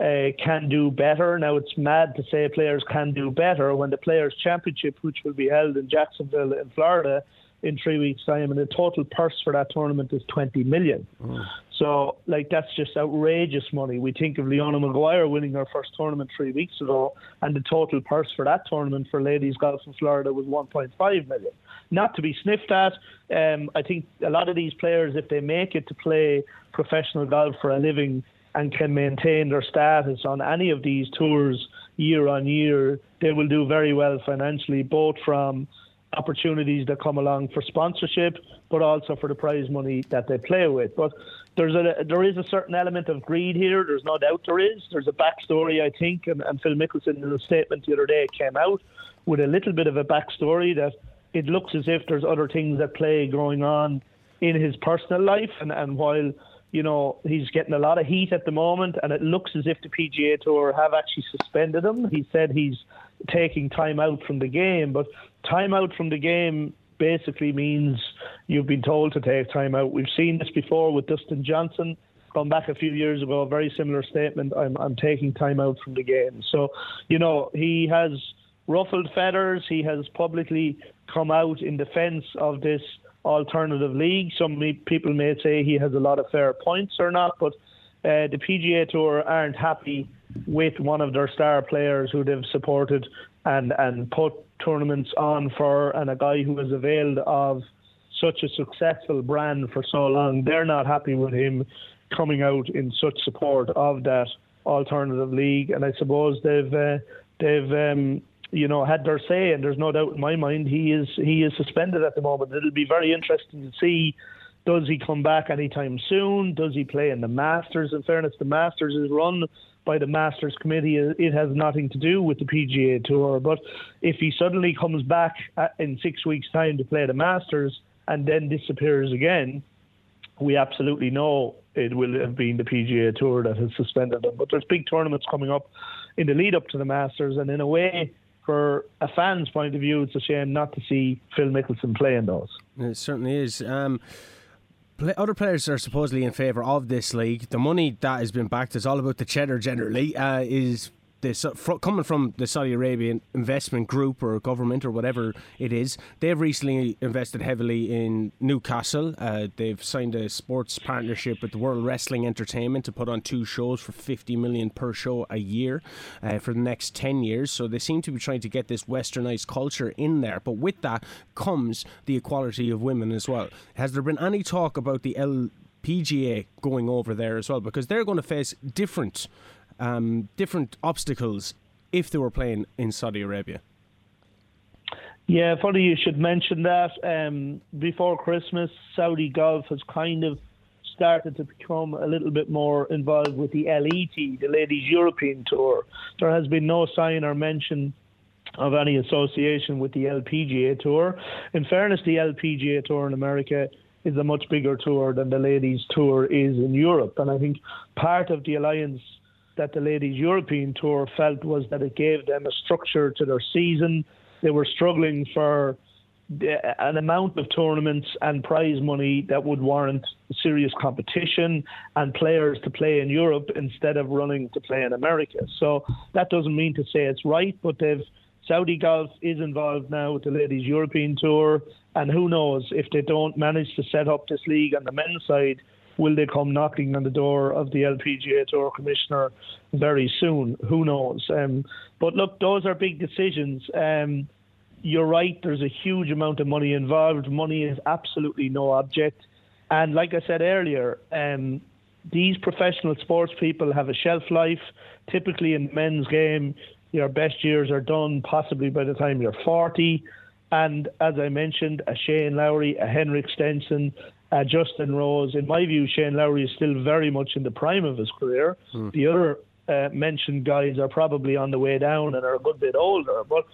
Speaker 11: uh, can do better. Now it's mad to say players can do better when the Players Championship, which will be held in Jacksonville in Florida, in three weeks' time, and the total purse for that tournament is 20 million. Oh. So, like, that's just outrageous money. We think of Leona Maguire winning her first tournament three weeks ago, and the total purse for that tournament for ladies golf in Florida was 1.5 million. Not to be sniffed at. Um, I think a lot of these players, if they make it to play professional golf for a living and can maintain their status on any of these tours year on year, they will do very well financially, both from opportunities that come along for sponsorship, but also for the prize money that they play with. But there's a there is a certain element of greed here. There's no doubt there is. There's a backstory, I think, and, and Phil Mickelson in a statement the other day came out with a little bit of a backstory that it looks as if there's other things at play going on in his personal life, and, and while you know, he's getting a lot of heat at the moment, and it looks as if the PGA Tour have actually suspended him. He said he's taking time out from the game, but time out from the game basically means you've been told to take time out. We've seen this before with Dustin Johnson. Gone back a few years ago, a very similar statement. I'm I'm taking time out from the game. So, you know, he has ruffled feathers. He has publicly come out in defence of this alternative league. Some people may say he has a lot of fair points or not, but uh, the PGA Tour aren't happy with one of their star players who they've supported and and put tournaments on for, and a guy who has availed of such a successful brand for so long. They're not happy with him coming out in such support of that alternative league, and I suppose they've uh, they've um, you know, had their say, and there's no doubt in my mind he is he is suspended at the moment. It'll be very interesting to see does he come back anytime soon? Does he play in the Masters? In fairness, the Masters is run by the Masters Committee. It has nothing to do with the PGA Tour. But if he suddenly comes back in six weeks' time to play the Masters and then disappears again, we absolutely know it will have been the PGA Tour that has suspended him. But there's big tournaments coming up in the lead up to the Masters, and in a way, for a fan's point of view, it's a shame not to see Phil Mickelson play in those.
Speaker 7: It certainly is. Um, other players are supposedly in favour of this league. The money that has been backed is all about the cheddar generally. Uh, is coming from the Saudi Arabian investment group or government or whatever it is, they've recently invested heavily in Newcastle. Uh, they've signed a sports partnership with the World Wrestling Entertainment to put on two shows for 50 million per show a year uh, for the next 10 years. So they seem to be trying to get this westernized culture in there. But with that comes the equality of women as well. Has there been any talk about the LPGA going over there as well? Because they're going to face different um, different obstacles if they were playing in Saudi Arabia.
Speaker 11: Yeah, funny you should mention that. Um, before Christmas, Saudi Golf has kind of started to become a little bit more involved with the LET, the Ladies European Tour. There has been no sign or mention of any association with the LPGA Tour. In fairness, the LPGA Tour in America is a much bigger tour than the Ladies Tour is in Europe, and I think part of the alliance that the ladies' European Tour felt was that it gave them a structure to their season. They were struggling for uh, an amount of tournaments and prize money that would warrant serious competition and players to play in Europe instead of running to play in America. So that doesn't mean to say it's right, but they've Saudi Golf is involved now with the Ladies European Tour, and who knows if they don't manage to set up this league on the men's side, will they come knocking on the door of the LPGA Tour Commissioner very soon? Who knows? Um, but look, those are big decisions. Um, you're right, there's a huge amount of money involved. Money is absolutely no object. And like I said earlier, um, these professional sports people have a shelf life. Typically in men's game, your best years are done possibly by the time you're 40. And as I mentioned, a Shane Lowry, a Henrik Stenson, uh, Justin Rose. In my view, Shane Lowry is still very much in the prime of his career. Mm. The other uh, mentioned guys are probably on the way down and are a good bit older. But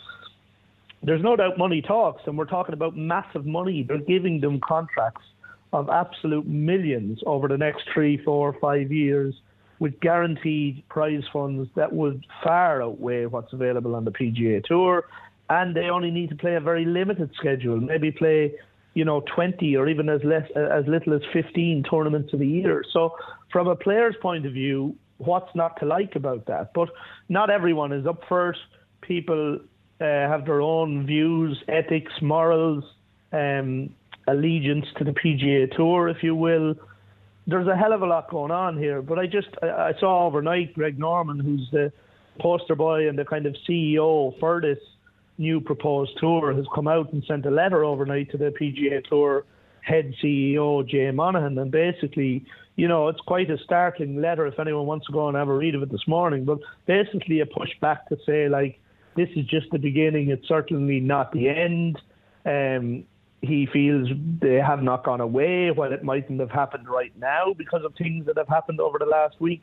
Speaker 11: there's no doubt money talks, and we're talking about massive money. They're giving them contracts of absolute millions over the next three, four, five years with guaranteed prize funds that would far outweigh what's available on the PGA Tour. And they only need to play a very limited schedule, maybe play you know 20 or even as less as little as 15 tournaments of the year. So from a player's point of view, what's not to like about that? But not everyone is up for it. People uh, have their own views, ethics, morals, um, allegiance to the PGA Tour, if you will. There's a hell of a lot going on here, but I just I, I saw overnight Greg Norman, who's the poster boy and the kind of CEO for this new proposed tour has come out and sent a letter overnight to the PGA Tour head CEO Jay Monahan, and basically, you know, it's quite a startling letter if anyone wants to go and have a read of it this morning. But basically, a push back to say like this is just the beginning; it's certainly not the end. Um, he feels they have not gone away while it mightn't have happened right now because of things that have happened over the last week.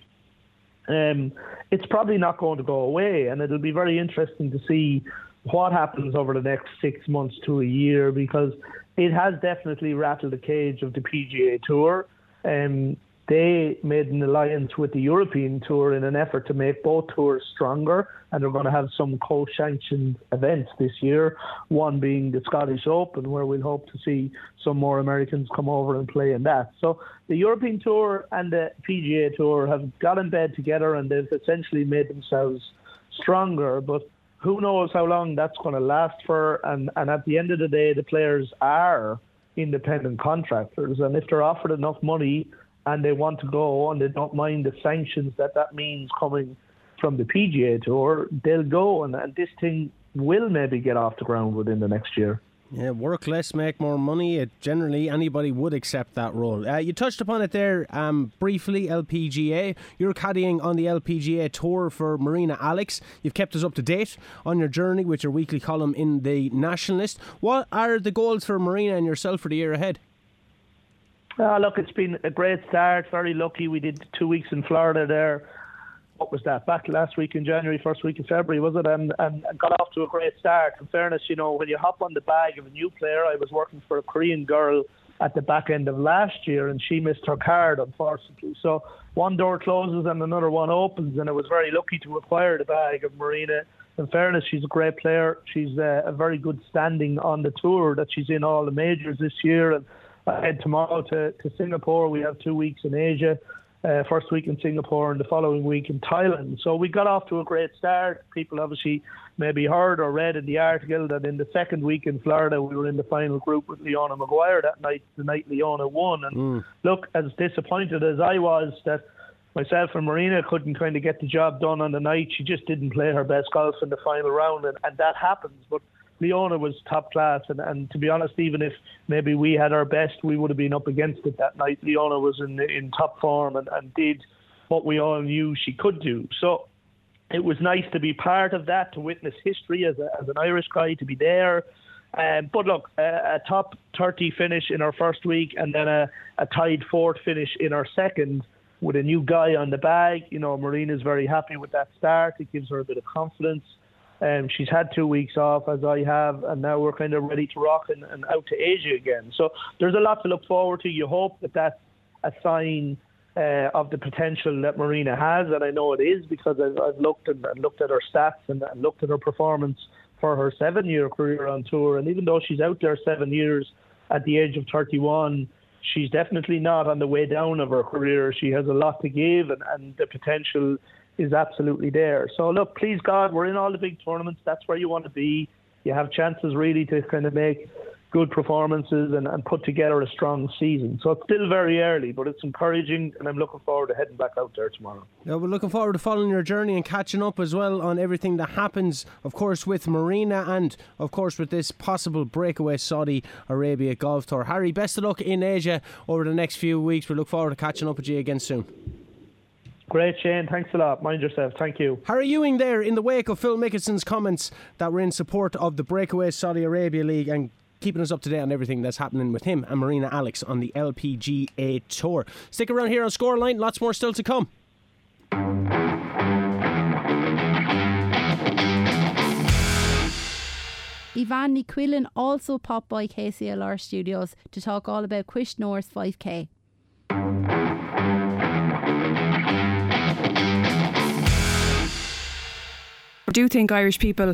Speaker 11: Um, it's probably not going to go away, and it'll be very interesting to see what happens over the next six months to a year because it has definitely rattled the cage of the PGA Tour. Um, they made an alliance with the European Tour in an effort to make both tours stronger, and they're going to have some co-sanctioned events this year. One being the Scottish Open, where we'll hope to see some more Americans come over and play in that. So the European Tour and the PGA Tour have got in bed together, and they've essentially made themselves stronger. But who knows how long that's going to last for? And and at the end of the day, the players are independent contractors, and if they're offered enough money and they want to go and they don't mind the sanctions that that means coming from the PGA Tour, they'll go and, and this thing will maybe get off the ground within the next year.
Speaker 7: Yeah, work less, make more money. It, generally, anybody would accept that role. Uh, you touched upon it there um, briefly, LPGA. You're caddying on the LPGA tour for Marina Alex. You've kept us up to date on your journey with your weekly column in the Nationalist. What are the goals for Marina and yourself for the year ahead?
Speaker 11: Uh, look, it's been a great start. Very lucky. We did two weeks in Florida there. What was that? Back last week in January, first week in February, was it? And, and, got off to a great start. In fairness, you know, when you hop on the bag of a new player, I was working for a Korean girl at the back end of last year, and she missed her card, unfortunately. So one door closes and another one opens, and I was very lucky to acquire the bag of Marina. In fairness, she's a great player. She's uh, a very good standing on the tour that she's in all the majors this year, and I head tomorrow to, to Singapore. We have two weeks in Asia. Uh, first week in Singapore and the following week in Thailand. So we got off to a great start. People obviously maybe heard or read in the article that in the second week in Florida we were in the final group with Leona Maguire that night, the night Leona won. And mm. look, as disappointed as I was that myself and Marina couldn't kind of get the job done on the night, she just didn't play her best golf in the final round, and, and that happens. But Leona was top class, and, and to be honest, even if maybe we had our best, we would have been up against it that night. Leona was in in top form and, and did what we all knew she could do. So it was nice to be part of that, to witness history as, a, as an Irish guy, to be there. Um, but look, a, a, top 30 finish in our first week and then a, a tied fourth finish in our second with a new guy on the bag. You know, Marina's very happy with that start. It gives her a bit of confidence. Um, she's had two weeks off, as I have, and now we're kind of ready to rock and, and out to Asia again. So there's a lot to look forward to. You hope that that's a sign uh, of the potential that Marina has, and I know it is because I've, I've looked and, and, looked at her stats and, and looked at her performance for her seven-year career on tour. And even though she's out there seven years at the age of 31, she's definitely not on the way down of her career. She has a lot to give, and, and the potential is absolutely there. So look, please God, we're in all the big tournaments. That's where you want to be. You have chances really to kind of make good performances and, and put together a strong season. So it's still very early, but it's encouraging, and I'm looking forward to heading back out there tomorrow.
Speaker 7: Yeah, we're looking forward to following your journey and catching up as well on everything that happens, of course, with Marina and, of course, with this possible breakaway Saudi Arabia golf tour. Harry, best of luck in Asia over the next few weeks. We look forward to catching up with you again soon.
Speaker 11: Great, Shane. Thanks a lot. Mind yourself. Thank you.
Speaker 7: Harry Ewing there in the wake of Phil Mickelson's comments that were in support of the breakaway Saudi Arabia League and keeping us up to date on everything that's happening with him and Marina Alex on the LPGA Tour. Stick around here on Scoreline. Lots more still to come.
Speaker 1: Evanne Ní Chuilinn also popped by KCLR Studios to talk all about Cois Nore's 5K.
Speaker 12: I do think Irish people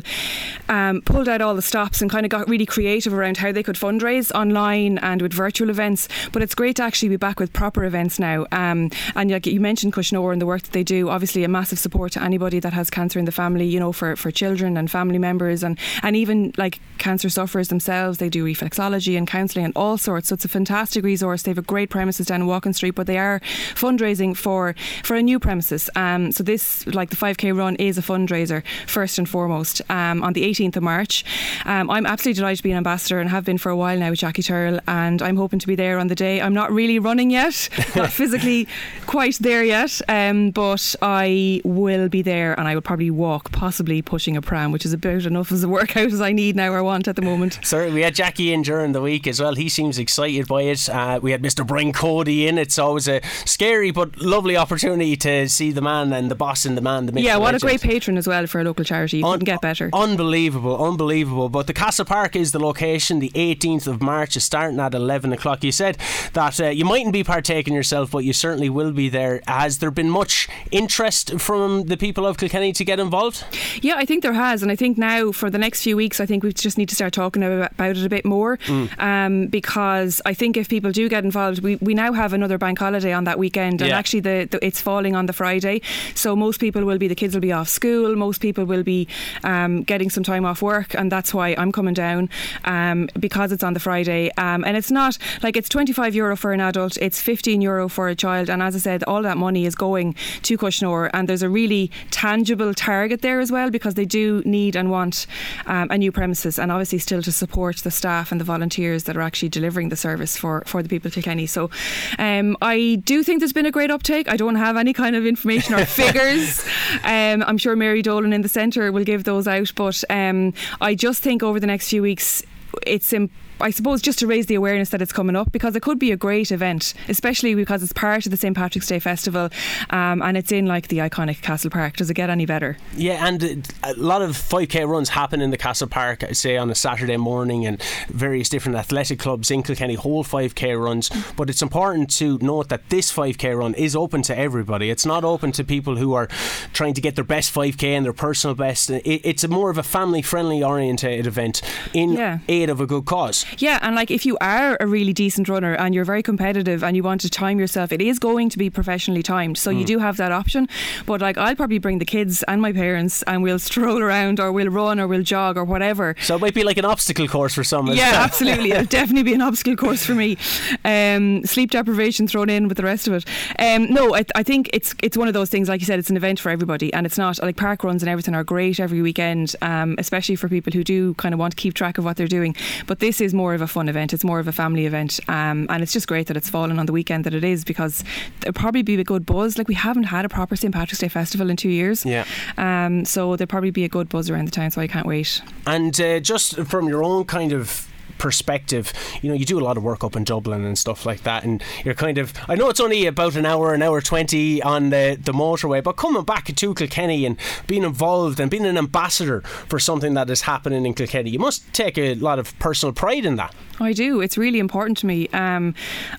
Speaker 12: um, pulled out all the stops and kind of got really creative around how they could fundraise online and with virtual events. But it's great to actually be back with proper events now. Um, and like you mentioned Cois Nore and the work that they do, obviously a massive support to anybody that has cancer in the family, you know, for, for children and family members and, and even like cancer sufferers themselves. They do reflexology and counselling and all sorts. So it's a fantastic resource. They have a great premises down Walkin Street, but they are fundraising for, for a new premises. Um, so this, like the 5K run, is a fundraiser first and foremost um, on the 18th of March. Um, I'm absolutely delighted to be an ambassador and have been for a while now with Jackie Tyrrell, and I'm hoping to be there on the day. I'm not really running yet, not physically quite there yet, um, but I will be there and I will probably walk, possibly pushing a pram, which is about enough as a workout as I need now or want at the moment.
Speaker 7: Sorry, we had Jackie in during the week as well. He seems excited by it. Uh, we had Mr. Brian Cody in. It's always a scary but lovely opportunity to see the man and the boss and the man. The
Speaker 12: yeah, what a great patron as well for a local charity. You couldn't get better.
Speaker 7: Unbelievable, unbelievable. But the Castle Park is the location. The 18th of March is starting at 11 o'clock. You said that uh, you mightn't be partaking yourself, but you certainly will be there. Has there been much interest from the people of Kilkenny to get involved?
Speaker 12: Yeah, I think there has, and I think now for the next few weeks, I think we just need to start talking about, about it a bit more,
Speaker 7: Mm.
Speaker 12: um, because I think if people do get involved, we, we now have another bank holiday on that weekend, and
Speaker 13: Yeah.
Speaker 12: actually the, the it's falling on the Friday, so most people will be the kids will be off school, most people will be um, getting some time off work, and that's why I'm coming down um, because it's on the Friday, um, and it's not like it's 25 euro for an adult, it's 15 euro for a child, and as I said, all that money is going to Cois Nore, and there's a really tangible target there as well because they do need and want um, a new premises, and obviously still to support the staff and the volunteers that are actually delivering the service for for the people of Kilkenny. So, um, I do think there's been a great uptake. I don't have any kind of information or figures. Um, I'm sure Mary Dolan in the centre will give those out, but um, I just think over the next few weeks, it's important. I suppose just to raise the awareness that it's coming up because it could be a great event, especially because it's part of the St Patrick's Day Festival um, and it's in like the iconic Castle Park. Does it get any better?
Speaker 7: Yeah, and a lot of 5k runs happen in the Castle Park, say on a Saturday morning, and various different athletic clubs in Kilkenny hold 5k runs. But it's important to note that this 5k run is open to everybody. It's not open to people who are trying to get their best 5k and their personal best. It's a more of a family friendly orientated event in
Speaker 12: Yeah.
Speaker 7: aid of a good cause.
Speaker 12: Yeah, and like if you are a really decent runner and you're very competitive and you want to time yourself, it is going to be professionally timed. So you
Speaker 7: Mm.
Speaker 12: do have that option. But like I'll probably bring the kids and my parents and we'll stroll around or we'll run or we'll jog or whatever.
Speaker 7: So it might be like an obstacle course for some.
Speaker 12: Yeah, absolutely. It'll definitely be an obstacle course for me. Um, sleep deprivation thrown in with the rest of it. Um, no, I, I think it's it's one of those things. Like you said, it's an event for everybody, and it's not like park runs and everything are great every weekend, um, especially for people who do kind of want to keep track of what they're doing. But this is more of a fun event. It's more of a family event, um, and it's just great that it's fallen on the weekend that it is because there'll probably be a good buzz. Like we haven't had a proper St Patrick's Day festival in two years.
Speaker 7: Yeah.
Speaker 12: Um, so there'll probably be a good buzz around the town. So I can't wait.
Speaker 7: And uh, just from your own kind of perspective, you know, you do a lot of work up in Dublin and stuff like that, and you're kind of, I know it's only about an hour, an hour 20 on the, the motorway, but coming back to Kilkenny and being involved and being an ambassador for something that is happening in Kilkenny, you must take a lot of personal pride in that.
Speaker 12: I do. It's really important to me. Um,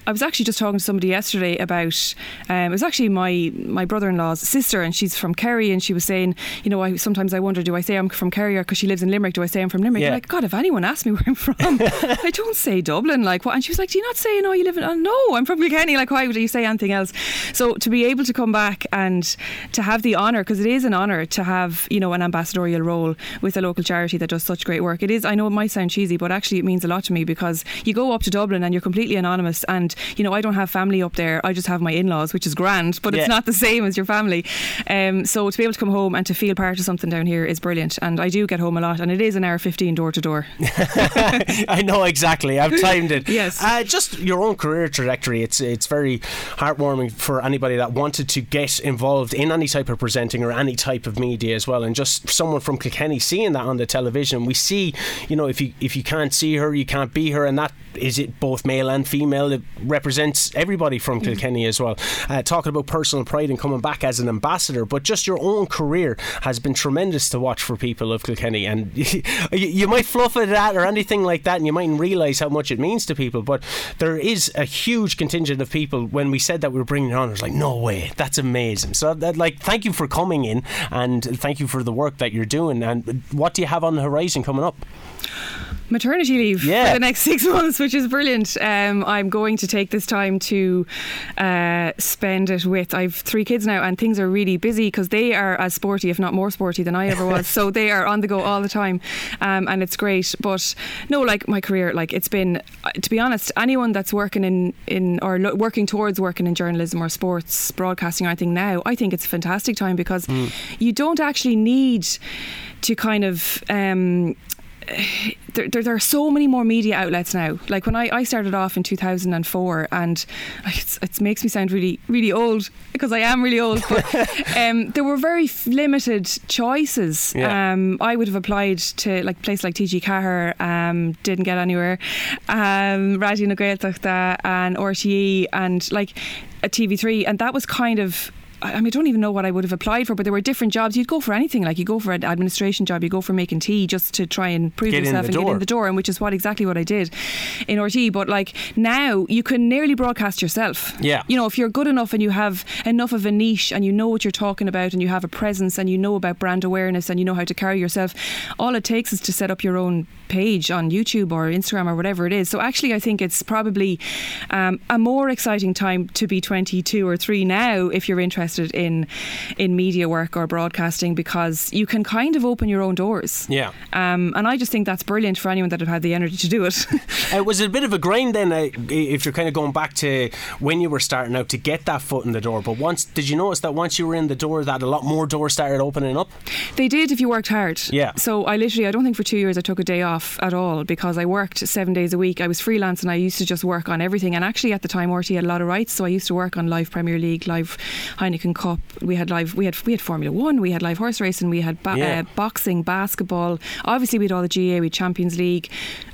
Speaker 12: I was actually just talking to somebody yesterday about. Um, it was actually my my brother-in-law's sister, and she's from Kerry, and she was saying, you know, I sometimes I wonder, do I say I'm from Kerry or because she lives in Limerick? Do I say I'm from Limerick?
Speaker 7: Yeah.
Speaker 12: Like, God, if anyone asked me where I'm from, I don't say Dublin. Like, what? And she was like, Do you not say, no, you live in? Oh, no, I'm from Kilkenny. Like, why would you say anything else? So to be able to come back and to have the honour, because it is an honour to have, you know, an ambassadorial role with a local charity that does such great work. It is. I know it might sound cheesy, but actually it means a lot to me because you go up to Dublin and you're completely anonymous, and you know, I don't have family up there. I just have my in-laws, which is grand, but
Speaker 7: Yeah.
Speaker 12: it's not the same as your family. Um, so to be able to come home and to feel part of something down here is brilliant, and I do get home a lot, and it is an hour fifteen door to door.
Speaker 7: I know exactly. I've timed it.
Speaker 12: Yes.
Speaker 7: Uh, just your own career trajectory. It's it's very heartwarming for anybody that wanted to get involved in any type of presenting or any type of media as well. And just someone from Kilkenny seeing that on the television, we see, you know, if you if you can't see her, you can't be her, and that is it both male and female. It represents everybody from Kilkenny as well. Uh, talking about personal pride and coming back as an ambassador, but just your own career has been tremendous to watch for people of Kilkenny, and you, you might fluff at that or anything like that, and you mightn't realise how much it means to people. But there is a huge contingent of people. When we said that we were bringing it on, it was like, no way, that's amazing. So, that, like, thank you for coming in, and thank you for the work that you're doing. And what do you have on the horizon coming up?
Speaker 12: Maternity leave
Speaker 7: Yeah.
Speaker 12: for the next six months, which is brilliant. Um, I'm going to take this time to uh, spend it with. I've three kids now, and things are really busy because they are as sporty, if not more sporty, than I ever was. so they are on the go all the time, um, and it's great. But no, like my career, like it's been. uh, To be honest, anyone that's working in in or lo- working towards working in journalism or sports broadcasting or anything now, I think it's a fantastic time because you don't actually need to kind of. Um, there, there, there are so many more media outlets now. Like when I, I started off in 2004, and it's, it makes me sound really, really old because I am really old. But um, there were very f- limited choices.
Speaker 13: Yeah.
Speaker 12: Um, I would have applied to like place like TG4, um, didn't get anywhere. Um, Raidió na Gaeltachta and RTE and like a TV3, and that was kind of I mean, I don't even know what I would have applied for, but there were different jobs. You'd go for anything, like you go for an administration job, you go for making tea just to try and prove
Speaker 7: Get
Speaker 12: yourself and
Speaker 7: door.
Speaker 12: get in the door, and which is what exactly what I did in RT. But like now, you can nearly broadcast yourself.
Speaker 7: Yeah.
Speaker 12: You know, if you're good enough and you have enough of a niche and you know what you're talking about and you have a presence and you know about brand awareness and you know how to carry yourself, all it takes is to set up your own page on YouTube or Instagram or whatever it is. So actually, I think it's probably um, a more exciting time to be 22 or 3 now if you're interested in in media work or broadcasting because you can kind of open your own doors.
Speaker 7: Yeah.
Speaker 12: Um, and I just think that's brilliant for anyone that have had the energy to do it.
Speaker 7: Uh, was it a bit of a grind then, uh, if you're kind of going back to when you were starting out to get that foot in the door? But once, did you notice that once you were in the door, that a lot more doors started opening up?
Speaker 12: They did if you worked hard.
Speaker 7: Yeah.
Speaker 12: So I literally, I don't think for two years I took a day off at all because I worked seven days a week. I was freelance and I used to just work on everything. And actually, at the time, RT had a lot of rights, so I used to work on live Premier League, live Heineken Cup. We had live, we had we had Formula One, we had live horse racing, we had ba-
Speaker 7: Yeah.
Speaker 12: uh, boxing, basketball. Obviously, we had all the GAA, we had Champions League.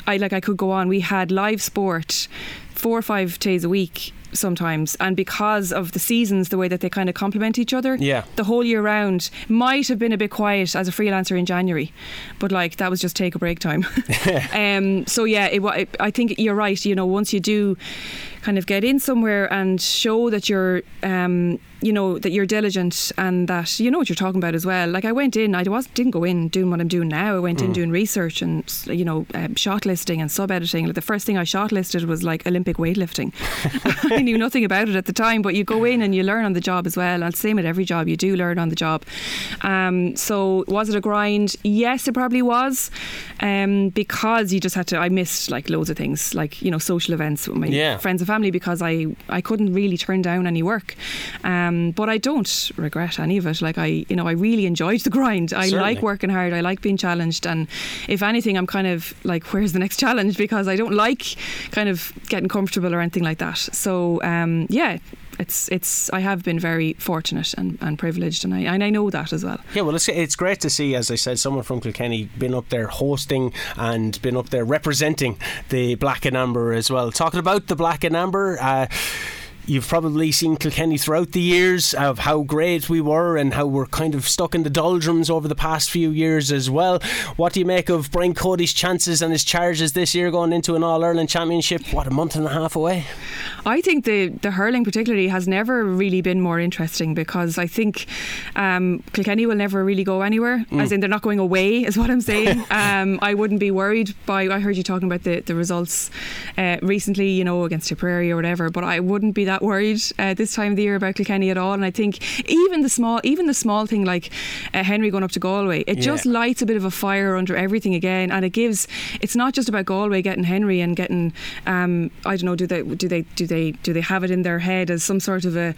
Speaker 12: I like I could go on. We had live sport four or five days a week sometimes and because of the seasons the way that they kind of complement each other
Speaker 7: Yeah.
Speaker 12: the whole year round might have been a bit quiet as a freelancer in January but like that was just take a break time um, so yeah it, I think you're right you know once you do kind of get in somewhere and show that you're um, you know that you're diligent and that you know what you're talking about as well like I went in I was didn't go in doing what I'm doing now I went in
Speaker 7: Mm.
Speaker 12: doing research and you know um, shot listing and sub editing like the first thing I shot listed was like Olympic weightlifting I knew nothing about it at the time, but you go in and you learn on the job as well. And same at every job, you do learn on the job. Um, so was it a grind? Yes, it probably was, um, because you just had to. I missed like loads of things, like you know social events with my
Speaker 7: Yeah.
Speaker 12: friends and family, because I I couldn't really turn down any work. Um, but I don't regret any of it. Like I, you know, I really enjoyed the grind. I
Speaker 7: Certainly.
Speaker 12: like working hard. I like being challenged, and if anything, I'm kind of like, where's the next challenge? Because I don't like kind of getting comfortable or anything like that. So um, yeah, it's it's. I have been very fortunate and, and privileged, and I and I know that as well.
Speaker 7: Yeah, well, it's, it's great to see, as I said, someone from Kilkenny been up there hosting and been up there representing the Black and Amber as well. Talking about the Black and Amber, uh, You've probably seen Kilkenny throughout the years of how great we were and how we're kind of stuck in the doldrums over the past few years as well. What do you make of Brian Cody's chances and his charges this year going into an All Ireland Championship? What, a month and a half away?
Speaker 12: I think the the hurling particularly has never really been more interesting because I think um, Kilkenny will never really go anywhere.
Speaker 7: Mm.
Speaker 12: As in, they're not going away, is what I'm saying. um, I wouldn't be worried by. I heard you talking about the the results uh, recently, you know, against Tipperary or whatever. But I wouldn't be that worried uh, this time of the year about Kilkenny at all. And I think even the small, even the small thing like uh, Henry going up to Galway, it
Speaker 7: Yeah.
Speaker 12: just lights a bit of a fire under everything again, and it gives. It's not just about Galway getting Henry and getting. Um, I don't know. Do they do they do they do they have it in their head as some sort of a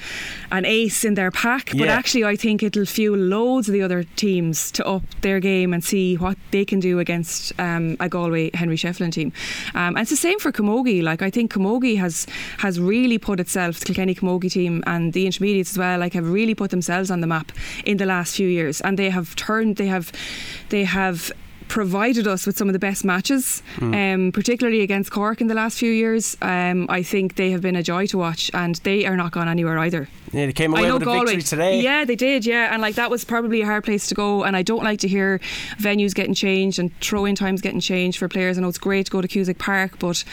Speaker 12: an ace in their pack? But actually, I think it'll fuel loads of the other teams to up their game and see what they can do against um, a Galway Henry Shefflin team. Um, and it's the same for Camogie. Like I think Camogie has has really put itself, the Kilkenny Camogie team and the intermediates as well, like have really put themselves on the map in the last few years, and they have turned. They have they have provided us with some of the best matches, um, particularly against Cork in the last few years. Um, I think they have been a joy to watch, and they are not gone anywhere either.
Speaker 7: Yeah, they came
Speaker 12: I
Speaker 7: away
Speaker 12: know
Speaker 7: with a
Speaker 12: Galway.
Speaker 7: victory today.
Speaker 12: Yeah, they did. Yeah, and like that was probably a hard place to go. And I don't like to hear venues getting changed and throw-in times getting changed for players. I know it's great to go to Cusack Park, but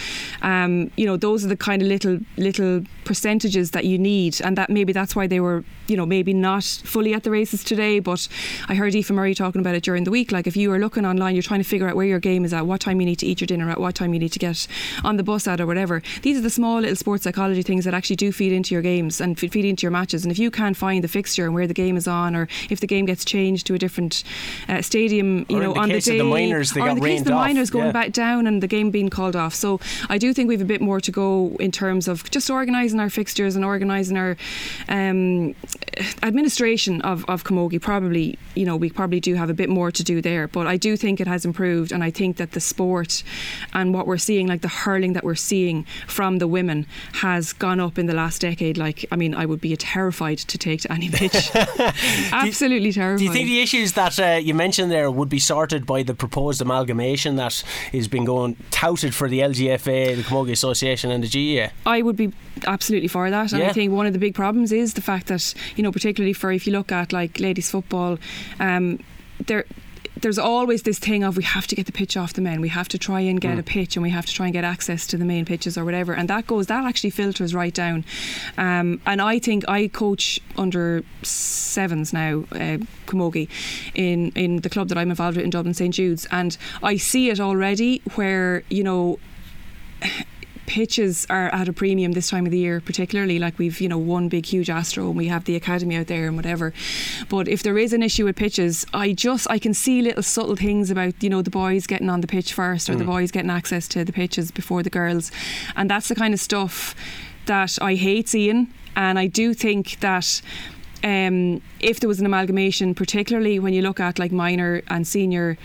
Speaker 12: um, you know those are the kind of little little percentages that you need, and that maybe that's why they were you know maybe not fully at the races today. But I heard Aoife Murray talking about it during the week. Like if you are looking online, you're trying to figure out where your game is at, what time you need to eat your dinner at, what time you need to get on the bus at, or whatever. These are the small little sports psychology things that actually do feed into your games and feed into your matches. And if you can't find the fixture and where the game is on, or if the game gets changed to a different uh, stadium, you
Speaker 7: Or
Speaker 12: know,
Speaker 7: the
Speaker 12: on the day,
Speaker 7: the minors, they
Speaker 12: or in the case of the
Speaker 7: off,
Speaker 12: minors going
Speaker 7: yeah.
Speaker 12: back down and the game being called off. So I do think we have a bit more to go in terms of just organising our fixtures and organising our um, administration of, of Camogie. Probably, you know, we probably do have a bit more to do there. But I do think it has improved, and I think that the sport and what we're seeing, like the hurling that we're seeing from the women, has gone up in the last decade. Like, I mean, I would be terrified to take to any pitch. Absolutely terrified.
Speaker 7: Do you think the issues that uh, you mentioned there would be sorted by the proposed amalgamation that has been going touted for the LGFA, the Camogie Association, and the GAA?
Speaker 12: I would be absolutely for that. And
Speaker 7: Yeah.
Speaker 12: I think one of the big problems is the fact that, you know, particularly for if you look at like ladies football, um, there there's always this thing of we have to get the pitch off the men. We have to try and get
Speaker 13: Mm.
Speaker 12: a pitch and we have to try and get access to the main pitches or whatever. And that goes that actually filters right down. Um, and I think I coach under sevens now, uh, Camogie, in in the club that I'm involved with in Dublin St Jude's, and I see it already where you know pitches are at a premium this time of the year, particularly like we've you know one big huge Astro and we have the academy out there and whatever. But if there is an issue with pitches, I just I can see little subtle things about you know the boys getting on the pitch first or the
Speaker 13: Mm.
Speaker 12: boys getting access to the pitches before the girls, and that's the kind of stuff that I hate seeing. And I do think that um, if there was an amalgamation, particularly when you look at like minor and senior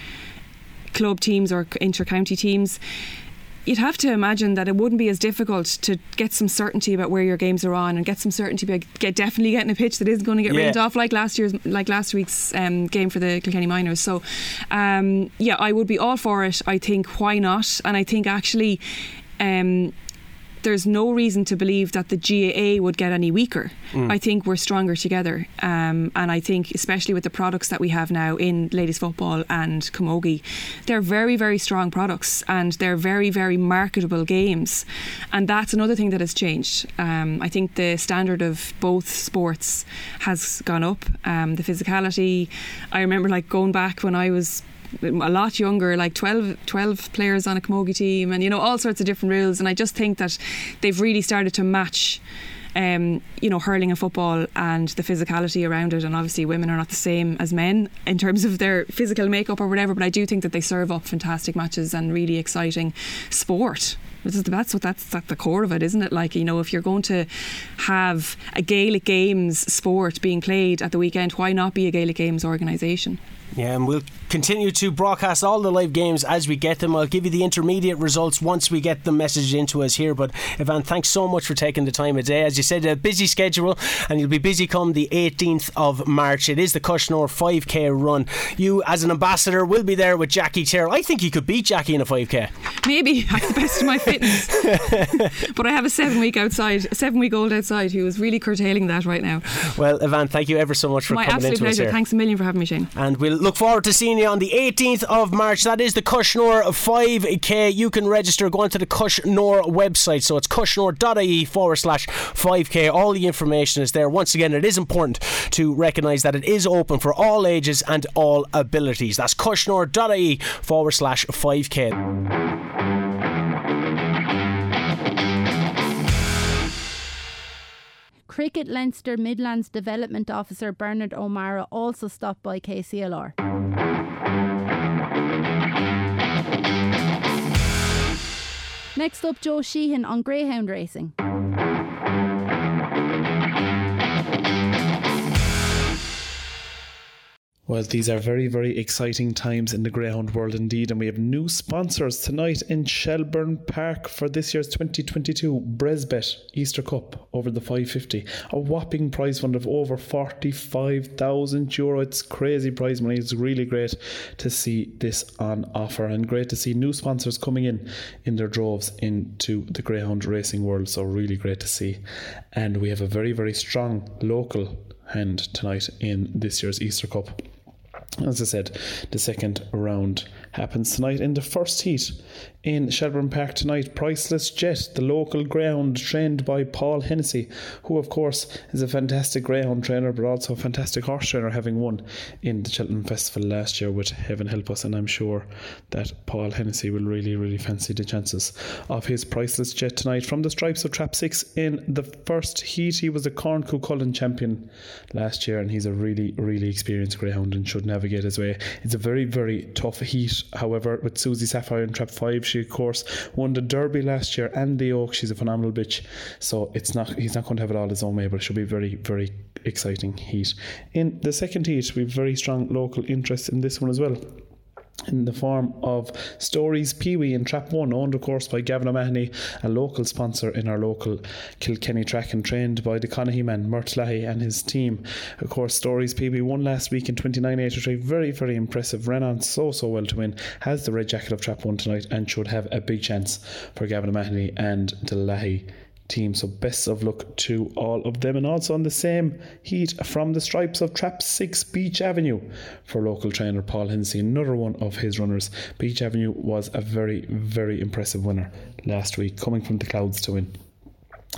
Speaker 12: club teams or inter-county teams, you'd have to imagine that it wouldn't be as difficult to get some certainty about where your games are on and get some certainty about get definitely getting a pitch that isn't going to get
Speaker 13: Yeah.
Speaker 12: rained off like last year's like last week's um, game for the Kilkenny Minors. So um, yeah, I would be all for it. I think why not? And I think actually. Um, there's no reason to believe that the GAA would get any weaker.
Speaker 13: Mm.
Speaker 12: I think we're stronger together. Um, and I think, especially with the products that we have now in ladies football and Camogie, they're very, very strong products and they're very, very marketable games. And that's another thing that has changed. Um, I think the standard of both sports has gone up. Um, the physicality, I remember like going back when I was a lot younger, like 12, 12 players on a camogie team, and you know all sorts of different rules. And I just think that they've really started to match. Um, you know, hurling and football and the physicality around it, and obviously women are not the same as men in terms of their physical makeup or whatever. But I do think that they serve up fantastic matches and really exciting sport. That's what that's at the core of it, isn't it? Like you know, if you're going to have a Gaelic Games sport being played at the weekend, why not be a Gaelic Games organisation?
Speaker 7: Yeah, and we'll continue to broadcast all the live games as we get them. I'll give you the intermediate results once we get them messaged into us here. But Ivan, thanks so much for taking the time of day. As you said, a busy schedule, and you'll be busy come the 18th of March. It is the Cois Nore 5k run. You, as an ambassador, will be there with Jackie Tyrrell. I think you could beat Jackie in a 5k.
Speaker 12: Maybe at the best of my fitness. but I have a seven week outside, seven week old outside who is really curtailing that right now.
Speaker 7: Well, Ivan, thank you ever so much for
Speaker 12: My
Speaker 7: coming
Speaker 12: absolute
Speaker 7: into us
Speaker 12: pleasure.
Speaker 7: here.
Speaker 12: Thanks a million for having me, Shane.
Speaker 7: And we'll look forward to seeing you on the 18th of March. That is the Cois Nore 5k. You can register going to the Cois Nore website. So it's coisnore.ie forward slash 5k. All the information is there. Once again, it is important to recognise that it is open for all ages and all abilities. That's coisnore.ie forward slash 5k.
Speaker 1: Cricket Leinster Midlands Development Officer Bernard O'Mara also stopped by KCLR. Next up, Joe Sheehan on Greyhound Racing.
Speaker 14: Well, these are very, very exciting times in the greyhound world indeed, and we have new sponsors tonight in Shelbourne Park for this year's 2022 Bresbet Easter Cup over the 550. A whopping prize fund of over 45,000 euro. It's crazy prize money. It's really great to see this on offer, and great to see new sponsors coming in in their droves into the greyhound racing world. So, really great to see. And we have a very, very strong local hand tonight in this year's Easter Cup. As I said, the second round happens tonight in the first heat in Shelbourne Park tonight. Priceless Jet, the local ground trained by Paul Hennessy, who, of course, is a fantastic greyhound trainer but also a fantastic horse trainer, having won in the Cheltenham Festival last year with Heaven Help Us. And I'm sure that Paul Hennessy will really, really fancy the chances of his Priceless Jet tonight. From the stripes of Trap 6 in the first heat, he was a Corn Cuchulainn champion last year, and he's a really, really experienced greyhound and should navigate his way. It's a very, very tough heat. However, with Susie Sapphire in Trap 5, she of course won the Derby last year and the Oak. She's a phenomenal bitch. So it's not he's not going to have it all his own way, but it should be very, very exciting heat. In the second heat, we've very strong local interest in this one as well in the form of Stories Pee Wee in Trap 1, owned of course by Gavin O'Mahony, a local sponsor in our local Kilkenny track and trained by the Conahy man, Murt Leahy and his team. Of course, Stories Pee Wee won last week in 29.83, very, very impressive, ran on so, so well to win, has the red jacket of Trap 1 tonight and should have a big chance for Gavin O'Mahony and the Leahy team. So best of luck to all of them. And also on the same heat from the stripes of Trap 6 Beach Avenue for local trainer Paul Hennessy, another one of his runners. Beach Avenue was a very, very impressive winner last week, coming from the clouds to win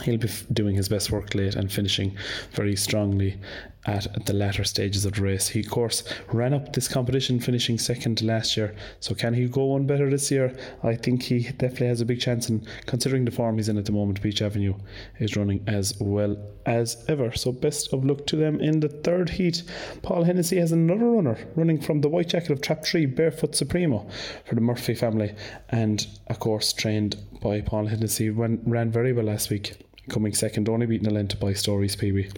Speaker 14: he'll be doing his best work late and finishing very strongly at the latter stages of the race. He, of course, ran up this competition, finishing second last year. So, can he go one better this year? I think he definitely has a big chance. And considering the form he's in at the moment, Beach Avenue is running as well as ever. So, best of luck to them in the third heat. Paul Hennessy has another runner running from the white jacket of Trap 3, Barefoot Supremo, for the Murphy family. And, of course, trained by Paul Hennessy, ran very well last week coming second, only beaten a length by Stories PB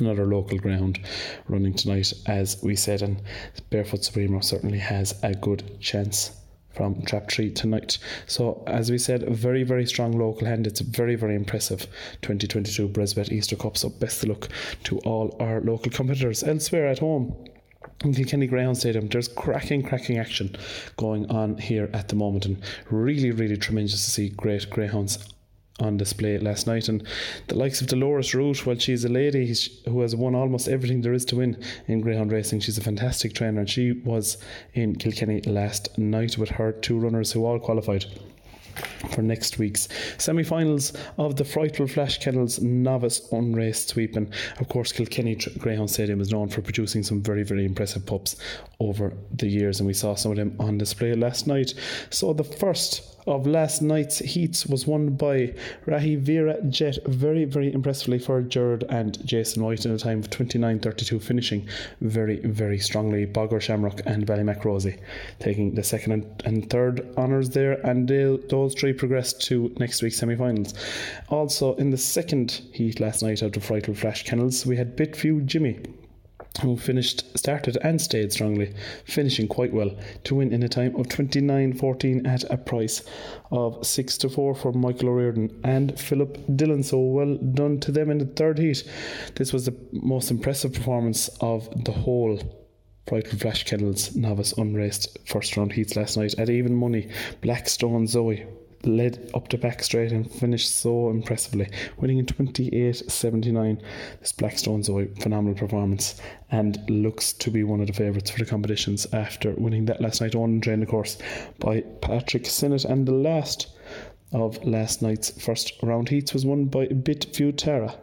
Speaker 14: another local ground running tonight, as we said, and Barefoot Supremo certainly has a good chance from Trap Tree tonight. So, as we said, a very, very strong local hand. It's a very, very impressive 2022 Bresbet Easter Cup. So, best of luck to all our local competitors. Elsewhere at home, in Kilkenny Greyhound Stadium, there's cracking, cracking action going on here at the moment, and really, really tremendous to see great greyhounds on display last night. And the likes of Dolores Ruth, well, she's a lady who has won almost everything there is to win in greyhound racing. She's a fantastic trainer, and she was in Kilkenny last night with her two runners who all qualified for next week's semi-finals of the Frightful Flash Kennels novice unraced sweep. And of course, Kilkenny Greyhound Stadium is known for producing some very, very impressive pups over the years, and we saw some of them on display last night. So the first of last night's heats was won by Rahi Vera Jet very, very impressively for Jared and Jason White in a time of 29.32, finishing very, very strongly. Bogger Shamrock and Ballymacrosie taking the second and, third honours there, and those three progressed to next week's semi finals. Also, in the second heat last night out of Frightful Flash Kennels, we had Bitview Jimmy who finished started and stayed strongly, finishing quite well to win in a time of 29.14 at a price of 6 to 4 for Michael O'Riordan and Philip Dillon. So well done to them in the third heat. This was the most impressive performance of the whole Frightful Flash Kennels novice unraced first round heats last night at even money. Blackstone Zoe led up the back straight and finished so impressively, winning in 28 79. This Blackstone's a phenomenal performance and looks to be one of the favourites for the competitions after winning that last night on train, of course, by Patrick Sinnott. And the last of last night's first round heats was won by Bitview Tara.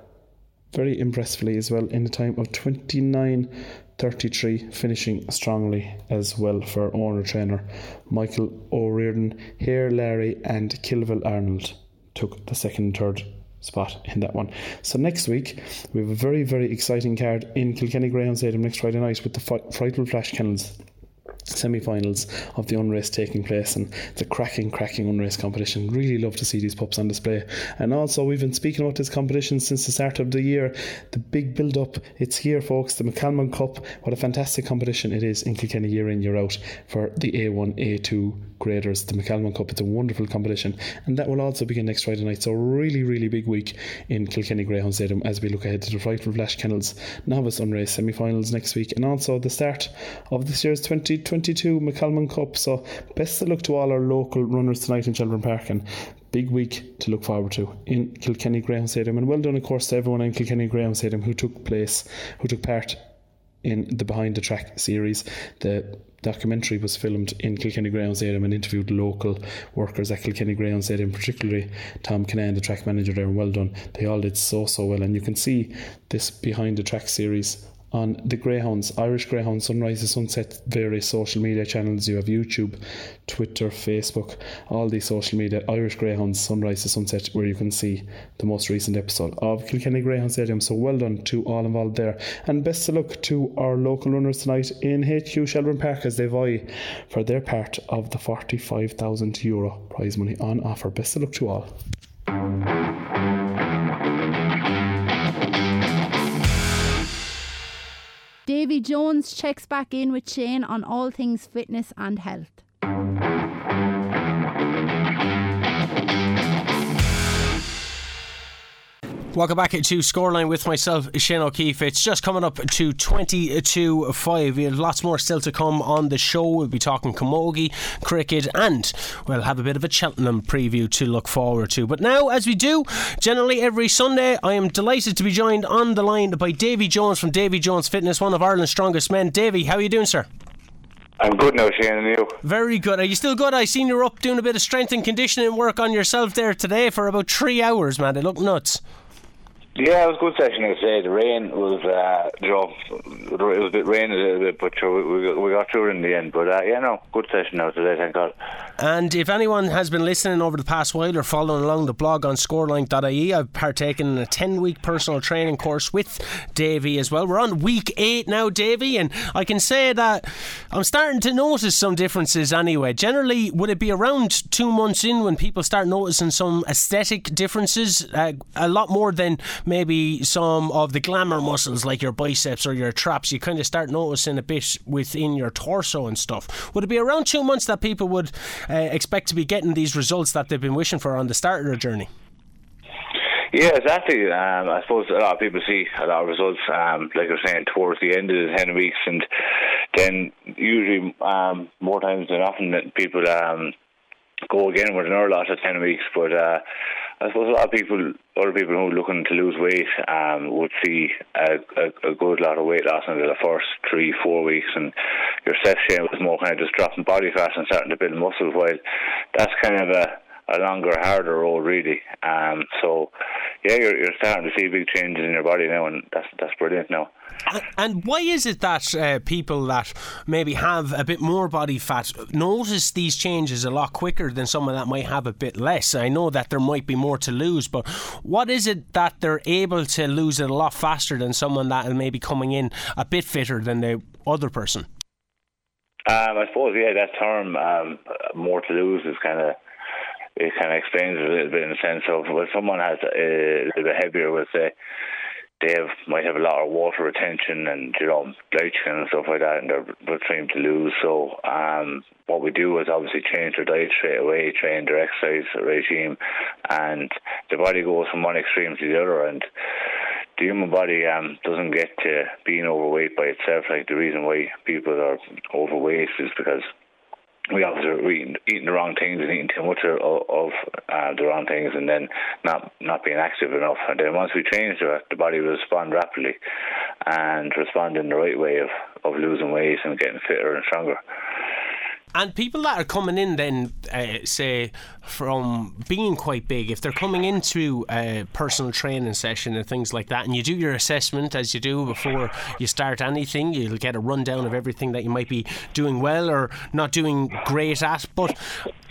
Speaker 14: Very impressively as well in a time of 29 33, finishing strongly as well for owner trainer Michael O'Riordan. Here, Larry and Kilville Arnold took the second and third spot in that one. So next week we have a very very exciting card in Kilkenny Greyhound Stadium next Friday night with the Frightful Flash Kennels semi-finals of the unrace taking place and the cracking cracking unrace competition. Really love to see these pups on display. And also we've been speaking about this competition since the start of the year. The big build up it's here folks. The McCalmont Cup what a fantastic competition it is in Kilkenny year in year out for the A1 A2 graders. The McCalmont Cup it's a wonderful competition. And that will also begin next Friday night. So really really big week in Kilkenny Greyhound Stadium as we look ahead to the Frightful Flash Kennels novice unrace semi-finals next week. And also the start of this year's 2020 2022 McCalmont Cup. So best of luck to all our local runners tonight in Shelbourne Park and big week to look forward to in Kilkenny Greyhound Stadium. And well done, of course, to everyone in Kilkenny Greyhound Stadium who took place, who took part in the Behind the Track series. The documentary was filmed in Kilkenny Greyhound Stadium and interviewed local workers at Kilkenny Greyhound Stadium, particularly Tom Kinane, the track manager there, and well done. They all did so, so well. And you can see this Behind the Track series on the Greyhounds, Irish Greyhounds Sunrise to Sunset, various social media channels. You have YouTube, Twitter, Facebook, all these social media, Irish Greyhounds Sunrise to Sunset, where you can see the most recent episode of Kilkenny Greyhound Stadium. So well done to all involved there. And best of luck to our local runners tonight in HQ Shelbourne Park as they vie for their part of the 45,000 euro prize money on offer. Best of luck to all.
Speaker 1: Davy Jones checks back in with Shane on all things fitness and health.
Speaker 7: Welcome back to Scoreline with myself, Shane O'Keefe. It's just coming up to 22 5. We have lots more still to come on the show. We'll be talking camogie, cricket, and we'll have a bit of a Cheltenham preview to look forward to. But now, as we do generally every Sunday, I am delighted to be joined on the line by Davy Jones from Davy Jones Fitness, one of Ireland's strongest men. Davy, how are you doing, sir?
Speaker 13: I'm good now, Shane, and you?
Speaker 7: Very good. Are you still good? I seen you're up doing a bit of strength and conditioning work on yourself there today for about three hours, man. It looked nuts.
Speaker 13: Yeah, it was a good session yesterday. The rain was, uh, it was a bit rainy a little bit, but we, we got through in the end. But uh, yeah, no, good session now today, thank God.
Speaker 7: And if anyone has been listening over the past while or following along the blog on scoreline.ie, I've partaken in a 10 week personal training course with Davy as well. We're on week eight now, Davy, and I can say that I'm starting to notice some differences anyway. Generally, would it be around two months in when people start noticing some aesthetic differences? Uh, a lot more than maybe some of the glamour muscles like your biceps or your traps, you kind of start noticing a bit within your torso and stuff. Would it be around two months that people would uh, expect to be getting these results that they've been wishing for on the start of their journey?
Speaker 13: Yeah, exactly. Um, I suppose a lot of people see a lot of results, um, like you're saying, towards the end of the 10 weeks, and then usually um, more times than often that people um, go again with another lot of 10 weeks. But uh, I suppose a lot of people, other people who are looking to lose weight, um, would see a, a, a, good lot of weight loss in the first three, four weeks, and your session was more kind of just dropping body fat and starting to build muscle. While that's kind of a a longer, harder road, really. Um, so, yeah, you're, you're starting to see big changes in your body now, and that's that's brilliant now.
Speaker 7: And why is it that uh, people that maybe have a bit more body fat notice these changes a lot quicker than someone that might have a bit less? I know that there might be more to lose, but what is it that they're able to lose it a lot faster than someone that may be coming in a bit fitter than the other person?
Speaker 13: Um, I suppose, yeah, that term um, more to lose is kind of it kind of explains a little bit in the sense of when someone has a, little bit heavier, we'll say they have, might have a lot of water retention and you know bloating and stuff like that, and they're, trying to lose. So um, what we do is obviously change their diet straight away, train their exercise regime, and the body goes from one extreme to the other. And the human body um, doesn't get to being overweight by itself. Like the reason why people are overweight is because we obviously are eating, eating the wrong things and eating too much of, of uh, the wrong things and then not not being active enough. And then once we change it, the body will respond rapidly and respond in the right way of, of losing weight and getting fitter and stronger.
Speaker 7: And people that are coming in, then, uh, say, from being quite big, if they're coming into a personal training session and things like that, and you do your assessment as you do before you start anything, you'll get a rundown of everything that you might be doing well or not doing great at. But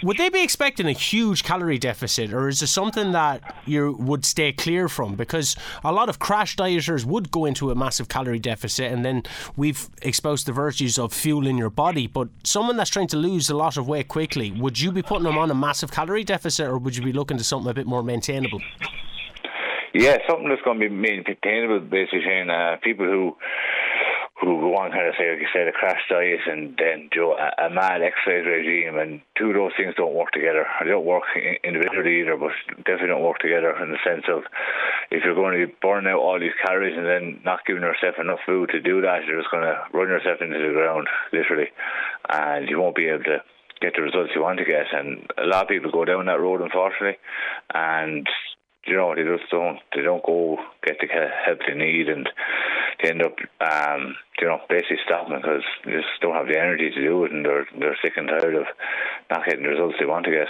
Speaker 7: would they be expecting a huge calorie deficit, or is it something that you would stay clear from? Because a lot of crash dieters would go into a massive calorie deficit, and then we've exposed the virtues of fueling your body. But someone that's trying to lose a lot of weight quickly, would you be putting them on a massive calorie deficit, or would you be looking to something a bit more maintainable?
Speaker 13: Yeah, something that's going to be maintainable, basically. Saying uh, people who who go on kind of say, like you said, a crash diet and then do a, a mad exercise regime, and two of those things don't work together. They don't work individually either, but definitely don't work together in the sense of if you're going to burning out all these calories and then not giving yourself enough food to do that, you're just going to run yourself into the ground, literally, and you won't be able to get the results you want to get. And a lot of people go down that road, unfortunately, and you know they just don't they don't go get the help they need and they end up um, you know basically stopping because they just don't have the energy to do it and they're they're sick and tired of not getting the results they want to get.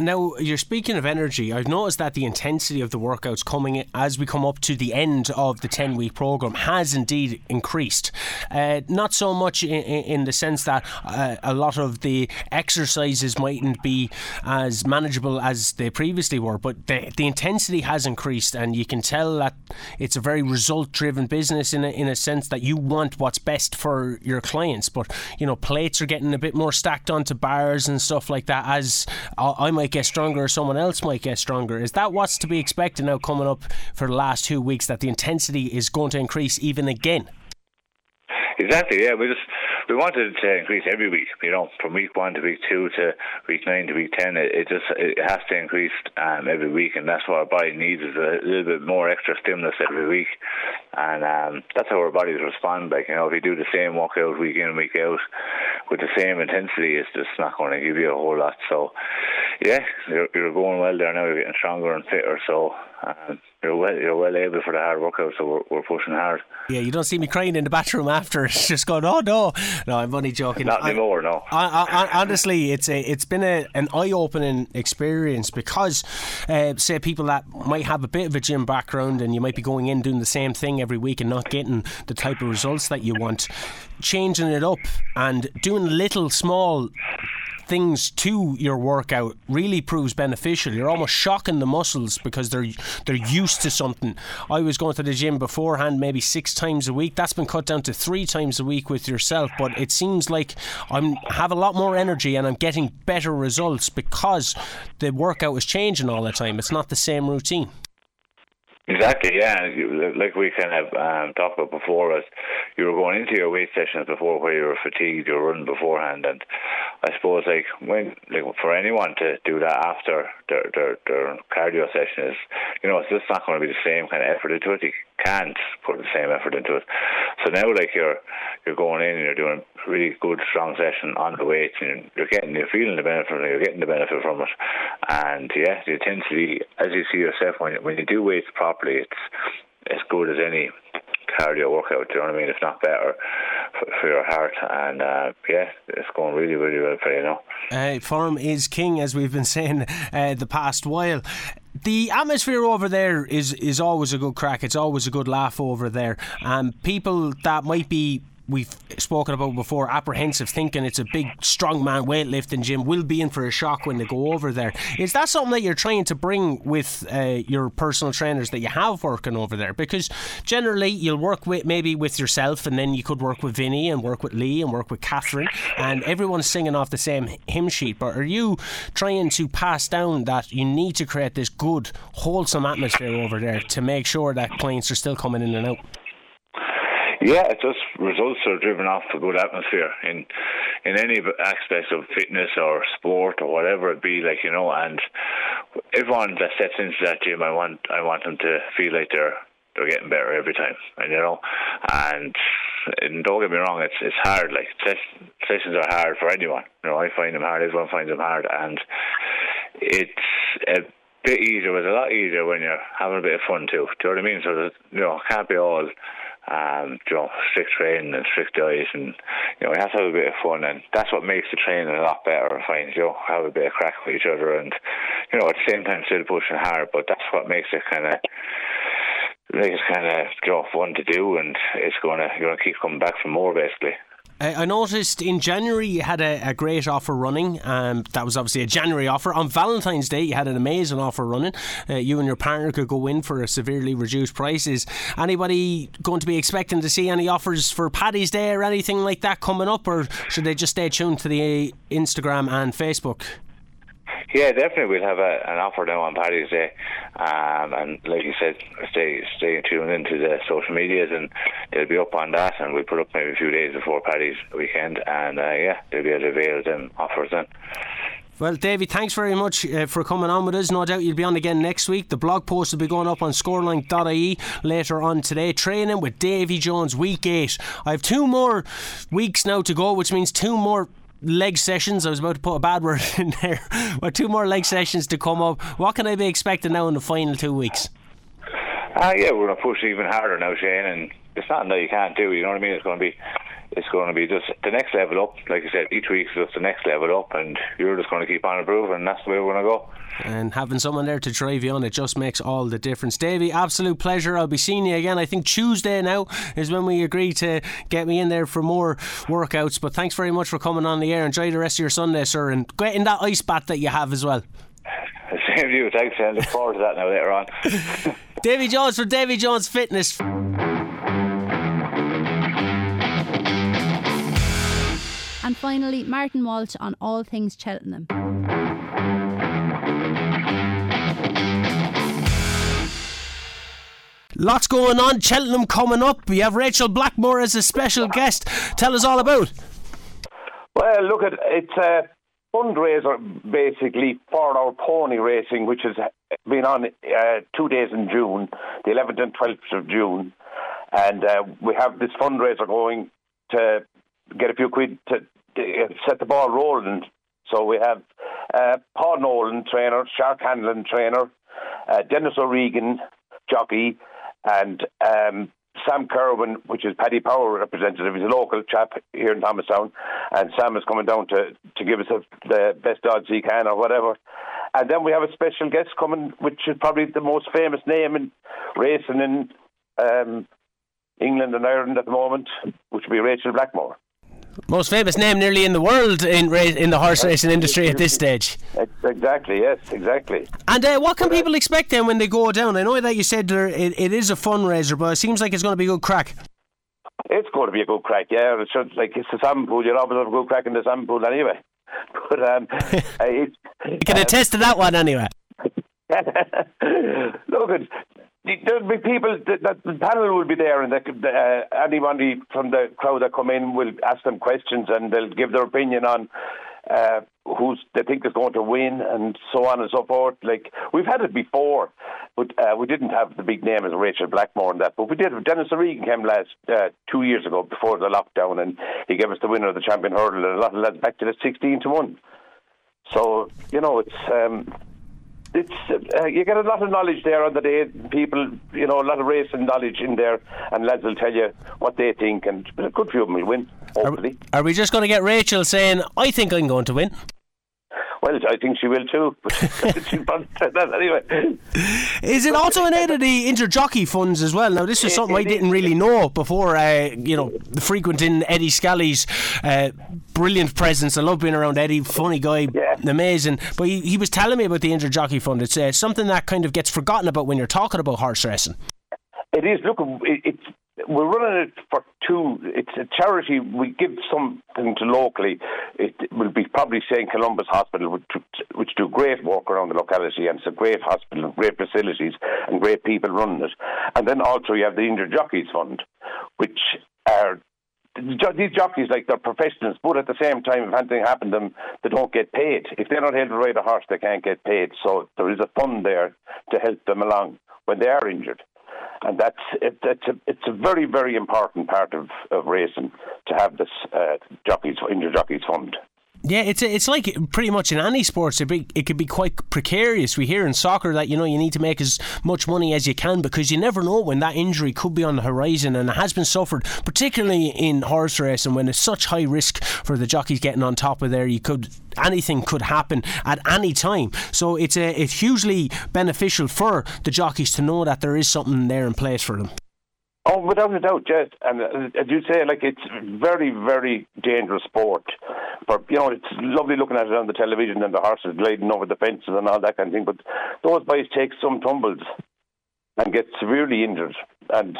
Speaker 7: Now, you're speaking of energy. I've noticed that the intensity of the workouts coming as we come up to the end of the 10 week program has indeed increased. Uh, not so much in, in, the sense that uh, a lot of the exercises mightn't be as manageable as they previously were, but the, the intensity has increased, and you can tell that it's a very result driven business in a, in a sense that you want what's best for your clients. But, you know, plates are getting a bit more stacked onto bars and stuff like that as I, I might might get stronger or someone else might get stronger. Is that what's to be expected now coming up for the last two weeks that the intensity is going to increase even again?
Speaker 13: Exactly. Yeah, we just we wanted to increase every week. You know, from week one to week two to week nine to week ten, it, it just it has to increase um, every week, and that's what our body needs is a little bit more extra stimulus every week, and um, that's how our bodies respond. Like you know, if you do the same workout week in week out with the same intensity, it's just not going to give you a whole lot. So, yeah, you're, you're going well there now. You're getting stronger and fitter. So. You're well, you're well able for the hard workout, so we're, we're pushing hard.
Speaker 7: Yeah, you don't see me crying in the bathroom after. It's just going, oh no, no, I'm only joking.
Speaker 13: Not anymore, no.
Speaker 7: I, I, honestly, it's a, it's been a, an eye-opening experience because, uh, say, people that might have a bit of a gym background and you might be going in doing the same thing every week and not getting the type of results that you want, changing it up and doing little small things to your workout really proves beneficial. You're almost shocking the muscles because they're they're used to something. I was going to the gym beforehand maybe six times a week. That's been cut down to three times a week with yourself. But it seems like I'm have a lot more energy and I'm getting better results because the workout is changing all the time. It's not the same routine.
Speaker 13: Exactly, yeah. Like we kind of um, talked about before, as you were going into your weight sessions before, where you were fatigued, you were running beforehand, and I suppose like when like for anyone to do that after their their, their cardio session is, you know, it's just not going to be the same kind of effort into it. You can't put the same effort into it. So now, like you're you're going in and you're doing really good strong session on the weights, and you're getting you're feeling the benefit, you're getting the benefit from it, and yeah, the intensity as you see yourself when when you do weights properly properly, it's as good as any cardio workout. Do you know what I mean? If not better for, for your heart. And uh, yeah, it's going really, really well for you now.
Speaker 7: Uh, form is king, as we've been saying uh, the past while. The atmosphere over there is is always a good crack. It's always a good laugh over there. And um, people that might be we've spoken about before, apprehensive, thinking it's a big strong man weightlifting gym, will be in for a shock when they go over there. Is that something that you're trying to bring with uh, your personal trainers that you have working over there? Because generally you'll work with maybe with yourself, and then you could work with Vinny and work with Lee and work with Catherine, and everyone's singing off the same hymn sheet. But are you trying to pass down that you need to create this good, wholesome atmosphere over there to make sure that clients are still coming in and out?
Speaker 13: Yeah, it just results are driven off a good atmosphere in in any aspect of fitness or sport or whatever it be. Like you know, and everyone that steps into that gym, I want I want them to feel like they're they're getting better every time, and you know, and, and don't get me wrong, it's it's hard. Like sessions are hard for anyone. You know, I find them hard. Everyone finds them hard, and it's a bit easier. It's a lot easier when you're having a bit of fun too. Do you know what I mean? So you know, it can't be all um, you know, strict training and strict diet, and you know, we have to have a bit of fun, and that's what makes the training a lot better. I find you know, have a bit of crack with each other, and you know, at the same time still pushing hard, but that's what makes it kind of make it kind of you know, fun to do, and it's gonna you're gonna keep coming back for more basically.
Speaker 7: I noticed in January you had a, a great offer running. Um, that was obviously a January offer. On Valentine's Day, you had an amazing offer running. Uh, you and your partner could go in for a severely reduced price. Is anybody going to be expecting to see any offers for Paddy's Day or anything like that coming up, or should they just stay tuned to the Instagram and Facebook?
Speaker 13: Yeah, definitely. We'll have a, an offer now on Paddy's Day, um, and like you said, stay stay tuned into the social medias, and they'll be up on that, and we'll put up maybe a few days before Paddy's weekend, and uh, yeah, they'll be able to avail them offers then.
Speaker 7: Well, Davy, thanks very much uh, for coming on with us. No doubt you'll be on again next week. The blog post will be going up on scoreline.ie later on today. Training with Davy Jones, week eight. I have two more weeks now to go, which means two more leg sessions. I was about to put a bad word in there. But two more leg sessions to come up. What can I be expecting now in the final two weeks?
Speaker 13: Uh, yeah, we're going to push even harder now, Shane, and it's nothing that you can't do. You know what I mean? It's going to be it's going to be just the next level up. Like I said, each week is just the next level up, and you're just going to keep on improving, and that's the way we're going to go.
Speaker 7: And having someone there to drive you on, it just makes all the difference. Davy, absolute pleasure. I'll be seeing you again. I think Tuesday now is when we agree to get me in there for more workouts. But thanks very much for coming on the air. Enjoy the rest of your Sunday, sir, and get in that ice bath that you have as well.
Speaker 13: Same to you. Thanks, I look forward to that now later on.
Speaker 7: Davy Jones for Davy Jones Fitness.
Speaker 1: And finally, Martin Walsh on all things Cheltenham.
Speaker 7: Lots going on. Cheltenham coming up. We have Rachel Blackmore as a special guest. Tell us all about.
Speaker 15: Well, look at it's a fundraiser basically for our pony racing, which has been on uh, two days in June, the 11th and 12th of June, and uh, we have this fundraiser going to get a few quid to, to set the ball rolling. So we have uh, Paul Nolan, trainer, Shark Hanlon, trainer, uh, Denis O'Regan, jockey, and um, Sam Kerwin, which is Paddy Power representative. He's a local chap here in Thomastown, and Sam is coming down to, to give us a, the best odds he can or whatever. And then we have a special guest coming, which is probably the most famous name in racing in um, England and Ireland at the moment, which would be Rachel Blackmore.
Speaker 7: Most famous name nearly in the world in in the horse racing industry at this stage.
Speaker 15: Exactly, yes, exactly.
Speaker 7: And uh, what can people expect then when they go down? I know that you said there, it, it is a fundraiser, but it seems like it's going to be a good crack.
Speaker 15: It's going to be a good crack, yeah. It's just like it's a salmon pool. You'll always have a good crack in the salmon pool anyway. But um,
Speaker 7: it, you can uh, attest to that one anyway.
Speaker 15: Look, there'll be people that, the panel will be there, and uh, anybody from the crowd that come in will ask them questions, and they'll give their opinion on uh, who's they think is going to win, and so on and so forth. Like we've had it before, but uh, we didn't have the big name as Rachel Blackmore and that. But we did. Denis O'Regan came last uh, two years ago before the lockdown, and he gave us the winner of the champion hurdle, and a lot of lads back to the sixteen to one. So you know, it's. Um, it's uh, you get a lot of knowledge there on the day. People, you know, a lot of racing knowledge in there, and lads will tell you what they think, and a good few of them will win. Hopefully,
Speaker 7: are, are we just going to get Rachel saying, "I think I'm going to win"?
Speaker 15: Well, I think she will too. anyway.
Speaker 7: Is it also an aid of the inter-jockey funds as well? Now, this is something I didn't really know before. Uh, you know, the frequenting Eddie Scally's uh, brilliant presence. I love being around Eddie. Funny guy, yeah. amazing. But he, he, was telling me about the inter-jockey fund. It's uh, something that kind of gets forgotten about when you're talking about horse racing.
Speaker 15: It is. Look, it, it's we're running it for two. It's a charity. We give something to locally. It will be probably St Columba's Hospital, which, which do great work around the locality, and it's a great hospital, great facilities, and great people running it. And then also you have the Injured Jockeys Fund, which are these jockeys like they're professionals, but at the same time, if anything happened to them, they don't get paid. If they're not able to ride a horse, they can't get paid. So there is a fund there to help them along when they are injured and that's it, it's a it's a very very important part of, of racing to have this uh, jockeys injured jockeys fund.
Speaker 7: Yeah, it's a, it's like pretty much in any sports. It be, it can be quite precarious. We hear in soccer that you know you need to make as much money as you can because you never know when that injury could be on the horizon, and it has been suffered, particularly in horse racing when it's such high risk for the jockeys getting on top of there. You could anything could happen at any time. So it's a, it's hugely beneficial for the jockeys to know that there is something there in place for them.
Speaker 15: Oh, without a doubt, yes. And uh, as you say, like it's very, very dangerous sport. But you know, it's lovely looking at it on the television and the horses gliding over the fences and all that kind of thing. But those boys take some tumbles and get severely injured. And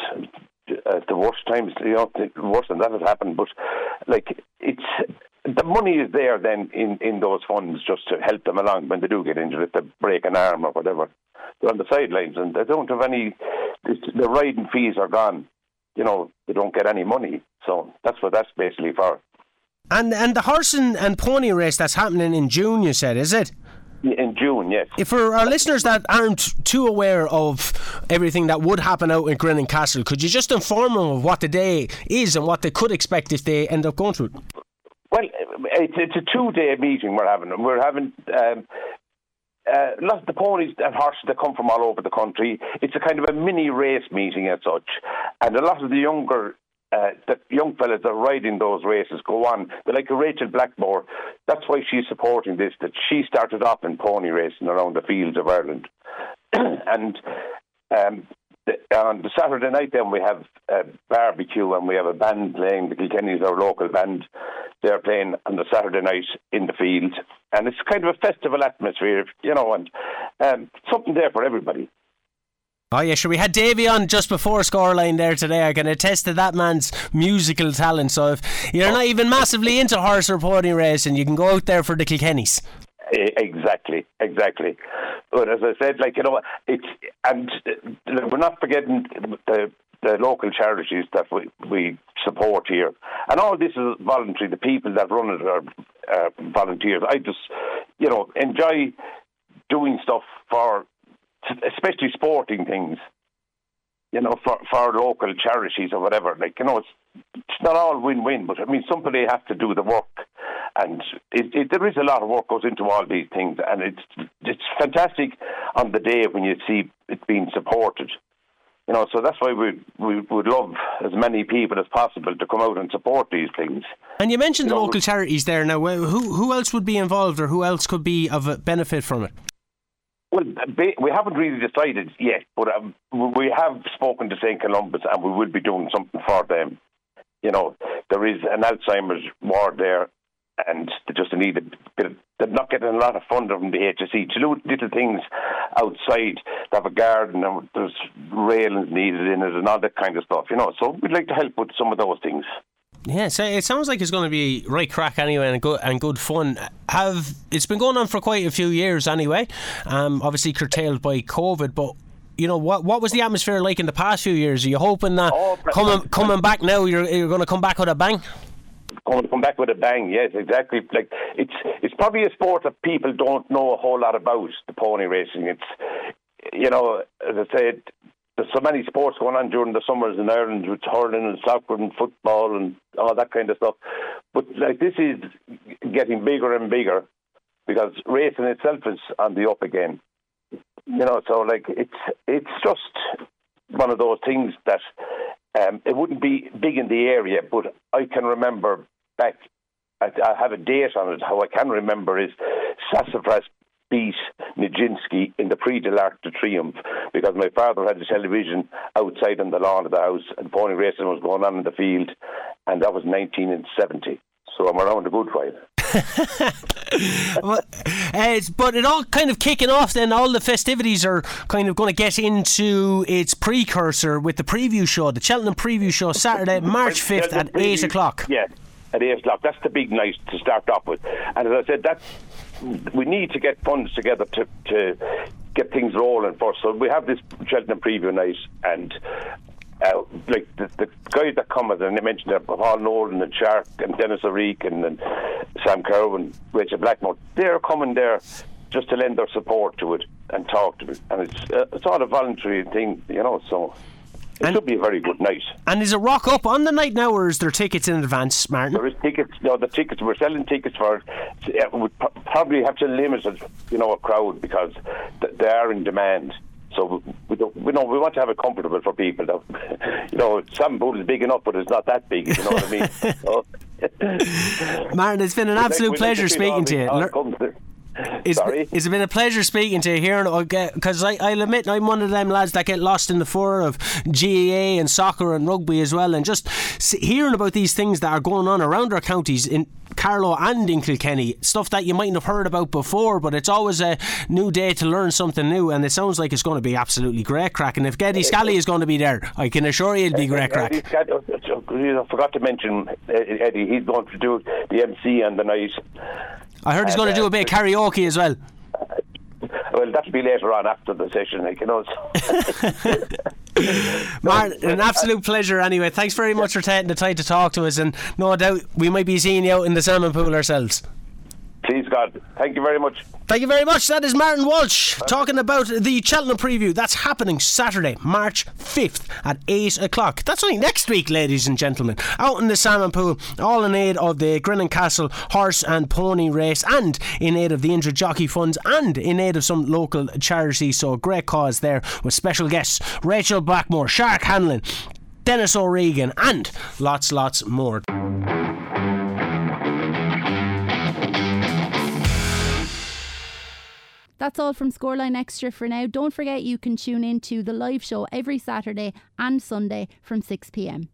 Speaker 15: uh, the worst times, you know, worse than that has happened. But like it's the money is there then in, in those funds just to help them along when they do get injured, if they break an arm or whatever. They're on the sidelines and they don't have any, the riding fees are gone. You know, they don't get any money. So that's what that's basically for.
Speaker 7: And and the horse and, and pony race that's happening in June, you said, is it?
Speaker 15: In June, yes.
Speaker 7: If for our listeners that aren't too aware of everything that would happen out in Grennan Castle, could you just inform them of what the day is and what they could expect if they end up going to it?
Speaker 15: Well, it's, it's a two-day meeting we're having. We're having um, uh, lots of the ponies and horses that come from all over the country. It's a kind of a mini race meeting as such, and a lot of the younger. Uh, the young fellas that are riding those races go on. They're like Rachel Blackmore. That's why she's supporting this. That she started off in pony racing around the fields of Ireland, and um, on the Saturday night, then we have a barbecue and we have a band playing. The Kilkennys, our local band, they're playing on the Saturday night in the field, and it's kind of a festival atmosphere, you know, and um, something there for everybody.
Speaker 7: Oh yeah, sure. We had Davy on just before scoreline there today. I can attest to that man's musical talent. So if you're not even massively into horse or pony racing, you can go out there for the Kilkennys.
Speaker 15: Exactly, exactly. But as I said, like you know, it's and we're not forgetting the the local charities that we, we support here. And all this is voluntary. The people that run it are uh, volunteers. I just, you know, enjoy doing stuff for, especially sporting things. You know, for for local charities or whatever. Like you know, it's it's not all win-win, but I mean, somebody has to do the work, and it, it, there is a lot of work goes into all these things, and it's it's fantastic on the day when you see it being supported. You know, so that's why we we would love as many people as possible to come out and support these things.
Speaker 7: And you mentioned you the know, local charities there. Now, who who else would be involved, or who else could be of benefit from it?
Speaker 15: Well, we haven't really decided yet, but um, we have spoken to St Columba's and we will be doing something for them. You know, there is an Alzheimer's ward there, and they just need a bit. Of, they're not getting a lot of funding from the HSE to do little things outside. They have a garden, and there's railings needed in it, and all that kind of stuff. You know, so we'd like to help with some of those things.
Speaker 7: Yeah, so it sounds like it's going to be right crack anyway, and good and good fun. Have it's been going on for quite a few years anyway. Um, obviously curtailed by COVID, but you know what what was the atmosphere like in the past few years? Are you hoping that oh, coming coming back now, you're you're going to come back with a bang?
Speaker 15: Going to come back with a bang, yes, exactly. Like it's it's probably a sport that people don't know a whole lot about the pony racing. It's you know, as I said, there's so many sports going on during the summers in Ireland with hurling and soccer and football and all that kind of stuff. But like this is getting bigger and bigger because racing itself is on the up again. You know, so like it's it's just one of those things that um, it wouldn't be big in the area, but I can remember back. I, I have a date on it. How I can remember is Sassafras beat Nijinsky in the Prix de l'Arc de Triomphe because my father had the television outside on the lawn of the house and pony racing was going on in the field, and that was 1970. So I'm around a good while.
Speaker 7: well, uh, but it all kind of kicking off then all the festivities are kind of going to get into its precursor with the preview show the Cheltenham preview show Saturday March 5th at 8 o'clock
Speaker 15: yeah at 8 o'clock that's the big night to start off with and as I said that's we need to get funds together to, to get things rolling first. So we have this Cheltenham preview night, and uh, like the, the guys that come, with, and they mentioned there, Paul Nolan and Shark and Denis O'Reek and, and Sam Kerwin, Rachel Blackmore, they're coming there just to lend their support to it and talk to it. And it's uh, it's all a voluntary thing, you know, so it and, should be a very good night.
Speaker 7: And is it rock up on the night now, or is there tickets in advance, Martin?
Speaker 15: There is tickets. No, the tickets we're selling tickets for. We would probably have to limit you know, a crowd because they are in demand. So we don't, we know we want to have it comfortable for people. Though. You know, some pool is big enough, but it's not that big. You know what I mean? so,
Speaker 7: Martin, it's been an absolute pleasure speaking to you. It's,
Speaker 15: Sorry?
Speaker 7: it's been a pleasure speaking to you here uh, because I'll admit I'm one of them lads that get lost in the fur of GAA and soccer and rugby as well and just hearing about these things that are going on around our counties in Carlow and in Kilkenny stuff that you mightn't have heard about before but it's always a new day to learn something new and it sounds like it's going to be absolutely great crack and if Geddy Scally is going to be there I can assure you it'll be eh, great eh, crack oh, oh, oh,
Speaker 15: I forgot to mention eh, Eddie he's going to do the MC on the night
Speaker 7: I heard he's going to do a bit of karaoke as well.
Speaker 15: Well, that'll be later on after the session, like, you know.
Speaker 7: Martin, an absolute pleasure anyway. Thanks very much for taking the time to talk to us, and no doubt we might be seeing you out in the salmon pool ourselves.
Speaker 15: Please God. Thank you very much.
Speaker 7: Thank you very much. That is Martin Walsh talking about the Cheltenham preview. That's happening Saturday, March 5th at 8 o'clock. That's only next week, ladies and gentlemen. Out in the salmon pool, all in aid of the Grennan Castle horse and pony race and in aid of the Injured Jockey Funds and in aid of some local charities. So, great cause there with special guests Rachel Blackmore, Shark Hanlon, Denis O'Regan, and lots, lots more.
Speaker 1: That's all from Scoreline Extra for now. Don't forget you can tune in to the live show every Saturday and Sunday from 6 pm.